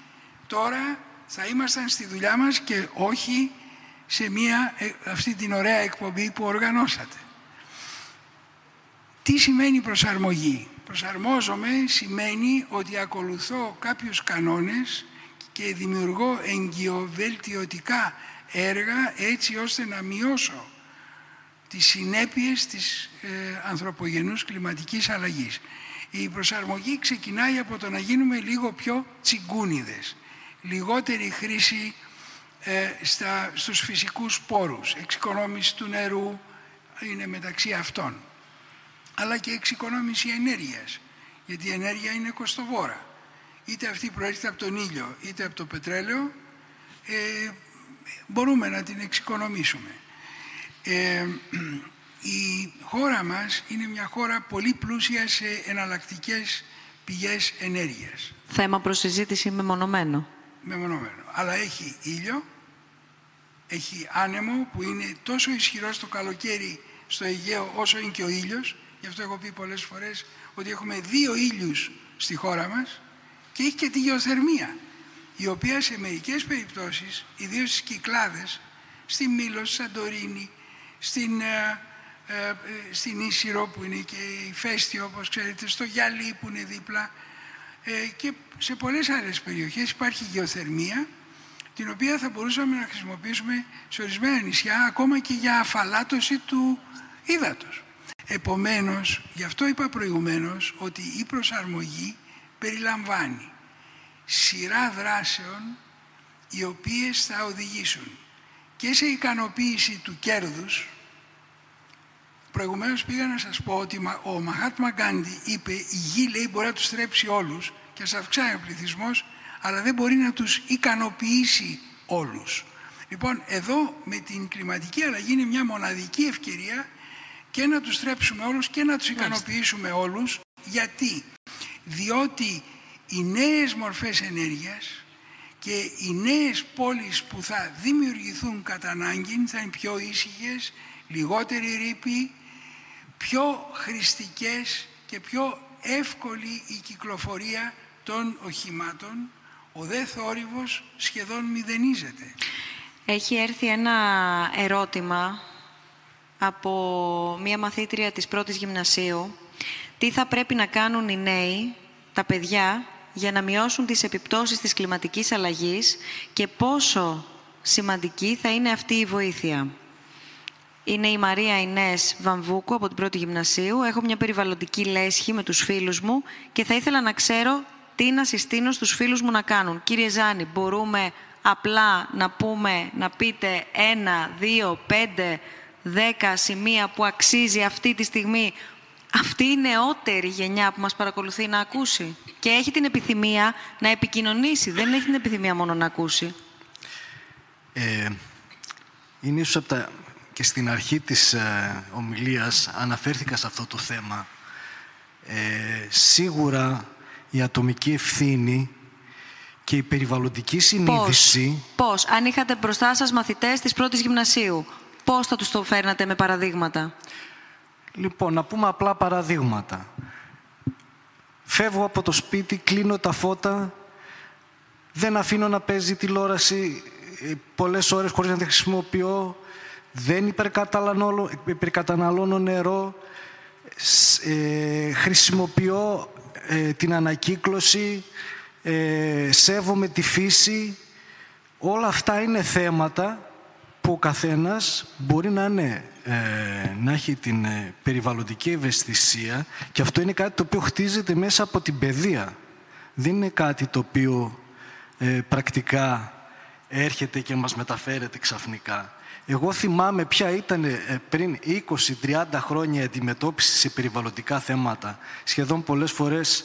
S2: τώρα θα ήμασταν στη δουλειά μας και όχι σε μια, ε, αυτή την ωραία εκπομπή που οργανώσατε. Τι σημαίνει προσαρμογή; Προσαρμόζομαι σημαίνει ότι ακολουθώ κάποιους κανόνες και δημιουργώ εγκυοβελτιωτικά έργα έτσι ώστε να μειώσω τις συνέπειες της ε, ανθρωπογενούς κλιματικής αλλαγής. Η προσαρμογή ξεκινάει από το να γίνουμε λίγο πιο τσιγκούνιδες, λιγότερη χρήση ε, στα, στους φυσικούς πόρους, εξοικονόμηση του νερού είναι μεταξύ αυτών αλλά και εξοικονόμηση ενέργειας, γιατί η ενέργεια είναι κοστοβόρα. Είτε αυτή προέρχεται από τον ήλιο, είτε από το πετρέλαιο, ε, μπορούμε να την εξοικονομήσουμε. Ε, η χώρα μας είναι μια χώρα πολύ πλούσια σε εναλλακτικές πηγές ενέργειας.
S1: Θέμα προσυζήτηση μεμονωμένο.
S2: Μεμονωμένο. Αλλά έχει ήλιο, έχει άνεμο που είναι τόσο ισχυρό το καλοκαίρι στο Αιγαίο όσο είναι και ο ήλιος Γι' αυτό έχω πει πολλές φορές ότι έχουμε δύο ήλιους στη χώρα μας και έχει και τη γεωθερμία, η οποία σε μερικές περιπτώσεις, ιδίως στις Κυκλάδες, στη Μήλος, στη Σαντορίνη, στην, ε, ε, στην Ίσυρο που είναι και η Φέστη όπως ξέρετε, στο Γιαλί που είναι δίπλα ε, και σε πολλές άλλες περιοχές υπάρχει γεωθερμία την οποία θα μπορούσαμε να χρησιμοποιήσουμε σε ορισμένα νησιά ακόμα και για αφαλάτωση του ύδατος. Επομένως, γι' αυτό είπα προηγουμένως ότι η προσαρμογή περιλαμβάνει σειρά δράσεων οι οποίες θα οδηγήσουν και σε ικανοποίηση του κέρδους. Προηγουμένως πήγα να σας πω ότι ο Μαχάτμα Γκάντι είπε η γη λέει μπορεί να τους θρέψει όλους και να αυξάει ο πληθυσμός αλλά δεν μπορεί να τους ικανοποιήσει όλους. Λοιπόν, εδώ με την κλιματική αλλαγή είναι μια μοναδική ευκαιρία και να τους στρέψουμε όλους και να τους ικανοποιήσουμε όλους. Γιατί; Διότι οι νέες μορφές ενέργειας και οι νέες πόλεις που θα δημιουργηθούν κατά ανάγκη θα είναι πιο ήσυχες, λιγότερη ρήπη, πιο χρηστικές και πιο εύκολη η κυκλοφορία των οχημάτων. Ο δε θόρυβος σχεδόν μηδενίζεται.
S1: Έχει έρθει ένα ερώτημα από μία μαθήτρια της πρώτης γυμνασίου τι θα πρέπει να κάνουν οι νέοι, τα παιδιά, για να μειώσουν τις επιπτώσεις της κλιματικής αλλαγής και πόσο σημαντική θα είναι αυτή η βοήθεια; Είναι η Μαρία Ινές Βαμβούκου από την πρώτη γυμνασίου. Έχω μια περιβαλλοντική λέσχη με τους φίλους μου και θα ήθελα να ξέρω τι να συστήνω στους φίλους μου να κάνουν. Κύριε Ζάνη, μπορούμε απλά να πούμε, να πείτε ένα, δύο, πέντε, δέκα σημεία που αξίζει αυτή τη στιγμή; Αυτή η νεότερη γενιά που μας παρακολουθεί να ακούσει και έχει την επιθυμία να επικοινωνήσει, δεν έχει την επιθυμία μόνο να ακούσει.
S4: Ε, είναι ίσως από τα... και στην αρχή της ε, ομιλίας αναφέρθηκα σε αυτό το θέμα. Ε, σίγουρα η ατομική ευθύνη και η περιβαλλοντική συνείδηση...
S1: Πώς, πώς; αν είχατε μπροστά σας μαθητές της πρώτης γυμνασίου, πώς θα τους το φέρνατε με παραδείγματα;
S4: Λοιπόν, να πούμε απλά παραδείγματα. Φεύγω από το σπίτι, κλείνω τα φώτα, δεν αφήνω να παίζει τηλεόραση ε, πολλές ώρες χωρίς να τη χρησιμοποιώ, δεν υπερκαταναλώνω νερό, ε, χρησιμοποιώ ε, την ανακύκλωση, ε, σέβομαι τη φύση. Όλα αυτά είναι θέματα που ο καθένας μπορεί να, είναι, ε, να έχει την ε, περιβαλλοντική ευαισθησία και αυτό είναι κάτι το οποίο χτίζεται μέσα από την παιδεία. Δεν είναι κάτι το οποίο πρακτικά έρχεται και μας μεταφέρεται ξαφνικά. Εγώ θυμάμαι ποια ήταν πριν 20-30 χρόνια η αντιμετώπιση σε περιβαλλοντικά θέματα. Σχεδόν πολλές φορές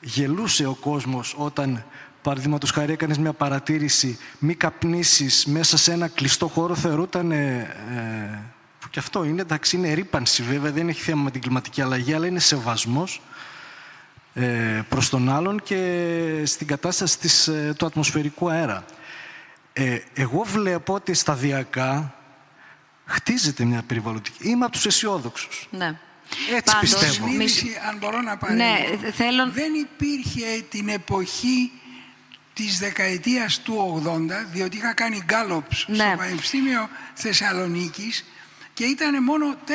S4: γελούσε ο κόσμος όταν παραδείγματος χάρη έκανες μια παρατήρηση μη καπνίσεις μέσα σε ένα κλειστό χώρο θεωρούταν ε, που και αυτό είναι εντάξει είναι ρήπανση βέβαια δεν έχει θέμα με την κλιματική αλλαγή αλλά είναι σεβασμός ε, προς τον άλλον και στην κατάσταση της, ε, του ατμοσφαιρικού αέρα. Ε, εγώ βλέπω ότι σταδιακά χτίζεται μια περιβαλλοντική. Είμαι από τους αισιόδοξους.
S1: Ναι.
S4: Έτσι Πάντως, πιστεύω.
S2: αν μπορώ να παρέμβω.
S1: Ναι, θέλω...
S2: Δεν υπήρχε την εποχή της δεκαετίας του 80, διότι είχα κάνει γκάλοψ ναι. στο Πανεπιστήμιο Θεσσαλονίκης και ήταν μόνο 4-5%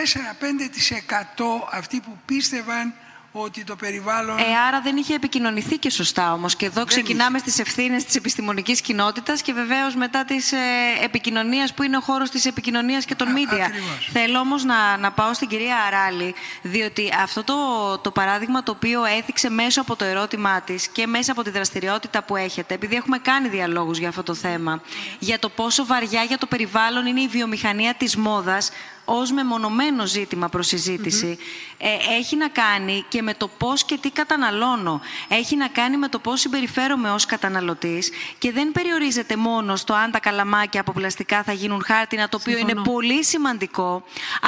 S2: αυτοί που πίστευαν ότι το περιβάλλον...
S1: Ε, άρα δεν είχε επικοινωνηθεί και σωστά όμως. Και εδώ ξεκινάμε είχε. στις ευθύνες της επιστημονικής κοινότητας και βεβαίως μετά της ε, επικοινωνίας που είναι ο χώρος της επικοινωνίας και των μίντια. Θέλω όμως να, να πάω στην κυρία Αράλη, διότι αυτό το, το παράδειγμα το οποίο έθιξε μέσω από το ερώτημά της και μέσα από τη δραστηριότητα που έχετε, επειδή έχουμε κάνει διαλόγους για αυτό το θέμα, για το πόσο βαριά για το περιβάλλον είναι η βιομηχανία της μόδας, ως μεμονωμένο ζήτημα προς συζήτηση ε, έχει να κάνει και με το πώς και τι καταναλώνω. Έχει να κάνει με το πώς συμπεριφέρομαι ως καταναλωτής και δεν περιορίζεται μόνο στο αν τα καλαμάκια από πλαστικά θα γίνουν χάρτινα, το οποίο είναι πολύ σημαντικό,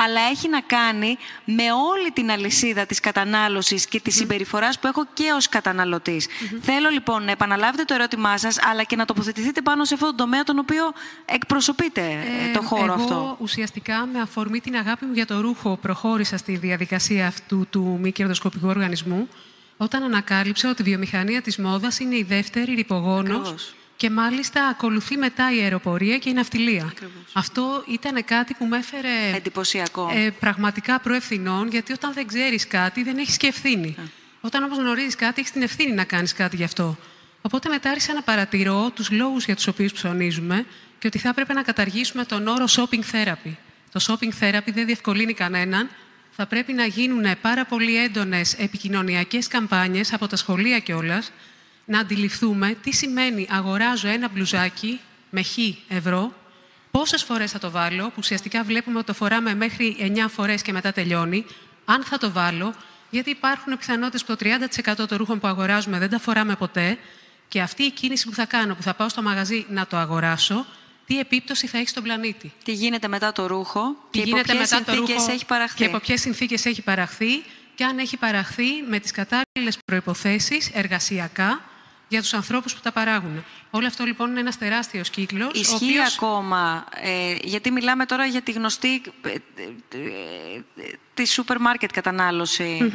S1: αλλά έχει να κάνει με όλη την αλυσίδα της κατανάλωσης και της συμπεριφοράς που έχω και ως καταναλωτής. Θέλω λοιπόν να επαναλάβετε το ερώτημά σας, αλλά και να τοποθετηθείτε πάνω σε αυτό το τομέα τον οποίο εκπροσωπείτε ε, το χώρο
S10: εγώ,
S1: αυτό.
S10: ουσιαστικά με αφορμή αφορμή την αγάπη μου για το ρούχο προχώρησα στη διαδικασία αυτού του μη κερδοσκοπικού οργανισμού όταν ανακάλυψα ότι η βιομηχανία της μόδας είναι η δεύτερη ρηπογόνος και μάλιστα ακολουθεί μετά η αεροπορία και η ναυτιλία. Αυτό ήταν κάτι που με έφερε
S1: Εντυπωσιακό.
S10: Ε, πραγματικά προευθυνών, γιατί όταν δεν ξέρεις κάτι δεν έχεις και ευθύνη. Όταν όμως γνωρίζεις κάτι, έχεις την ευθύνη να κάνεις κάτι γι' αυτό. Οπότε μετά άρχισα να παρατηρώ τους λόγους για τους οποίους ψωνίζουμε και ότι θα έπρεπε να καταργήσουμε τον όρο shopping therapy το shopping therapy δεν διευκολύνει κανέναν. Θα πρέπει να γίνουν πάρα πολύ έντονες επικοινωνιακές καμπάνιες από τα σχολεία κιόλας, να αντιληφθούμε τι σημαίνει αγοράζω ένα μπλουζάκι με χ ευρώ, πόσες φορές θα το βάλω, που ουσιαστικά βλέπουμε ότι το φοράμε μέχρι 9 φορές και μετά τελειώνει, αν θα το βάλω, γιατί υπάρχουν πιθανότητες που το 30% των ρούχων που αγοράζουμε δεν τα φοράμε ποτέ και αυτή η κίνηση που θα κάνω, που θα πάω στο μαγαζί να το αγοράσω, τι επίπτωση θα έχει στον πλανήτη.
S1: Τι γίνεται μετά το ρούχο
S10: τι
S1: και
S10: γίνεται
S1: υπό μετά το ρούχο
S10: έχει
S1: παραχθεί.
S10: Και από ποιες συνθήκες έχει παραχθεί και αν έχει παραχθεί με τις κατάλληλες προποθέσει εργασιακά για τους ανθρώπους που τα παράγουν. Όλο αυτό λοιπόν είναι ένας τεράστιος κύκλος.
S1: Ισχύει οποίος... ακόμα, ε, γιατί μιλάμε τώρα για τη γνωστή ε, ε, τη σούπερ μάρκετ κατανάλωση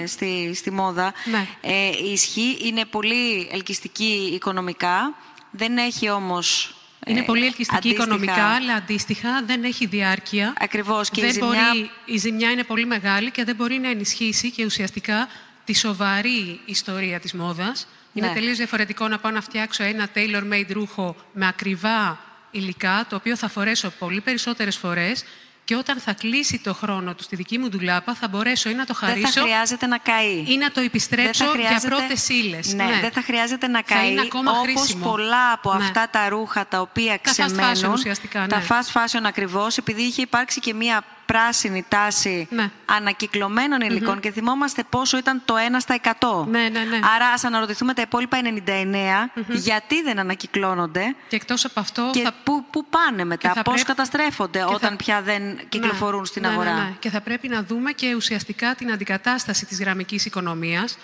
S1: ε, στη, στη μόδα.
S10: Ναι.
S1: Ε, ισχύει, είναι πολύ ελκυστική οικονομικά, δεν έχει όμως
S10: είναι ε, πολύ ελκυστική οικονομικά, αλλά αντίστοιχα δεν έχει διάρκεια.
S1: Ακριβώς. Και
S10: δεν
S1: η, ζημιά...
S10: μπορεί, η ζημιά είναι πολύ μεγάλη και δεν μπορεί να ενισχύσει και ουσιαστικά τη σοβαρή ιστορία της μόδας. Είναι ναι. τελείως διαφορετικό να πάω να φτιάξω ένα tailor-made ρούχο με ακριβά υλικά, το οποίο θα φορέσω πολύ περισσότερες φορές Και όταν θα κλείσει το χρόνο του στη δική μου ντουλάπα, θα μπορέσω ή να το χαρίσω.
S1: Δεν θα χρειάζεται να καεί.
S10: Ή να το επιστρέψω για πρώτες ύλες.
S1: Ναι, ναι, δεν θα χρειάζεται να καεί. Όπως πολλά από ναι. αυτά τα ρούχα τα οποία
S10: τα
S1: ξεμένουν.
S10: Fast fashion, ουσιαστικά,
S1: τα fast fashion ακριβώς, επειδή είχε υπάρξει και μία πράσινη τάση ναι. ανακυκλωμένων υλικών και θυμόμαστε πόσο ήταν το 1 στα 100.
S10: Ναι, ναι, ναι.
S1: Άρα ας αναρωτηθούμε τα υπόλοιπα 99 γιατί δεν ανακυκλώνονται
S10: και εκτός από αυτό
S1: και
S10: θα...
S1: πού, πού πάνε μετά, πώς καταστρέφονται όταν θα... πια δεν κυκλοφορούν
S10: ναι,
S1: στην
S10: ναι,
S1: αγορά.
S10: Ναι, και θα πρέπει να δούμε και ουσιαστικά την αντικατάσταση της γραμμικής οικονομίας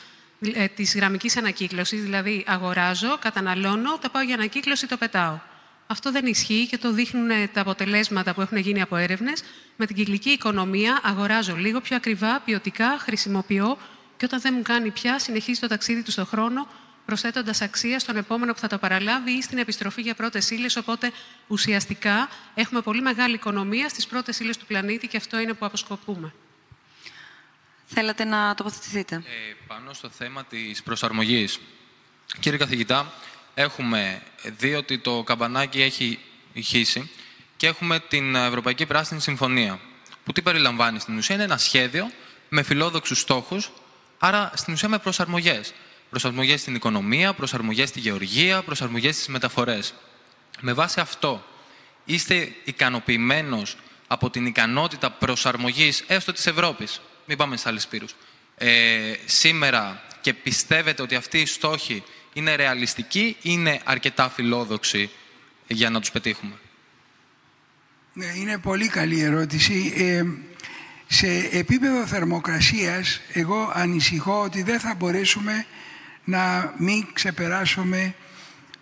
S10: ε, της γραμμικής ανακύκλωσης, δηλαδή αγοράζω, καταναλώνω, το πάω για ανακύκλωση, το πετάω. Αυτό δεν ισχύει και το δείχνουν τα αποτελέσματα που έχουν γίνει από έρευνες. Με την κυκλική οικονομία αγοράζω λίγο πιο ακριβά, ποιοτικά, χρησιμοποιώ και όταν δεν μου κάνει πια, συνεχίζει το ταξίδι του στον χρόνο, προσθέτοντας αξία στον επόμενο που θα το παραλάβει ή στην επιστροφή για πρώτες ύλες. Οπότε ουσιαστικά έχουμε πολύ μεγάλη οικονομία στις πρώτες ύλες του πλανήτη και αυτό είναι που αποσκοπούμε.
S1: Θέλατε να τοποθετηθείτε; Ε,
S6: πάνω στο θέμα της προσαρμογής. Κύριε καθηγητά, έχουμε δει ότι το καμπανάκι έχει ηχήσει και έχουμε την Ευρωπαϊκή Πράσινη Συμφωνία, που τι περιλαμβάνει στην ουσία είναι ένα σχέδιο με φιλόδοξους στόχους, άρα στην ουσία με προσαρμογές. Προσαρμογές στην οικονομία, προσαρμογές στη γεωργία, προσαρμογές στις μεταφορές. Με βάση αυτό, είστε ικανοποιημένος από την ικανότητα προσαρμογής έστω της Ευρώπης, μην πάμε στις άλλες πύρους, ε, σήμερα και πιστεύετε ότι αυτοί οι στόχοι είναι ρεαλιστικοί ή είναι αρκετά φιλόδοξοι για να τους πετύχουμε;
S2: Ναι, είναι πολύ καλή ερώτηση. Ε, σε επίπεδο θερμοκρασίας, εγώ ανησυχώ ότι δεν θα μπορέσουμε να μην ξεπεράσουμε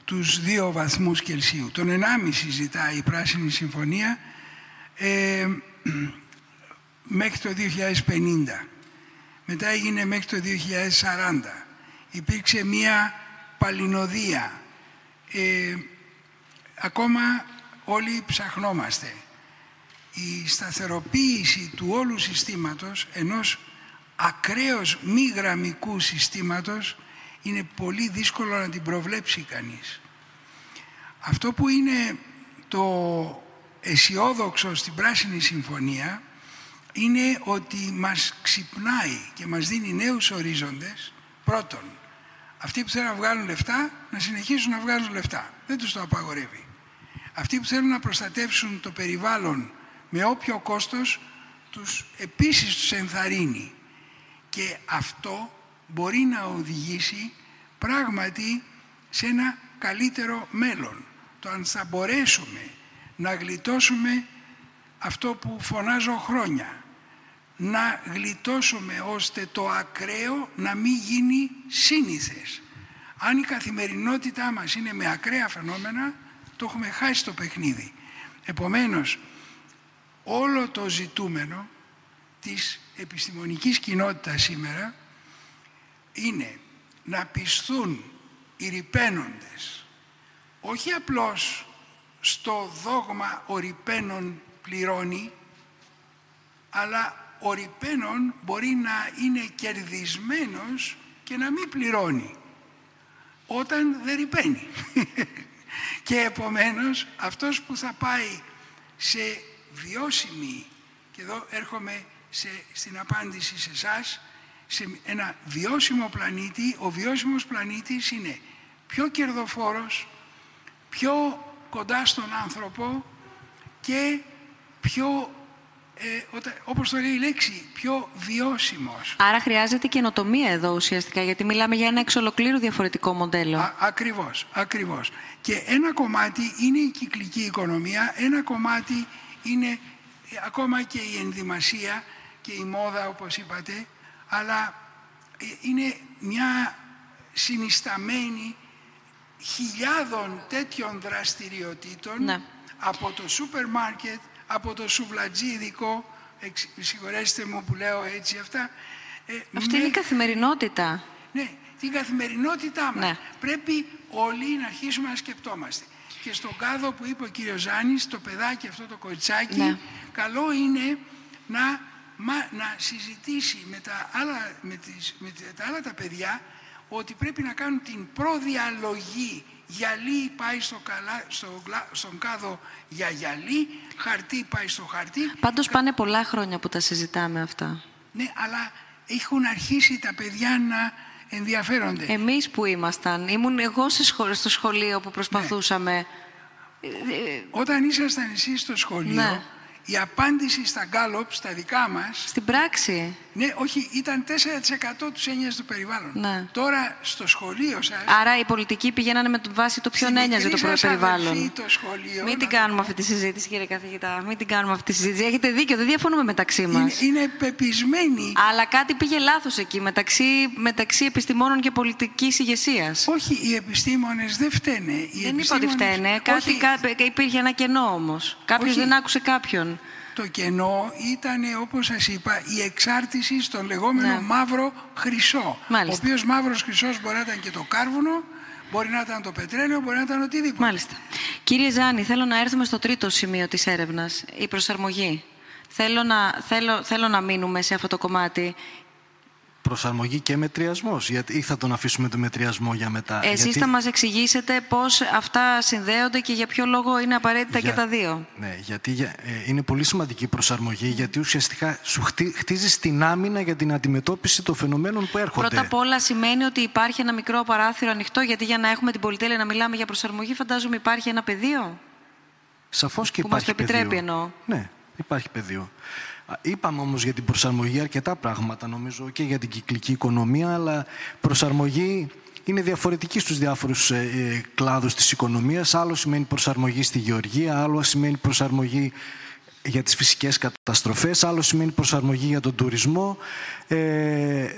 S2: τους δύο βαθμούς Κελσίου. Τον 1,5 ζητάει η Πράσινη Συμφωνία ε, μέχρι το 2050. Μετά έγινε μέχρι το 2040. Υπήρξε μία παλινοδία. Ε, ακόμα όλοι ψαχνόμαστε. Η σταθεροποίηση του όλου συστήματος, ενός ακραίως μη γραμμικού συστήματος, είναι πολύ δύσκολο να την προβλέψει κανείς. Αυτό που είναι το αισιόδοξο στην Πράσινη Συμφωνία είναι ότι μας ξυπνάει και μας δίνει νέους ορίζοντες. Πρώτον, αυτοί που θέλουν να βγάλουν λεφτά, να συνεχίσουν να βγάζουν λεφτά. Δεν τους το απαγορεύει. Αυτοί που θέλουν να προστατεύσουν το περιβάλλον με όποιο κόστος, τους επίσης τους ενθαρρύνει. Και αυτό μπορεί να οδηγήσει πράγματι σε ένα καλύτερο μέλλον. Το αν θα μπορέσουμε να γλιτώσουμε αυτό που φωνάζω χρόνια. Να γλιτώσουμε ώστε το ακραίο να μην γίνει σύνηθες. Αν η καθημερινότητά μας είναι με ακραία φαινόμενα, το έχουμε χάσει το παιχνίδι. Επομένως, όλο το ζητούμενο της επιστημονικής κοινότητας σήμερα είναι να πιστούν οι ρηπαίνοντες όχι απλώς στο δόγμα ο ρηπαίνων πληρώνει αλλά ο ρηπαίνων μπορεί να είναι κερδισμένος και να μην πληρώνει όταν δεν ρηπαίνει. και επομένως αυτός που θα πάει σε βιώσιμη, και εδώ έρχομαι σε, στην απάντηση σε εσάς, σε ένα βιώσιμο πλανήτη, ο βιώσιμος πλανήτης είναι πιο κερδοφόρος, πιο κοντά στον άνθρωπο και πιο ε, όπως το λέει η λέξη, πιο βιώσιμος.
S1: Άρα χρειάζεται καινοτομία εδώ ουσιαστικά, γιατί μιλάμε για ένα εξ ολοκλήρου διαφορετικό μοντέλο.
S2: Α, ακριβώς, ακριβώς. Και ένα κομμάτι είναι η κυκλική οικονομία, ένα κομμάτι είναι ε, ακόμα και η ενδυμασία και η μόδα, όπως είπατε, αλλά ε, είναι μια συνισταμένη χιλιάδων τέτοιων δραστηριοτήτων
S1: ναι.
S2: από το σούπερ μάρκετ από το σουβλατζίδικο, συγχωρέστε μου που λέω έτσι αυτά.
S1: Ε, Αυτή είναι η καθημερινότητα.
S2: Ναι, την καθημερινότητά μας.
S1: Ναι.
S2: Πρέπει όλοι να αρχίσουμε να σκεπτόμαστε. Και στον κάδο που είπε ο κύριος Ζάνης, το παιδάκι αυτό το κοτσάκι,
S1: ναι.
S2: καλό είναι να, να συζητήσει με τα, άλλα, με, τις, με τα άλλα τα παιδιά ότι πρέπει να κάνουν την προδιαλογή γυαλί πάει στο καλά, στο, στον κάδο για γυαλί, χαρτί πάει στο χαρτί.
S1: Πάντως πάνε πολλά χρόνια που τα συζητάμε αυτά.
S2: Ναι, αλλά έχουν αρχίσει τα παιδιά να ενδιαφέρονται.
S1: Εμείς που ήμασταν, ήμουν εγώ στο σχολείο που προσπαθούσαμε. Ναι.
S2: Όταν ήσασταν εσείς στο σχολείο, ναι η απάντηση στα γκάλοπ, στα δικά μας...
S1: Στην πράξη.
S2: Ναι, όχι, ήταν 4% τους έννοιαζε το περιβάλλον.
S1: Ναι.
S2: Τώρα στο σχολείο σας...
S1: Άρα οι πολιτικοί πηγαίνανε με βάση το ποιον ένοιαζε το περιβάλλον.
S2: το σχολείο...
S1: Μην την κάνουμε αυτή τη συζήτηση, κύριε καθηγητά. Μην την κάνουμε αυτή τη συζήτηση. Έχετε δίκιο, δεν διαφωνούμε μεταξύ μας.
S2: Είναι, είναι πεπισμένοι.
S1: Αλλά κάτι πήγε λάθος εκεί, μεταξύ, μεταξύ επιστημόνων και πολιτικής ηγεσίας.
S2: Όχι, οι επιστήμονες δεν φταίνε. Οι
S1: δεν είπα ότι φταίνε. Κάτι, υπήρχε ένα κενό όμως. Κάποιος δεν άκουσε κάποιον
S2: το κενό ήταν, όπως σας είπα, η εξάρτηση στον λεγόμενο ναι. μαύρο χρυσό.
S1: Μάλιστα.
S2: Ο οποίος μαύρος χρυσός μπορεί να ήταν και το κάρβουνο, μπορεί να ήταν το πετρέλαιο, μπορεί να ήταν οτιδήποτε.
S1: Μάλιστα. Κύριε Ζάνη, θέλω να έρθουμε στο τρίτο σημείο της έρευνας, η προσαρμογή. Θέλω να, θέλω, θέλω να μείνουμε σε αυτό το κομμάτι
S4: προσαρμογή και μετριασμός. ή θα τον αφήσουμε το μετριασμό για μετά.
S1: Εσείς γιατί... θα μας εξηγήσετε πώς αυτά συνδέονται και για ποιο λόγο είναι απαραίτητα και τα δύο.
S4: Ναι, γιατί ε, είναι πολύ σημαντική η προσαρμογή, γιατί ουσιαστικά σου χτίζεις την άμυνα για την αντιμετώπιση των φαινομένων που έρχονται.
S1: Πρώτα απ' όλα σημαίνει ότι υπάρχει ένα μικρό παράθυρο ανοιχτό, γιατί για να έχουμε την πολυτέλεια να μιλάμε για προσαρμογή, φαντάζομαι υπάρχει ένα πεδίο.
S4: Σαφώς και
S1: που
S4: υπάρχει.
S1: Που μας το επιτρέπει
S4: πεδίο.
S1: εννοώ.
S4: Ναι, υπάρχει πεδίο. Είπαμε όμως για την προσαρμογή αρκετά πράγματα νομίζω και για την κυκλική οικονομία αλλά προσαρμογή είναι διαφορετική στους διάφορους ε, ε, κλάδους της οικονομίας. Άλλο σημαίνει προσαρμογή στη γεωργία, άλλο σημαίνει προσαρμογή για τις φυσικές καταστροφές, άλλο σημαίνει προσαρμογή για τον τουρισμό. Ε,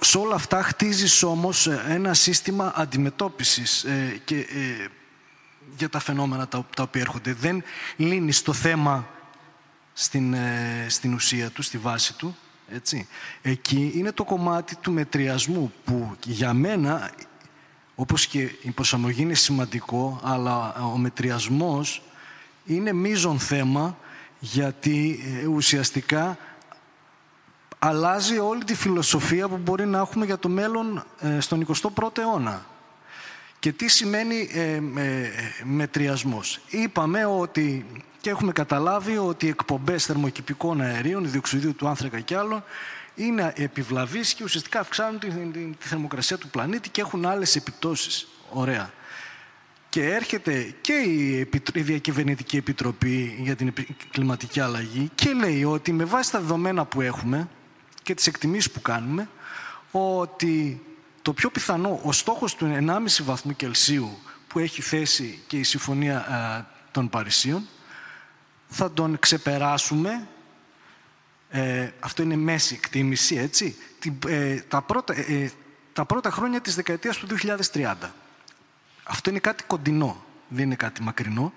S4: σε όλα αυτά χτίζεις όμως ένα σύστημα αντιμετώπισης ε, και, ε, για τα φαινόμενα τα, τα οποία έρχονται. Δεν λύνεις το θέμα στην, ε, στην ουσία του, στη βάση του. Έτσι. Εκεί είναι το κομμάτι του μετριασμού που για μένα, όπως και η προσαρμογή είναι σημαντικό, αλλά ο μετριασμός είναι μείζον θέμα γιατί ε, ουσιαστικά αλλάζει όλη τη φιλοσοφία που μπορεί να έχουμε για το μέλλον ε, στον 21ο αιώνα. Και τι σημαίνει ε, μετριασμός. Είπαμε ότι και έχουμε καταλάβει ότι οι εκπομπές θερμοκηπικών αερίων, διοξιδίου του άνθρακα και άλλων, είναι επιβλαβείς και ουσιαστικά αυξάνουν τη, τη, θερμοκρασία του πλανήτη και έχουν άλλες επιπτώσεις. Ωραία. Και έρχεται και η, η Διακυβερνητική Επιτροπή για την Κλιματική Αλλαγή και λέει ότι με βάση τα δεδομένα που έχουμε και τις εκτιμήσεις που κάνουμε, ότι το πιο πιθανό, ο στόχος του 1,5 βαθμού Κελσίου που έχει θέσει και η Συμφωνία ε, των Παρισίων, θα τον ξεπεράσουμε. Ε, αυτό είναι μέση εκτίμηση, έτσι. Ε, τα, πρώτα, ε, τα πρώτα χρόνια της δεκαετίας του 2030. Αυτό είναι κάτι κοντινό, δεν είναι κάτι μακρινό.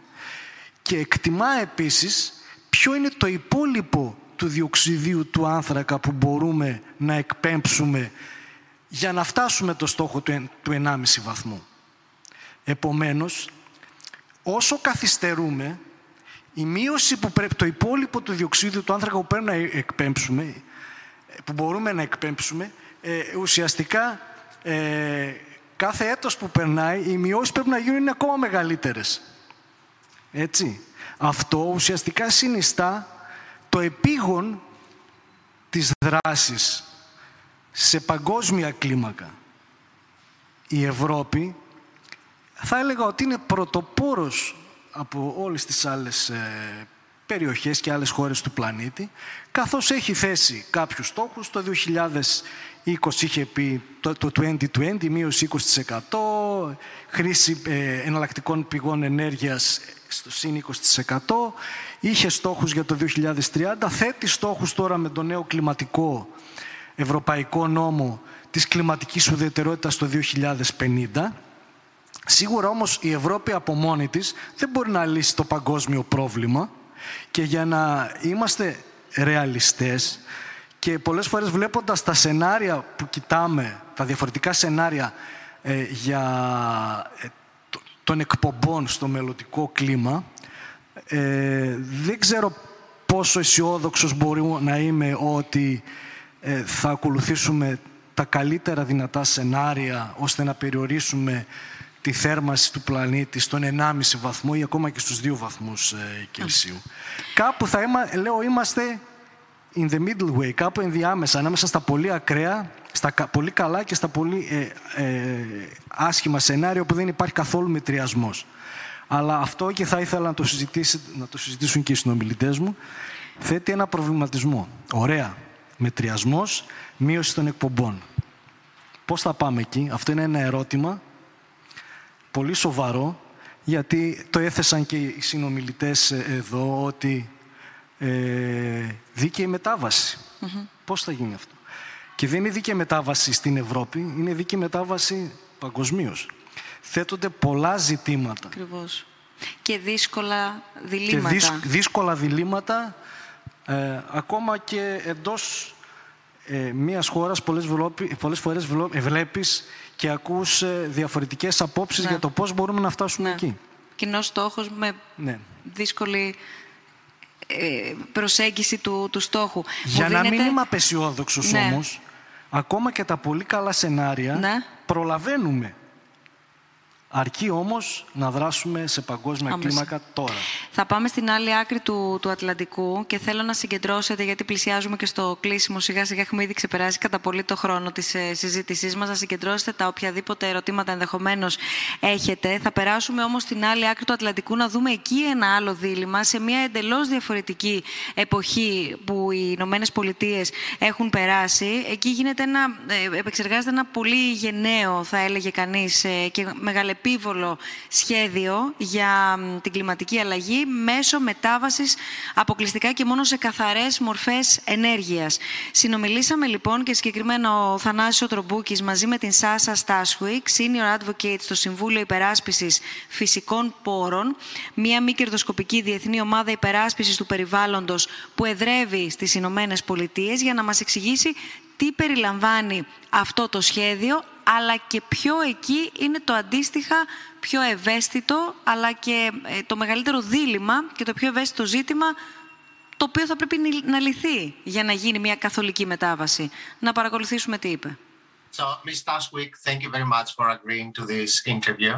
S4: Και εκτιμά επίσης ποιο είναι το υπόλοιπο του διοξιδίου του άνθρακα που μπορούμε να εκπέμψουμε για να φτάσουμε το στόχο του 1,5 βαθμού. Επομένως, όσο καθυστερούμε, η μείωση που πρέπει, το υπόλοιπο του διοξίδιου του άνθρακα που πρέπει να εκπέμψουμε, που μπορούμε να εκπέμψουμε, ε, ουσιαστικά ε, κάθε έτος που περνάει οι μειώσεις πρέπει να γίνουν ακόμα μεγαλύτερες. Έτσι. Αυτό ουσιαστικά συνιστά το επίγον της δράσης σε παγκόσμια κλίμακα. Η Ευρώπη θα έλεγα ότι είναι πρωτοπόρος από όλες τις άλλες ε, περιοχές και άλλες χώρες του πλανήτη, καθώς έχει θέσει κάποιους στόχους. Το 2020 είχε πει το, το 2020, μείωση 20%, χρήση ε, εναλλακτικών πηγών ενέργειας στο συν 20%, είχε στόχους για το 2030, θέτει στόχους τώρα με το νέο κλιματικό ευρωπαϊκό νόμο της κλιματικής ουδετερότητας το 2050, Σίγουρα όμως η Ευρώπη από μόνη της δεν μπορεί να λύσει το παγκόσμιο πρόβλημα και για να είμαστε ρεαλιστές και πολλές φορές βλέποντας τα σενάρια που κοιτάμε, τα διαφορετικά σενάρια ε, για ε, των εκπομπών στο μελλοντικό κλίμα, ε, δεν ξέρω πόσο αισιόδοξος μπορούμε να είμαι ότι θα ακολουθήσουμε τα καλύτερα δυνατά σενάρια ώστε να περιορίσουμε τη θέρμανση του πλανήτη στον 1,5 βαθμό ή ακόμα και στους 2 βαθμούς ε, Κελσίου. Κάπου θα είμα, λέω είμαστε in the middle way, κάπου ενδιάμεσα, ανάμεσα στα πολύ ακραία, στα πολύ καλά και στα πολύ ε, ε, άσχημα σενάρια όπου δεν υπάρχει καθόλου μετριασμός. Αλλά αυτό και θα ήθελα να το, να το συζητήσουν και οι συνομιλητές μου, θέτει ένα προβληματισμό. Ωραία, μετριασμός, μείωση των εκπομπών. Πώς θα πάμε εκεί, αυτό είναι ένα ερώτημα πολύ σοβαρό, γιατί το έθεσαν και οι συνομιλητές εδώ, ότι ε, δίκαιη μετάβαση. Πώς θα γίνει αυτό; Και δεν είναι δίκαιη μετάβαση στην Ευρώπη, είναι δίκαιη μετάβαση παγκοσμίως. Θέτονται πολλά ζητήματα.
S1: Ακριβώς. Και δύσκολα διλήμματα.
S4: Και δύσκολα διλήμματα, ε, ακόμα και εντός ε, μιας χώρας πολλές, πολλές φορές βλέπεις και ακούς ε, διαφορετικές απόψεις ναι. για το πώς μπορούμε να φτάσουμε ναι. εκεί.
S1: Κοινός στόχος με ναι. δύσκολη ε, προσέγγιση του, του στόχου.
S4: Για να μην είμαι απεσιόδοξος ναι. όμως, ακόμα και τα πολύ καλά σενάρια ναι. προλαβαίνουμε. Αρκεί όμως να δράσουμε σε παγκόσμια κλίμακα τώρα.
S1: Θα πάμε στην άλλη άκρη του, του Ατλαντικού και θέλω να συγκεντρώσετε, γιατί πλησιάζουμε και στο κλείσιμο σιγά σιγά έχουμε ήδη ξεπεράσει κατά πολύ το χρόνο της ε, συζήτησής μας, να συγκεντρώσετε τα οποιαδήποτε ερωτήματα ενδεχομένως έχετε. Θα περάσουμε όμως στην άλλη άκρη του Ατλαντικού να δούμε εκεί ένα άλλο δίλημα σε μια εντελώς διαφορετική εποχή που οι Ηνωμένες Πολιτείες έχουν περάσει. Εκεί γίνεται ένα, ε, επεξεργάζεται ένα πολύ γενναίο, θα έλεγε κανείς, ε, και μεγαλεπίδη επίβολο σχέδιο για την κλιματική αλλαγή μέσω μετάβασης αποκλειστικά και μόνο σε καθαρές μορφές ενέργειας. Συνομιλήσαμε λοιπόν και συγκεκριμένα ο Θανάσης Τρομπούκης μαζί με την Σάσα Στάσχουικ, Senior Advocate στο Συμβούλιο Υπεράσπισης Φυσικών Πόρων, μια μη κερδοσκοπική διεθνή ομάδα υπεράσπισης του περιβάλλοντος που εδρεύει στις Ηνωμένες Πολιτείες για να μας εξηγήσει τι περιλαμβάνει αυτό το σχέδιο, αλλά και ποιο εκεί είναι το αντίστοιχα πιο ευαίσθητο, αλλά και ε, το μεγαλύτερο δίλημα και το πιο ευαίσθητο ζήτημα, το οποίο θα πρέπει να λυθεί για να γίνει μια καθολική μετάβαση. Να παρακολουθήσουμε τι είπε.
S12: So, Ms. Tashwick, thank you very much for agreeing to this interview.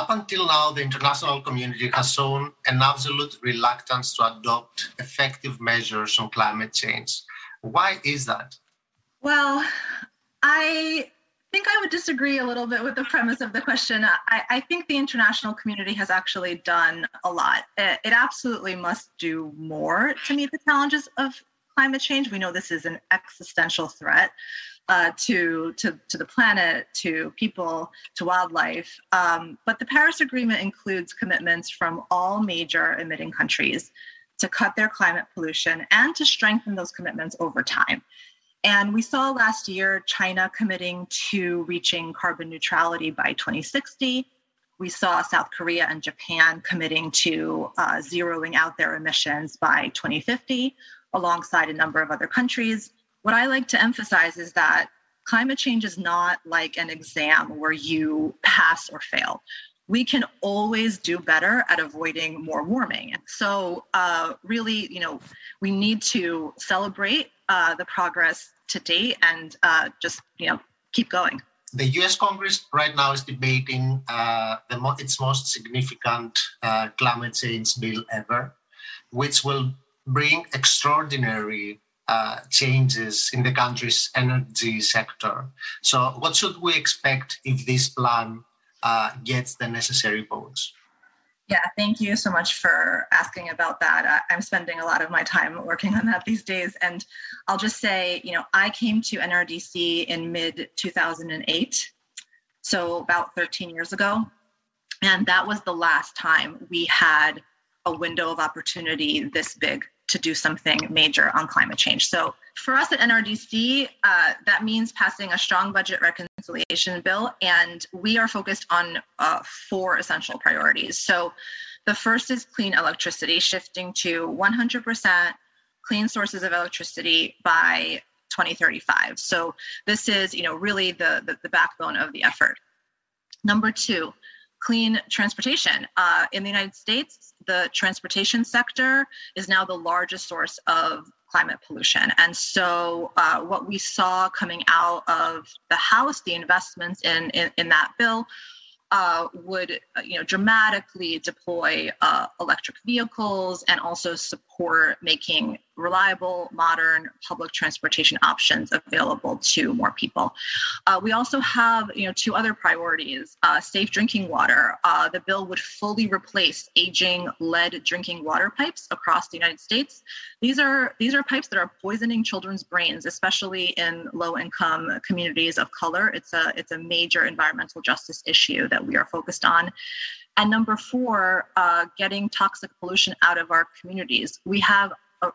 S12: Up until now, the international community has shown an absolute reluctance to adopt effective measures on climate change. Why is that?
S14: Well, I think I would disagree a little bit with the premise of the question. I, I think the international community has actually done a lot. It, it, absolutely must do more to meet the challenges of climate change. We know this is an existential threat uh, to, to, to the planet, to people, to wildlife. Um, but the Paris Agreement includes commitments from all major emitting countries to cut their climate pollution and to strengthen those commitments over time. And we saw last year China committing to reaching carbon neutrality by 2060. We saw South Korea and Japan committing to uh, zeroing out their emissions by 2050, alongside a number of other countries. What I like to emphasize is that climate change is not like an exam where you pass or fail. We can always do better at avoiding more warming. So, uh, really, you know, we need to celebrate uh, the progress to date and uh, just you know keep going.
S12: The U.S. Congress right now is debating uh, the mo- its most significant uh, climate change bill ever, which will bring extraordinary uh, changes in the country's energy sector. So, what should we expect if this plan uh, gets the necessary votes?
S14: Yeah, thank you so much for asking about that. I'm spending a lot of my time working on that these days. And I'll just say, you know, I came to NRDC in mid 2008, so about 13 years ago. And that was the last time we had a window of opportunity this big to do something major on climate change. So for us at NRDC, uh, that means passing a strong budget bill, and we are focused on uh, four essential priorities. So the first is clean electricity, shifting to 100% clean sources of electricity by 2035. So this is, you know, really the, the, the backbone of the effort. Number two, clean transportation. Uh, in the United States, the transportation sector is now the largest source of climate pollution. And so, uh, what we saw coming out of the House, the investments in, in, in that bill, uh, would uh, you know dramatically deploy uh, electric vehicles and also support making reliable, modern public transportation options available to more people. Uh, we also have, you know, two other priorities: uh, safe drinking water. Uh, the bill would fully replace aging lead drinking water pipes across the United States. These are these are pipes that are poisoning children's brains, especially in low-income communities of color. It's a it's a major environmental justice issue that we are focused on. And number four, uh, getting toxic pollution out of our communities. We have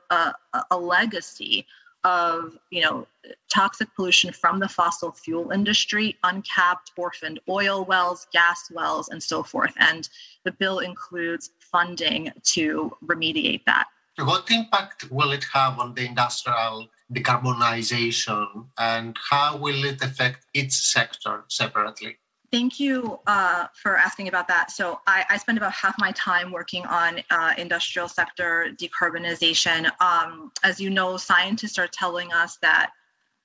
S14: a, a, a legacy of you know toxic pollution from the fossil fuel industry uncapped orphaned oil wells gas wells and so forth. And the bill includes funding to remediate that.
S12: What impact will it have on the industrial decarbonization and how will it affect each sector separately
S14: Thank you uh, for asking about that. So I, I, spend about half my time working on uh, industrial sector decarbonization. Um, as you know, scientists are telling us that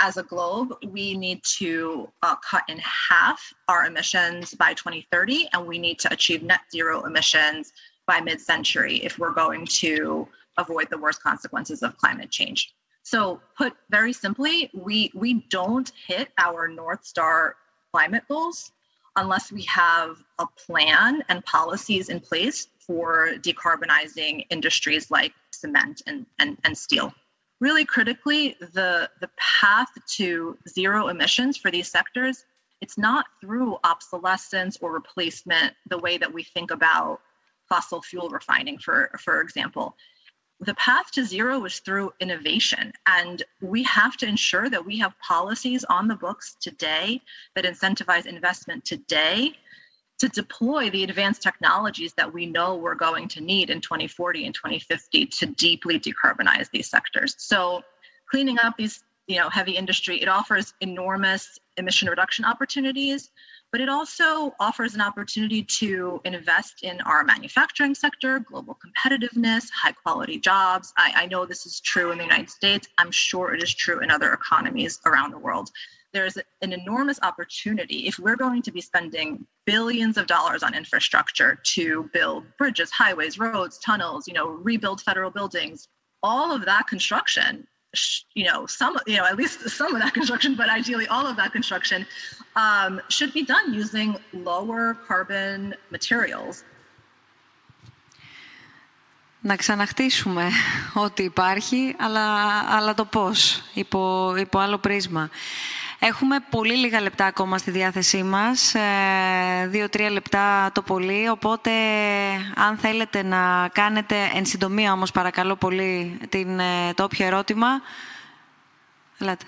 S14: as a globe, we need to uh, cut in half our emissions by 2030, and we need to achieve net zero emissions by mid-century if we're going to avoid the worst consequences of climate change. So, put very simply, we we don't hit our North Star climate goals unless we have a plan and policies in place for decarbonizing industries like cement and, and, and steel. Really critically, the, the path to zero emissions for these sectors, it's not through obsolescence or replacement the way that we think about fossil fuel refining, for, for example the path to zero is through innovation. And we have to ensure that we have policies on the books today that incentivize investment today to deploy the advanced technologies that we know we're going to need in 2040 and 2050 to deeply decarbonize these sectors. So cleaning up these you know heavy industry it offers enormous emission reduction opportunities but it also offers an opportunity to invest in our manufacturing sector, global competitiveness, high quality jobs. I, I, know this is true in the United States. I'm sure it is true in other economies around the world. There's an enormous opportunity if we're going to be spending billions of dollars on infrastructure to build bridges, highways, roads, tunnels, you know, rebuild federal buildings. All of that construction you know some you know at least some of that construction but ideally all of that construction um, should be done using lower carbon materials
S1: να ξαναχτίσουμε ό,τι υπάρχει, αλλά, αλλά το πώς, υπό, υπό άλλο πρίσμα. Έχουμε πολύ λίγα λεπτά ακόμα στη διάθεσή μας, ε, δύο-τρία λεπτά το πολύ, οπότε αν θέλετε να κάνετε εν συντομία όμως παρακαλώ πολύ την, ε, το όποιο ερώτημα, ελάτε.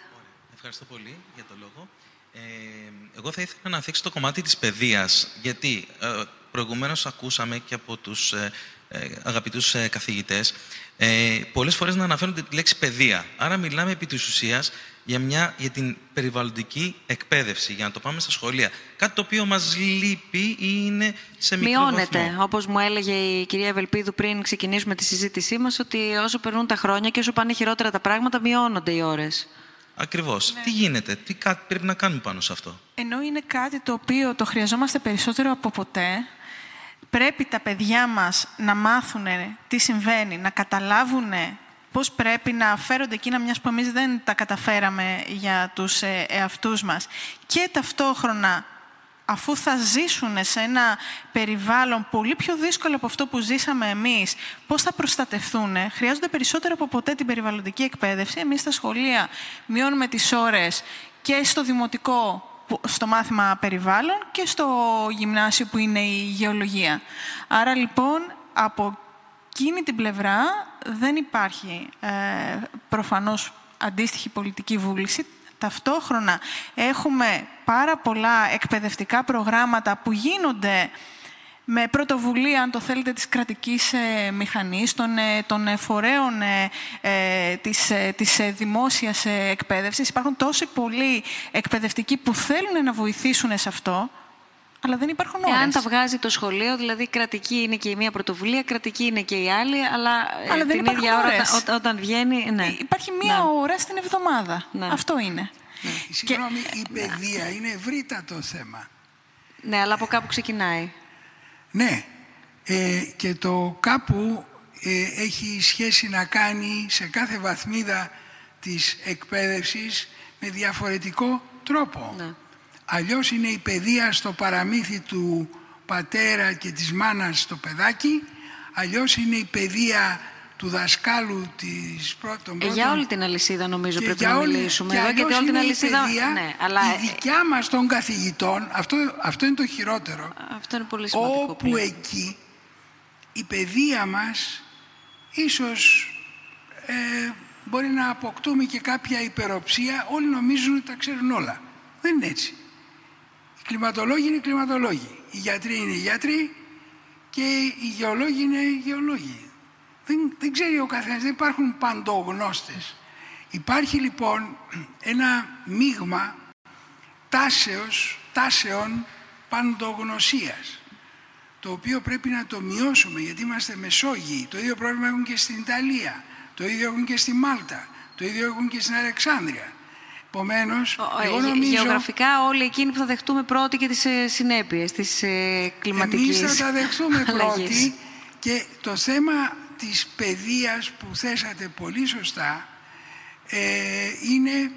S11: Ευχαριστώ πολύ για το λόγο. Ε, εγώ θα ήθελα να θίξω το κομμάτι της παιδείας, γιατί ε, προηγουμένως ακούσαμε και από τους ε, αγαπητούς καθηγητές ε, πολλές φορές να αναφέρονται τη λέξη παιδεία. Άρα μιλάμε επί της ουσίας για, μια, για την περιβαλλοντική εκπαίδευση, για να το πάμε στα σχολεία. Κάτι το οποίο μας λείπει ή είναι σε μικρό
S1: Μειώνεται.
S11: βαθμό.
S1: Όπως μου έλεγε η κυρία Ευελπίδου πριν ξεκινήσουμε τη συζήτησή μας, ότι όσο περνούν τα χρόνια και όσο πάνε χειρότερα τα πράγματα, μειώνονται οι ώρες.
S11: Ακριβώς. Τι γίνεται, τι κάτι πρέπει να κάνουμε πάνω σε αυτό;
S3: Ενώ είναι κάτι το οποίο το χρειαζόμαστε περισσότερο από ποτέ, πρέπει τα παιδιά μας να μάθουν τι συμβαίνει, να καταλάβουν πώς πρέπει να φέρονται εκείνα μιας που εμείς δεν τα καταφέραμε για τους ε, εαυτούς μας. Και ταυτόχρονα, αφού θα ζήσουν σε ένα περιβάλλον πολύ πιο δύσκολο από αυτό που ζήσαμε εμείς, πώς θα προστατευτούν, χρειάζονται περισσότερο από ποτέ την περιβαλλοντική εκπαίδευση. Εμείς στα σχολεία μειώνουμε τις ώρες και στο δημοτικό στο μάθημα περιβάλλον και στο γυμνάσιο που είναι η γεωλογία. Άρα λοιπόν από εκείνη την πλευρά δεν υπάρχει ε, προφανώς αντίστοιχη πολιτική βούληση. Ταυτόχρονα έχουμε πάρα πολλά εκπαιδευτικά προγράμματα που γίνονται με πρωτοβουλία, αν το θέλετε, της κρατικής ε, μηχανής, των, ε, των φορέων ε, ε της, ε, της δημόσιας εκπαίδευσης. Υπάρχουν τόσοι πολλοί εκπαιδευτικοί που θέλουν να βοηθήσουν σε αυτό, Αλλά δεν υπάρχουν ώρες.
S1: Εάν τα βγάζει το σχολείο, δηλαδή κρατική είναι και η μία πρωτοβουλία, κρατική είναι και η άλλη, αλλά, ε,
S3: Αλλά δεν
S1: την
S3: υπάρχουν
S1: ίδια ώρα
S3: ώρες.
S1: όταν, όταν βγαίνει. Ναι.
S3: Υπάρχει μία
S1: Ναι.
S3: ώρα στην εβδομάδα.
S1: Ναι.
S3: Αυτό είναι.
S2: Συγγνώμη, η παιδεία είναι ευρύτατο θέμα.
S1: Ναι, αλλά από κάπου ξεκινάει.
S2: Ναι, ε, και το κάπου ε, έχει σχέση να κάνει σε κάθε βαθμίδα της εκπαίδευσης με διαφορετικό τρόπο.
S1: Ναι.
S2: Αλλιώς είναι η παιδεία στο παραμύθι του πατέρα και της μάνας στο παιδάκι, αλλιώς είναι η παιδεία του δασκάλου της πρώτων
S1: Ε, για όλη την αλυσίδα νομίζω
S2: και
S1: πρέπει
S2: για
S1: να
S2: όλη-
S1: μιλήσουμε
S2: και
S1: εδώ, γιατί
S2: αλλιώς
S1: όλη την
S2: είναι η
S1: αλυσίδα.
S2: παιδεία,
S1: ναι, αλλά
S2: η δικιά μας των καθηγητών, αυτό, αυτό είναι το χειρότερο,
S1: αυτό είναι πολύ σημαντικό.
S2: όπου
S1: πλέον.
S2: εκεί η παιδεία μας ίσως ε, μπορεί να αποκτούμε και κάποια υπεροψία, όλοι νομίζουν ότι τα ξέρουν όλα. Δεν είναι έτσι. Οι κλιματολόγοι είναι κλιματολόγοι, οι γιατροί είναι γιατροί και οι γεωλόγοι είναι γεωλόγοι. Δεν, δεν ξέρει ο καθένας, δεν υπάρχουν παντογνώστες. Υπάρχει λοιπόν ένα μείγμα τάσεως, τάσεων παντογνωσίας το οποίο πρέπει να το μειώσουμε γιατί είμαστε Μεσόγειοι. Το ίδιο πρόβλημα έχουν και στην Ιταλία, το ίδιο έχουν και στη Μάλτα, το ίδιο έχουν και στην Αλεξάνδρεια. Επομένως, εγώ
S1: Ε,
S2: νομίζω
S1: Γεωγραφικά όλοι εκείνοι που θα δεχτούμε πρώτοι και τις ε, συνέπειες της ε, κλιματικής
S2: εμείς θα τα δεχτούμε
S1: αλλαγής.
S2: πρώτοι και το θέμα της παιδείας που θέσατε πολύ σωστά ε, είναι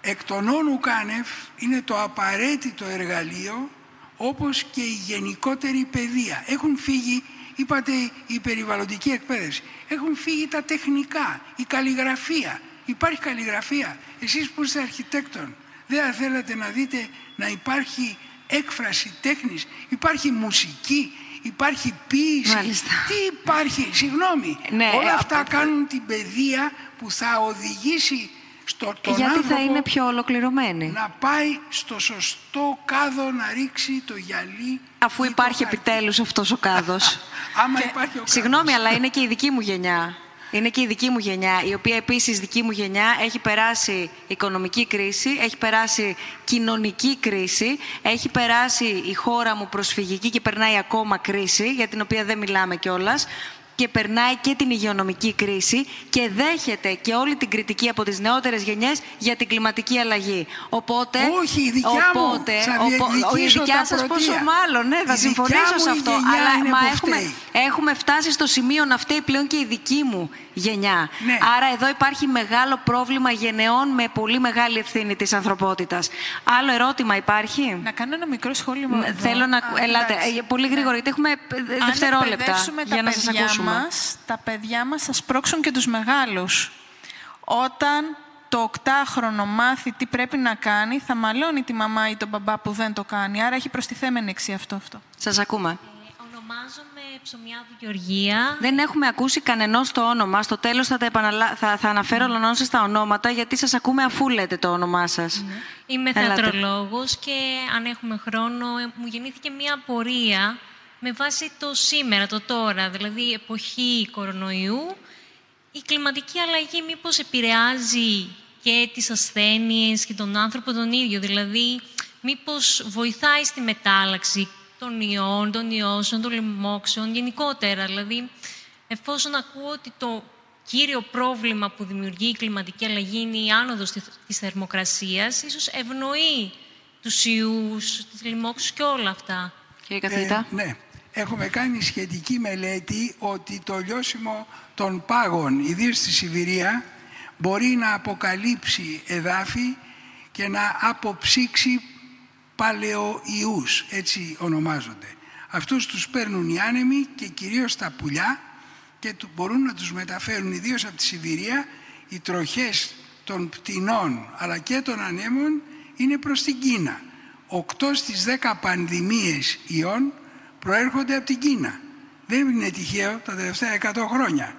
S2: εκ των όνου κάνευ, είναι το απαραίτητο εργαλείο όπως και η γενικότερη παιδεία. Έχουν φύγει, είπατε η περιβαλλοντική εκπαίδευση, έχουν φύγει τα τεχνικά, η καλλιγραφία. Υπάρχει καλλιγραφία. Εσείς που είστε αρχιτέκτον, δεν θα θέλατε να δείτε να υπάρχει έκφραση τέχνης, υπάρχει μουσική, υπάρχει ποίηση.
S1: Μάλιστα.
S2: Τι υπάρχει, συγγνώμη.
S1: Ναι,
S2: Όλα
S1: ε,
S2: αυτά
S1: απ-
S2: κάνουν την παιδεία που θα οδηγήσει στο τον
S1: Γιατί
S2: άνθρωπο
S1: θα είναι πιο ολοκληρωμένη;
S2: να πάει στο σωστό κάδο να ρίξει το γυαλί.
S1: Αφού υπάρχει επιτέλους αυτός ο κάδος.
S2: Άμα υπάρχει ο κάδος.
S1: Συγγνώμη, αλλά είναι και η δική μου γενιά. Είναι και η δική μου γενιά, η οποία επίσης δική μου γενιά έχει περάσει οικονομική κρίση, έχει περάσει κοινωνική κρίση, έχει περάσει η χώρα μου προσφυγική και περνάει ακόμα κρίση, για την οποία δεν μιλάμε κιόλας, και περνάει και την υγειονομική κρίση και δέχεται και όλη την κριτική από τις νεότερες γενιές για την κλιματική αλλαγή. Οπότε,
S2: Όχι, η δικιά μου.
S1: οπότε,
S2: Θα
S1: οπο-
S2: διεκδικήσω
S1: η δικιά
S2: τα
S1: σας
S2: πρωτεία.
S1: πόσο μάλλον, ναι, θα
S2: Η δικιά
S1: συμφωνήσω
S2: μου
S1: σε
S2: η
S1: αυτό.
S2: γενιά
S1: Αλλά
S2: είναι
S1: μα
S2: που
S1: έχουμε,
S2: φταίει.
S1: έχουμε φτάσει στο σημείο να φταίει πλέον και η δική μου γενιά.
S2: Ναι.
S1: Άρα εδώ υπάρχει μεγάλο πρόβλημα γενεών με πολύ μεγάλη ευθύνη της ανθρωπότητας. Άλλο ερώτημα υπάρχει;
S3: Να κάνω ένα μικρό σχόλιο μόνο. εδώ.
S1: Θέλω να...
S3: Α,
S1: Ελάτε,
S3: εντάξει.
S1: ε, πολύ γρήγορα, γιατί έχουμε ε,
S3: Αν
S1: δευτερόλεπτα
S3: εκπαιδεύσουμε
S1: για
S3: τα
S1: να σας
S3: παιδιά
S1: ακούσουμε.
S3: Μας, τα παιδιά μας θα σπρώξουν και τους μεγάλους. Όταν το οκτάχρονο μάθει τι πρέπει να κάνει, θα μαλώνει τη μαμά ή τον μπαμπά που δεν το κάνει. Άρα έχει προστιθέμενη αξία αυτό. αυτό.
S1: Σας ακούμε.
S15: Ονομάζομαι Ψωμιάδου Γεωργία.
S1: Δεν έχουμε ακούσει κανενός το όνομα. Στο τέλος θα, τα επαναλα... θα, θα αναφέρω όλων σας τα ονόματα, γιατί σας ακούμε αφού λέτε το όνομά σας.
S15: Είμαι
S1: Ελάτε.
S15: θεατρολόγος και αν έχουμε χρόνο ε, μου γεννήθηκε μία απορία με βάση το σήμερα, το τώρα, δηλαδή εποχή κορονοϊού. Η κλιματική αλλαγή μήπως επηρεάζει και τις ασθένειες και τον άνθρωπο τον ίδιο, δηλαδή μήπως βοηθάει στη μετάλλαξη των ιών, των ιώσεων, των λοιμόξεων, γενικότερα. Δηλαδή, εφόσον ακούω ότι το κύριο πρόβλημα που δημιουργεί η κλιματική αλλαγή είναι η άνοδος της- της θερμοκρασίας, ίσως ευνοεί τους ιούς, τις λοιμόξεις και όλα αυτά.
S1: Κύριε καθηγητά.
S2: Ε, ναι. Έχουμε κάνει σχετική μελέτη ότι το λιώσιμο των πάγων, ιδίως στη Σιβηρία, μπορεί να αποκαλύψει εδάφη και να αποψύξει παλαιοϊούς, έτσι ονομάζονται. Αυτούς τους παίρνουν οι άνεμοι και κυρίως τα πουλιά και του- μπορούν να τους μεταφέρουν ιδίως από τη Σιβηρία οι τροχές των πτηνών αλλά και των ανέμων είναι προς την Κίνα. Οκτώς στις 10 πανδημίες ιών προέρχονται από την Κίνα. Δεν είναι τυχαίο τα τελευταία 100 χρόνια.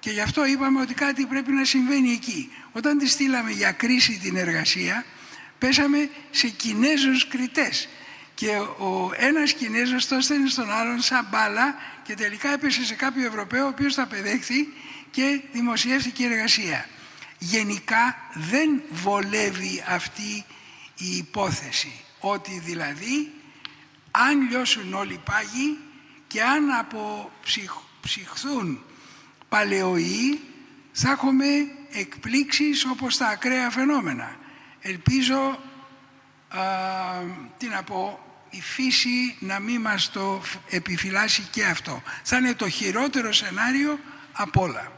S2: Και γι' αυτό είπαμε ότι κάτι πρέπει να συμβαίνει εκεί. Όταν τη στείλαμε για κρίση την εργασία, πέσαμε σε Κινέζους κριτές. Και ο ένας Κινέζος το έστελνε στον άλλον σαν μπάλα και τελικά έπεσε σε κάποιο Ευρωπαίο ο οποίος τα παιδέχθη και δημοσιεύτηκε η εργασία. Γενικά δεν βολεύει αυτή η υπόθεση ότι δηλαδή Αν λιώσουν όλοι οι πάγοι και αν αποψυχθούν παλαιοοί, θα έχουμε εκπλήξεις όπως τα ακραία φαινόμενα. Ελπίζω, α, τι να πω, η φύση να μην μας το επιφυλάσει και αυτό. Θα είναι το χειρότερο σενάριο από όλα.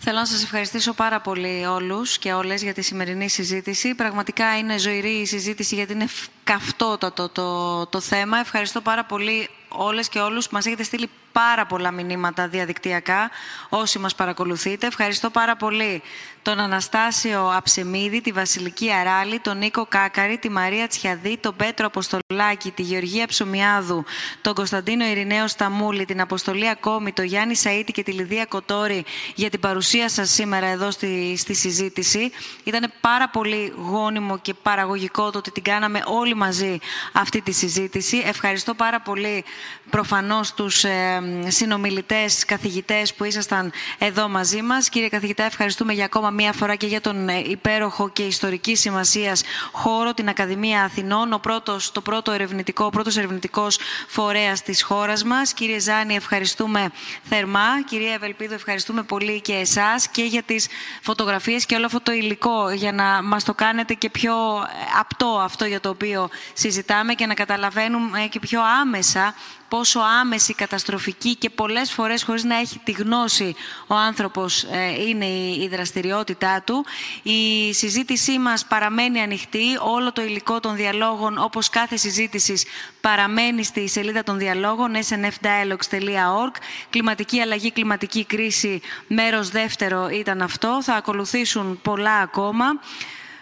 S1: Θέλω να σας ευχαριστήσω πάρα πολύ όλους και όλες για τη σημερινή συζήτηση. Πραγματικά είναι ζωηρή η συζήτηση γιατί είναι καυτότατο το, το θέμα. Ευχαριστώ πάρα πολύ όλες και όλους που μας έχετε στείλει πάρα πολλά μηνύματα διαδικτυακά όσοι μας παρακολουθείτε. Ευχαριστώ πάρα πολύ τον Αναστάσιο Αψεμίδη, τη Βασιλική Αράλη, τον Νίκο Κάκαρη, τη Μαρία Τσιαδή, τον Πέτρο Αποστολάκη, τη Γεωργία Ψωμιάδου, τον Κωνσταντίνο Ειρηναίο Σταμούλη, την Αποστολή Ακόμη, τον Γιάννη Σαΐτη και τη Λιδία Κοτόρη για την παρουσία σας σήμερα εδώ στη, στη συζήτηση. Ήταν πάρα πολύ γόνιμο και παραγωγικό το ότι την κάναμε όλοι μαζί αυτή τη συζήτηση. Ευχαριστώ πάρα πολύ προφανώς τους ε, συνομιλητές, καθηγητές που ήσασταν εδώ μαζί μας. Κύριε καθηγητά, ευχαριστούμε για ακόμα μία φορά και για τον ε, υπέροχο και ιστορική σημασίας χώρο, την Ακαδημία Αθηνών, ο πρώτος, το πρώτο ερευνητικό, ο πρώτος ερευνητικός φορέας της χώρας μας. Κύριε Ζάνη, ευχαριστούμε θερμά. Κυρία Ευελπίδου, ευχαριστούμε πολύ και εσάς και για τις φωτογραφίες και όλο αυτό το υλικό για να μας το κάνετε και πιο ε, απτό αυτό για το οποίο συζητάμε και να καταλαβαίνουμε και πιο άμεσα πόσο άμεση, καταστροφική και πολλές φορές χωρίς να έχει τη γνώση ο άνθρωπος ε, είναι η δραστηριότητά του. Η συζήτησή μας παραμένει ανοιχτή, όλο το υλικό των διαλόγων όπως κάθε συζήτηση παραμένει στη σελίδα των διαλόγων snfdialogues.org. Κλιματική αλλαγή, κλιματική κρίση, μέρος δεύτερο ήταν αυτό. Θα ακολουθήσουν πολλά ακόμα.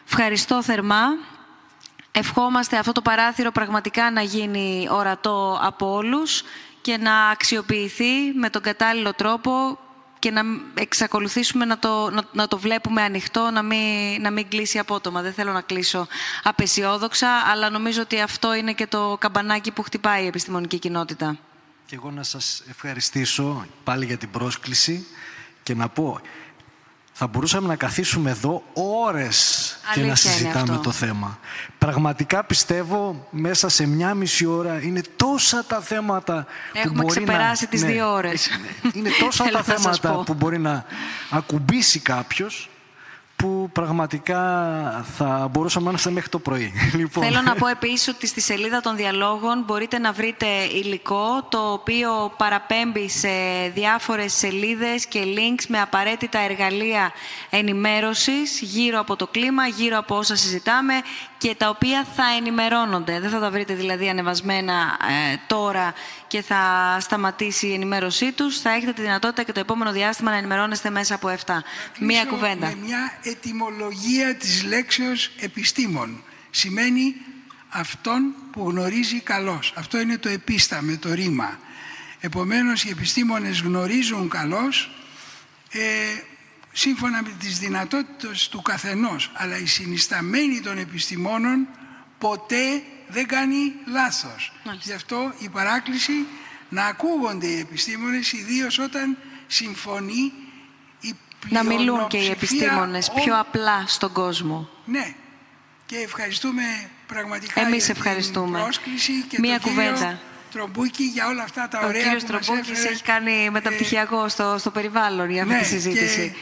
S1: Ευχαριστώ θερμά. Ευχόμαστε αυτό το παράθυρο πραγματικά να γίνει ορατό από όλους και να αξιοποιηθεί με τον κατάλληλο τρόπο και να εξακολουθήσουμε να το, να, το βλέπουμε ανοιχτό, να μην, να μην κλείσει απότομα. Δεν θέλω να κλείσω απεσιόδοξα, αλλά νομίζω ότι αυτό είναι και το καμπανάκι που χτυπάει η επιστημονική κοινότητα.
S16: Και εγώ να σας ευχαριστήσω πάλι για την πρόσκληση και να πω θα μπορούσαμε να καθίσουμε εδώ ώρες και να συζητάμε το θέμα. Πραγματικά πιστεύω μέσα σε μια μισή ώρα είναι τόσα τα θέματα
S1: Έχουμε
S16: που μπορεί
S1: ξεπεράσει
S16: να...
S1: τις
S16: ναι,
S1: δύο ώρες.
S16: Είναι τόσα τα θέματα που μπορεί να ακουμπήσει κάποιος που πραγματικά θα μπορούσαμε να είμαστε μέχρι το πρωί.
S1: Λοιπόν. Θέλω να πω επίσης ότι στη σελίδα των διαλόγων μπορείτε να βρείτε υλικό το οποίο παραπέμπει σε διάφορες σελίδες και links με απαραίτητα εργαλεία ενημέρωσης γύρω από το κλίμα, γύρω από όσα συζητάμε και τα οποία θα ενημερώνονται. Δεν θα τα βρείτε δηλαδή ανεβασμένα ε, τώρα και θα σταματήσει η ενημέρωσή τους. Θα έχετε τη δυνατότητα και το επόμενο διάστημα να ενημερώνεστε μέσα από αυτά. Μία κουβέντα.
S2: Με μια ετυμολογία της λέξεως επιστήμων. Σημαίνει αυτόν που γνωρίζει καλώς. Αυτό είναι το επίσταμε, το ρήμα. Επομένως οι επιστήμονες γνωρίζουν καλώς ε, σύμφωνα με τις δυνατότητες του καθενός. Αλλά η συνισταμένη των επιστημόνων ποτέ δεν κάνει λάθος. Γι' αυτό η παράκληση να ακούγονται οι επιστήμονες, ιδίως όταν συμφωνεί η
S1: Να μιλούν και οι επιστήμονες πιο απλά στον κόσμο.
S2: Ναι. Και ευχαριστούμε πραγματικά
S1: Εμείς
S2: για
S1: ευχαριστούμε.
S2: την πρόσκληση και
S1: Μία
S2: τον
S1: κουβέντα.
S2: κύριο Τρομπούκη για όλα αυτά τα
S1: Ο
S2: ωραία
S1: κύριος
S2: που μας
S1: Τρομπούκης
S2: έφερε.
S1: έχει κάνει μεταπτυχιακό στο, στο περιβάλλον για αυτή
S2: Ναι,
S1: τη συζήτηση.
S2: και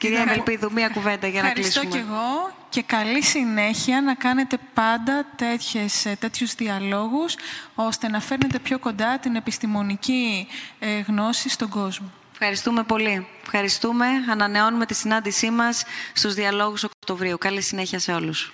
S1: Κυρία
S2: ήταν-
S1: Μελπίδου, μία κουβέντα για να
S3: Ευχαριστώ
S1: κλείσουμε.
S3: και εγώ και καλή συνέχεια να κάνετε πάντα τέτοιες, ε, τέτοιους διαλόγους ώστε να φέρνετε πιο κοντά την επιστημονική ε, γνώση στον κόσμο.
S1: Ευχαριστούμε πολύ. Ευχαριστούμε. Ανανεώνουμε τη συνάντησή μας στους διαλόγους Οκτωβρίου. Καλή συνέχεια σε όλους.